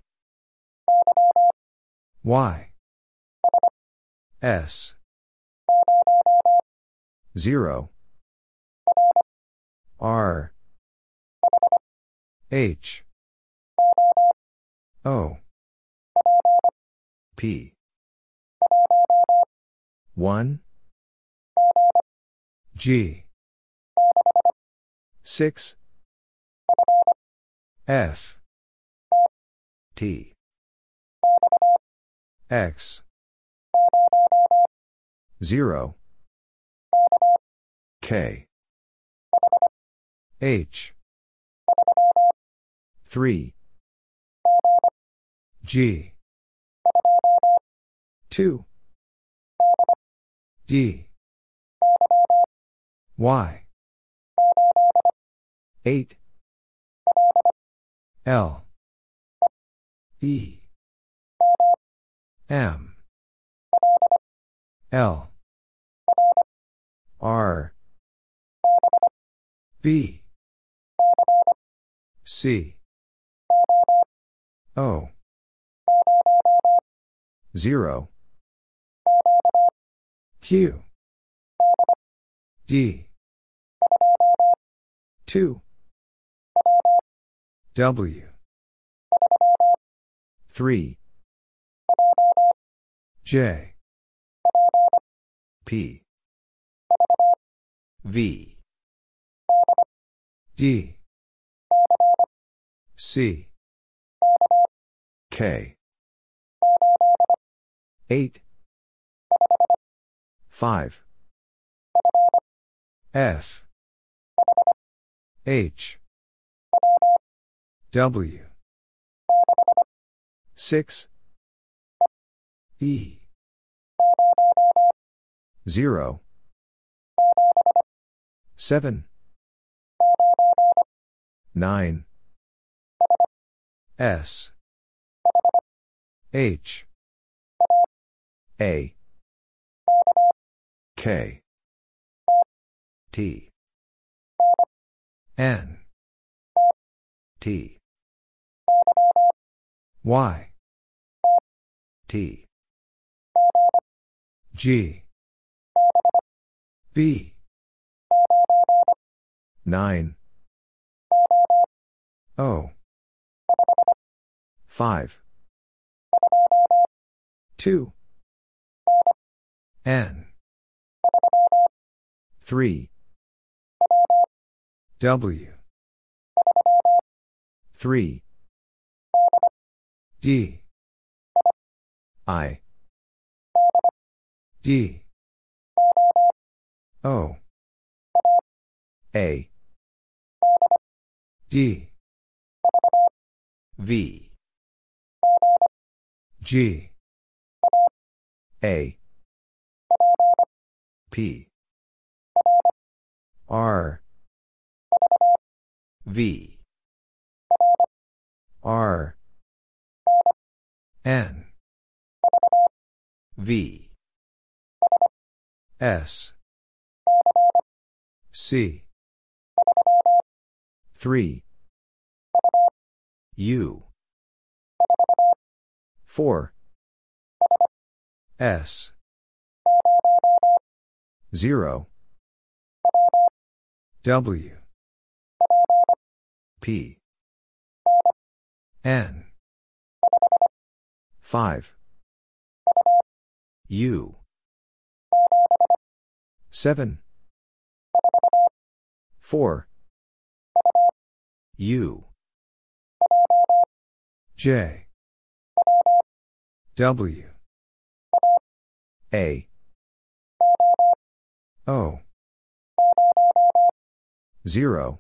Y. S. 0 R. H. O P. 1 G. 6 F. T. X. 0 K. H. 3 G 2 D. Y. 8 L. E. M. L. R. B. C. O. 0, Q. D. 2, W. 3, J. P. V. D. C. K. 8, 5, F. H. W. 6, E. 0, 7, 9, S. H. A, K. T. N. T. Y. T. G. B. 9, O. 5, 2, N. 3, W. 3, D. I, D. O. A, D. V. G. A, P. R, V. R. N. V. S. C. 3, U. 4, S. 0, W. P. N. 5, U. 7, 4, U. J. W. A, O. 0,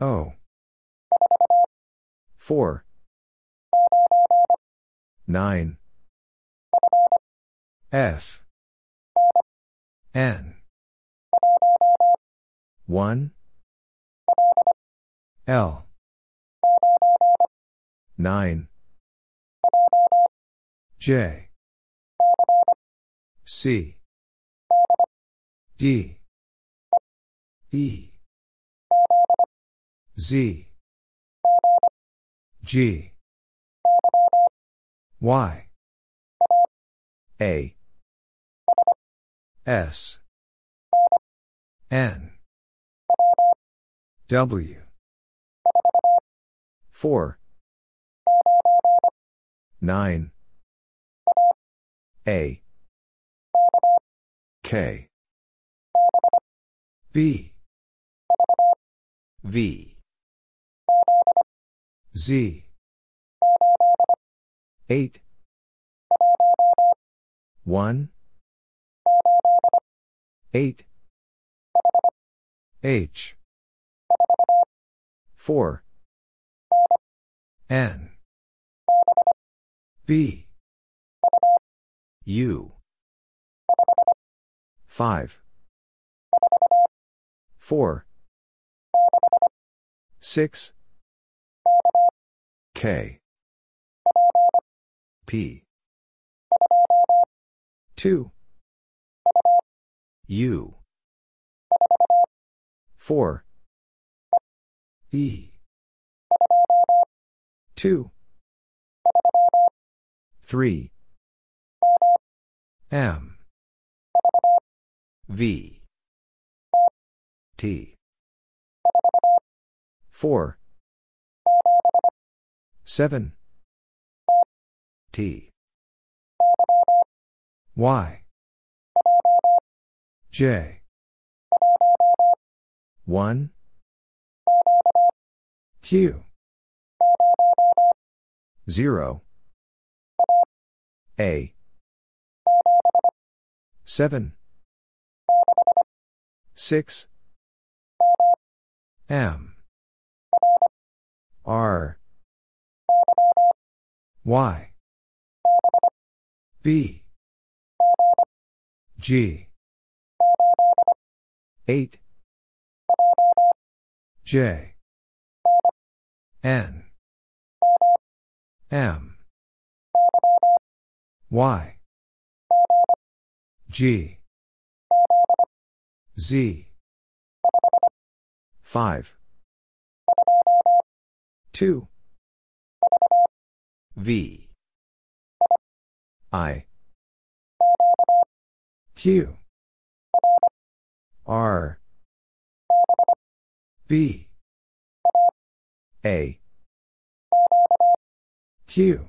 O. 4, 9, F. N. 1, L. 9, J. C. D. E. Z. G. Y. A, S. N. W. 4, 9, A, K. B. V. Z. 8, 1, 8, H. 4, N. B. U. 5, 4, 6, K. P. 2, U. 4, E. 2. 3. M. V. T. 4. 7. T. Y. J. 1. Q. 0. A. 7. 6. M. R. Y. B. G. 8. J. N. M. Y. G. Z. 5. 2. V. I. Q. R. B. A. Q.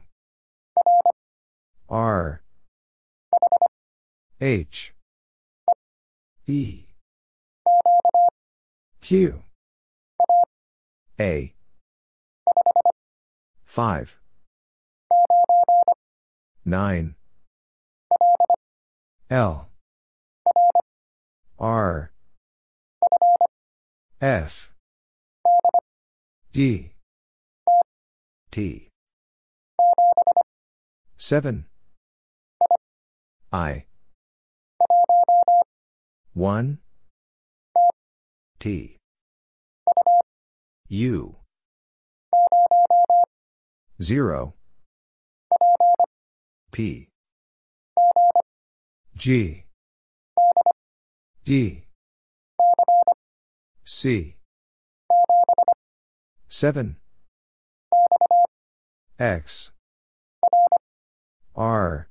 R. H. E. Q. A. 5. 9. L. R. F. D. T. 7. I. 1. T. U. 0. P. G. D. C. 7. X. R.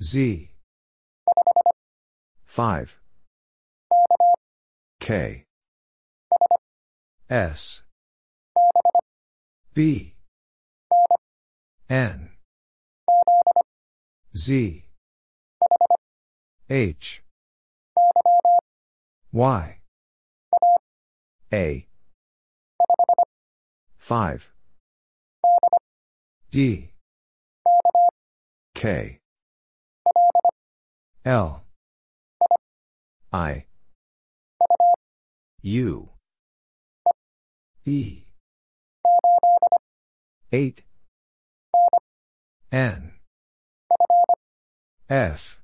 Z. 5. K. S. B. N. Z. H. Y. A. 5. D. K. L. I. U. E. 8. N. F.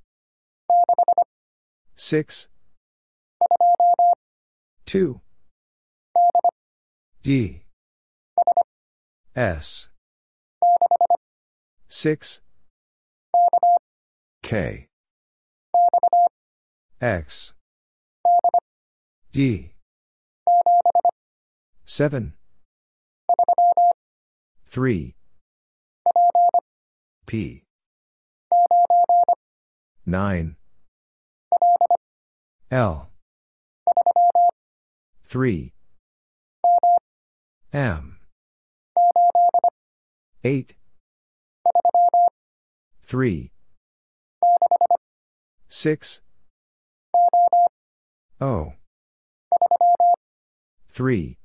6. 2. D. S. 6. K. X. D. 7. 3. P. 9. L. 3. M. 8. 3. 6. O. 3.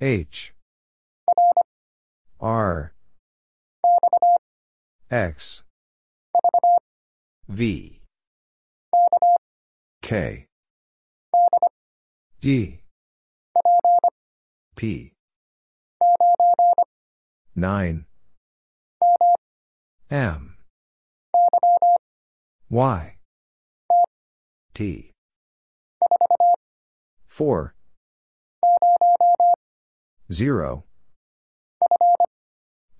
H. R. X. V. K. D. P. 9. M. Y. T. 4. 0.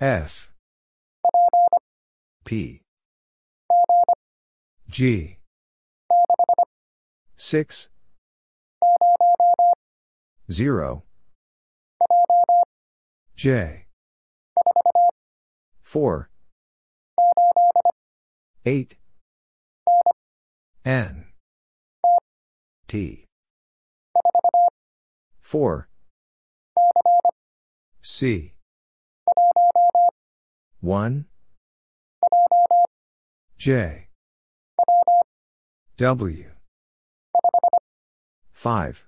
F. P. G. 6. 0. J. 4. 8. N. T. 4. C. 1. J. W. 5.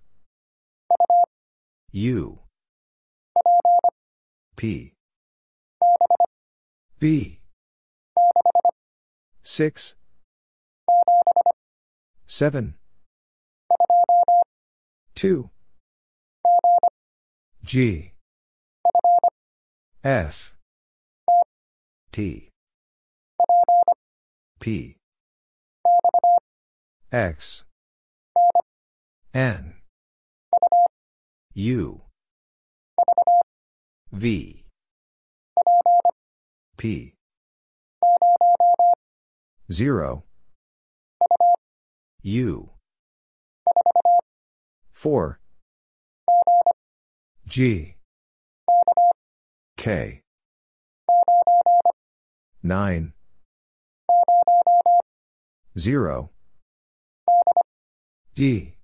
U. P. B. 6. 7. 2. G. F. T. P. X. N. U. V. P. 0. U. 4. G. K. 9. 0. D.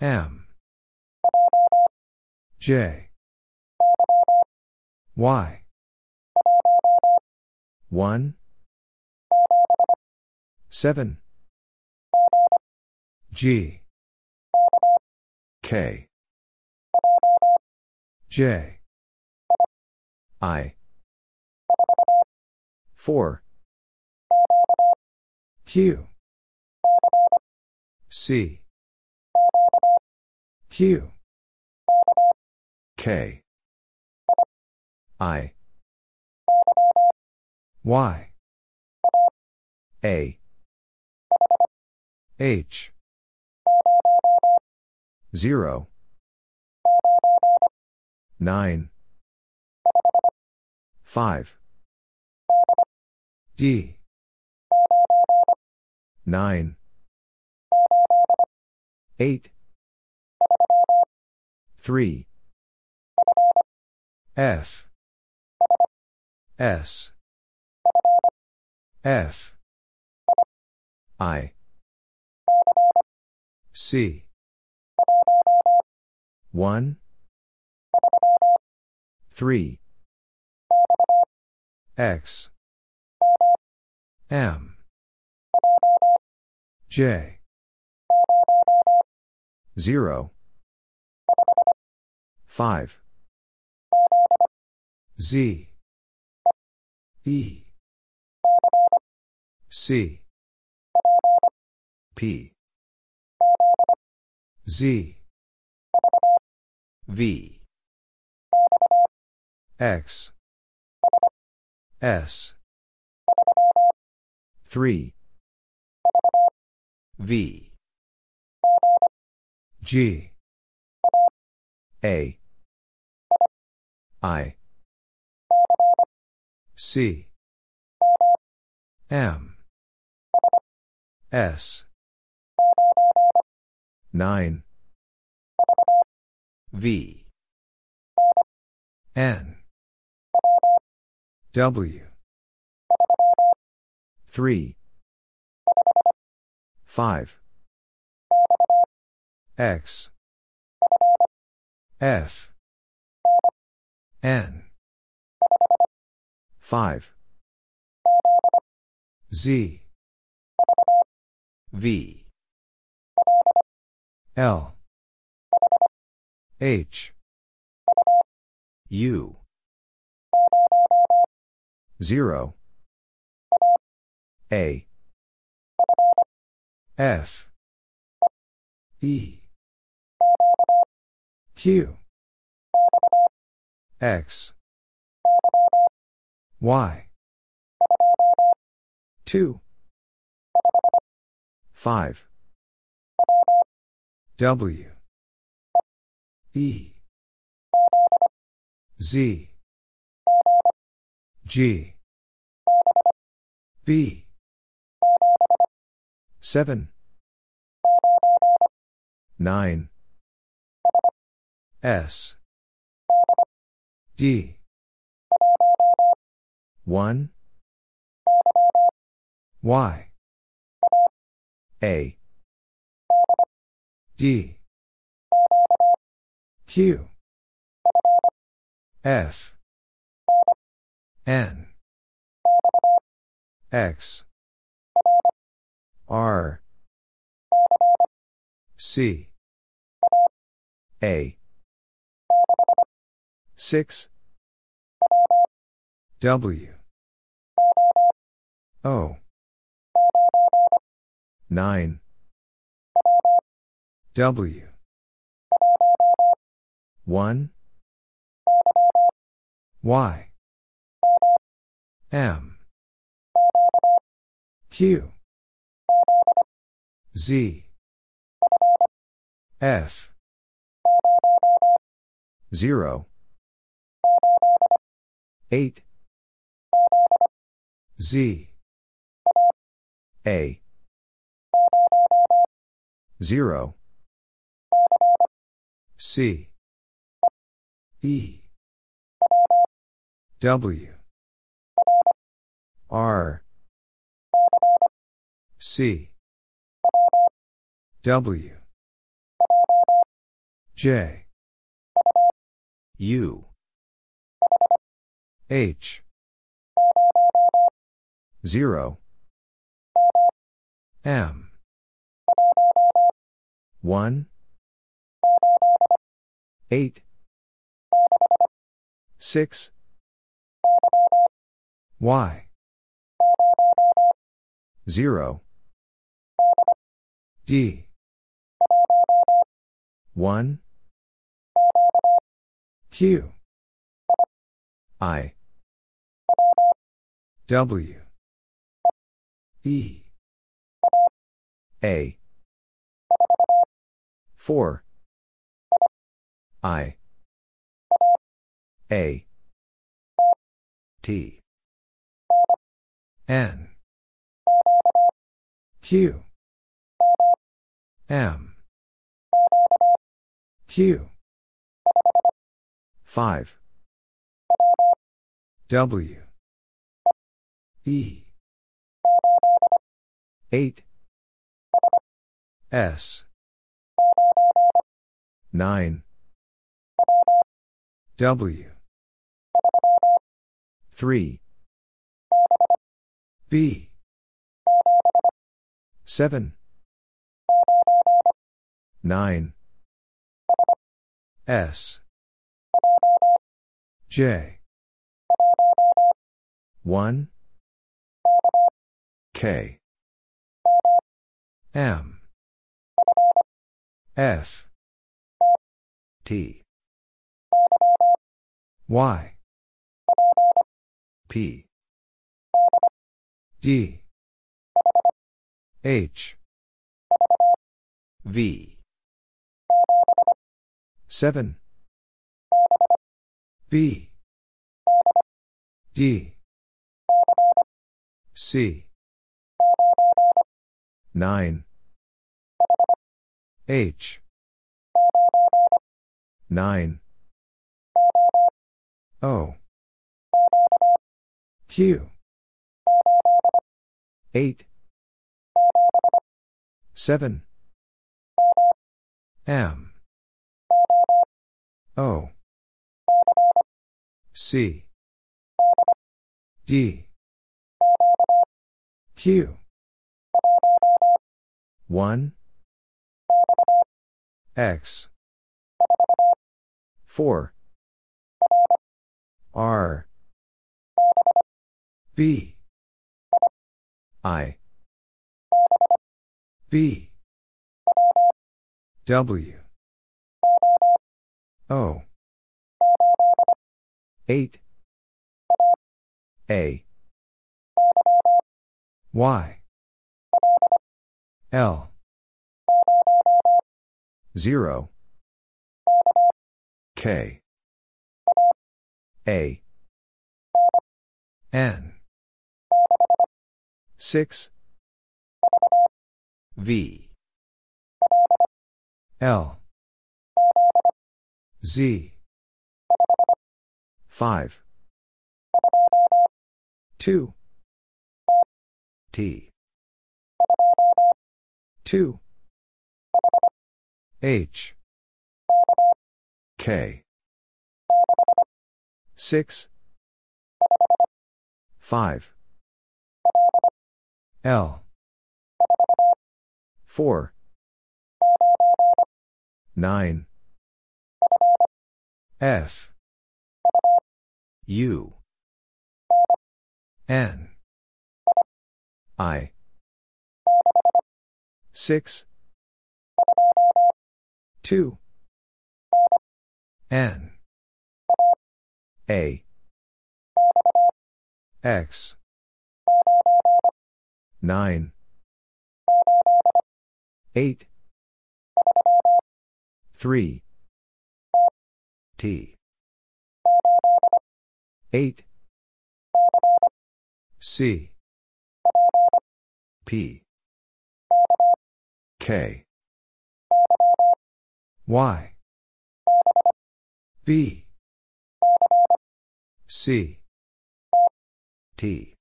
M. J. Y. 1. 7. G. K. J. I. 4. Q. C. Q. K. I. Y. A. H. 0. 9. 5. D. 9. 8. 3. F. S. F. I. C. 1. 3. X. M. J. 0. 5. Z. E. C. P. Z. V. X. S. 3. V. G. A. I. C. M. S. 9. V. N. W. 3. 5. X. F. N. 5. Z. V. L. H. U. 0. A. F. E. Q. X. Y. 2. 5. W. E. Z. G. B. 7. 9. S. D. 1, Y. A, D. Q. F. N. X. R. C. A, 6, W. O. 9, W. 1, Y. M. Q. Z. F. 0, 8, Z. A, 0, C. E. W. R. C. W. J. U. H. 0, M. 1, 8, 6, Y. 0, D. 1, Q. I, W. E. A, 4, I, A, T. N. Q. M. Q. 5, W. E. 8, S. 9, W. 3, B. 7, 9, S. J. 1, K. M. F. T. Y. P. D. H. V. 7, B. D. C. 9, H. 9, O. Q. 8, 7, M. O. C. D. Q. 1, X. 4, R, B. I, B. W. O. 8, A, Y. L. 0, K. A, N. 6, V. L. Z. 5. 2. T. 2. H. K. 6. 5. L. 4. 9. F. U. N. I. 6. 2. N. A. X. 9. 8. 3. T. 8. C. P. K. Y. B. C. T.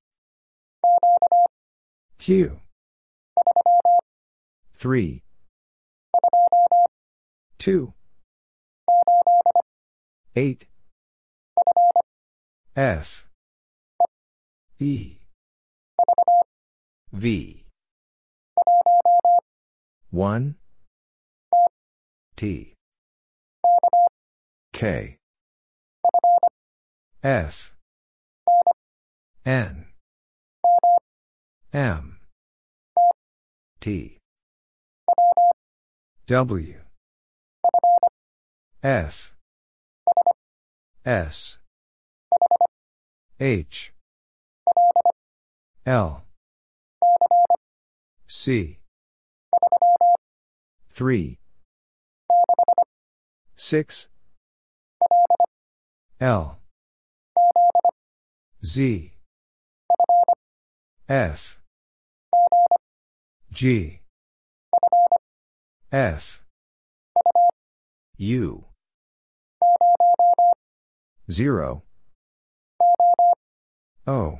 Q. 3. 2. 8. F. E. V. 1. T. K. F. N. M. T. W. F. S. H. L. C. 3. 6. L. Z. F. G. F. U. 0. O.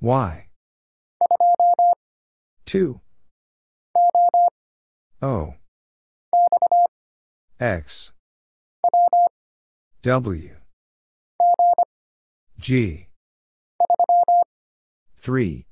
Y. 2. O. X. W. G. 3.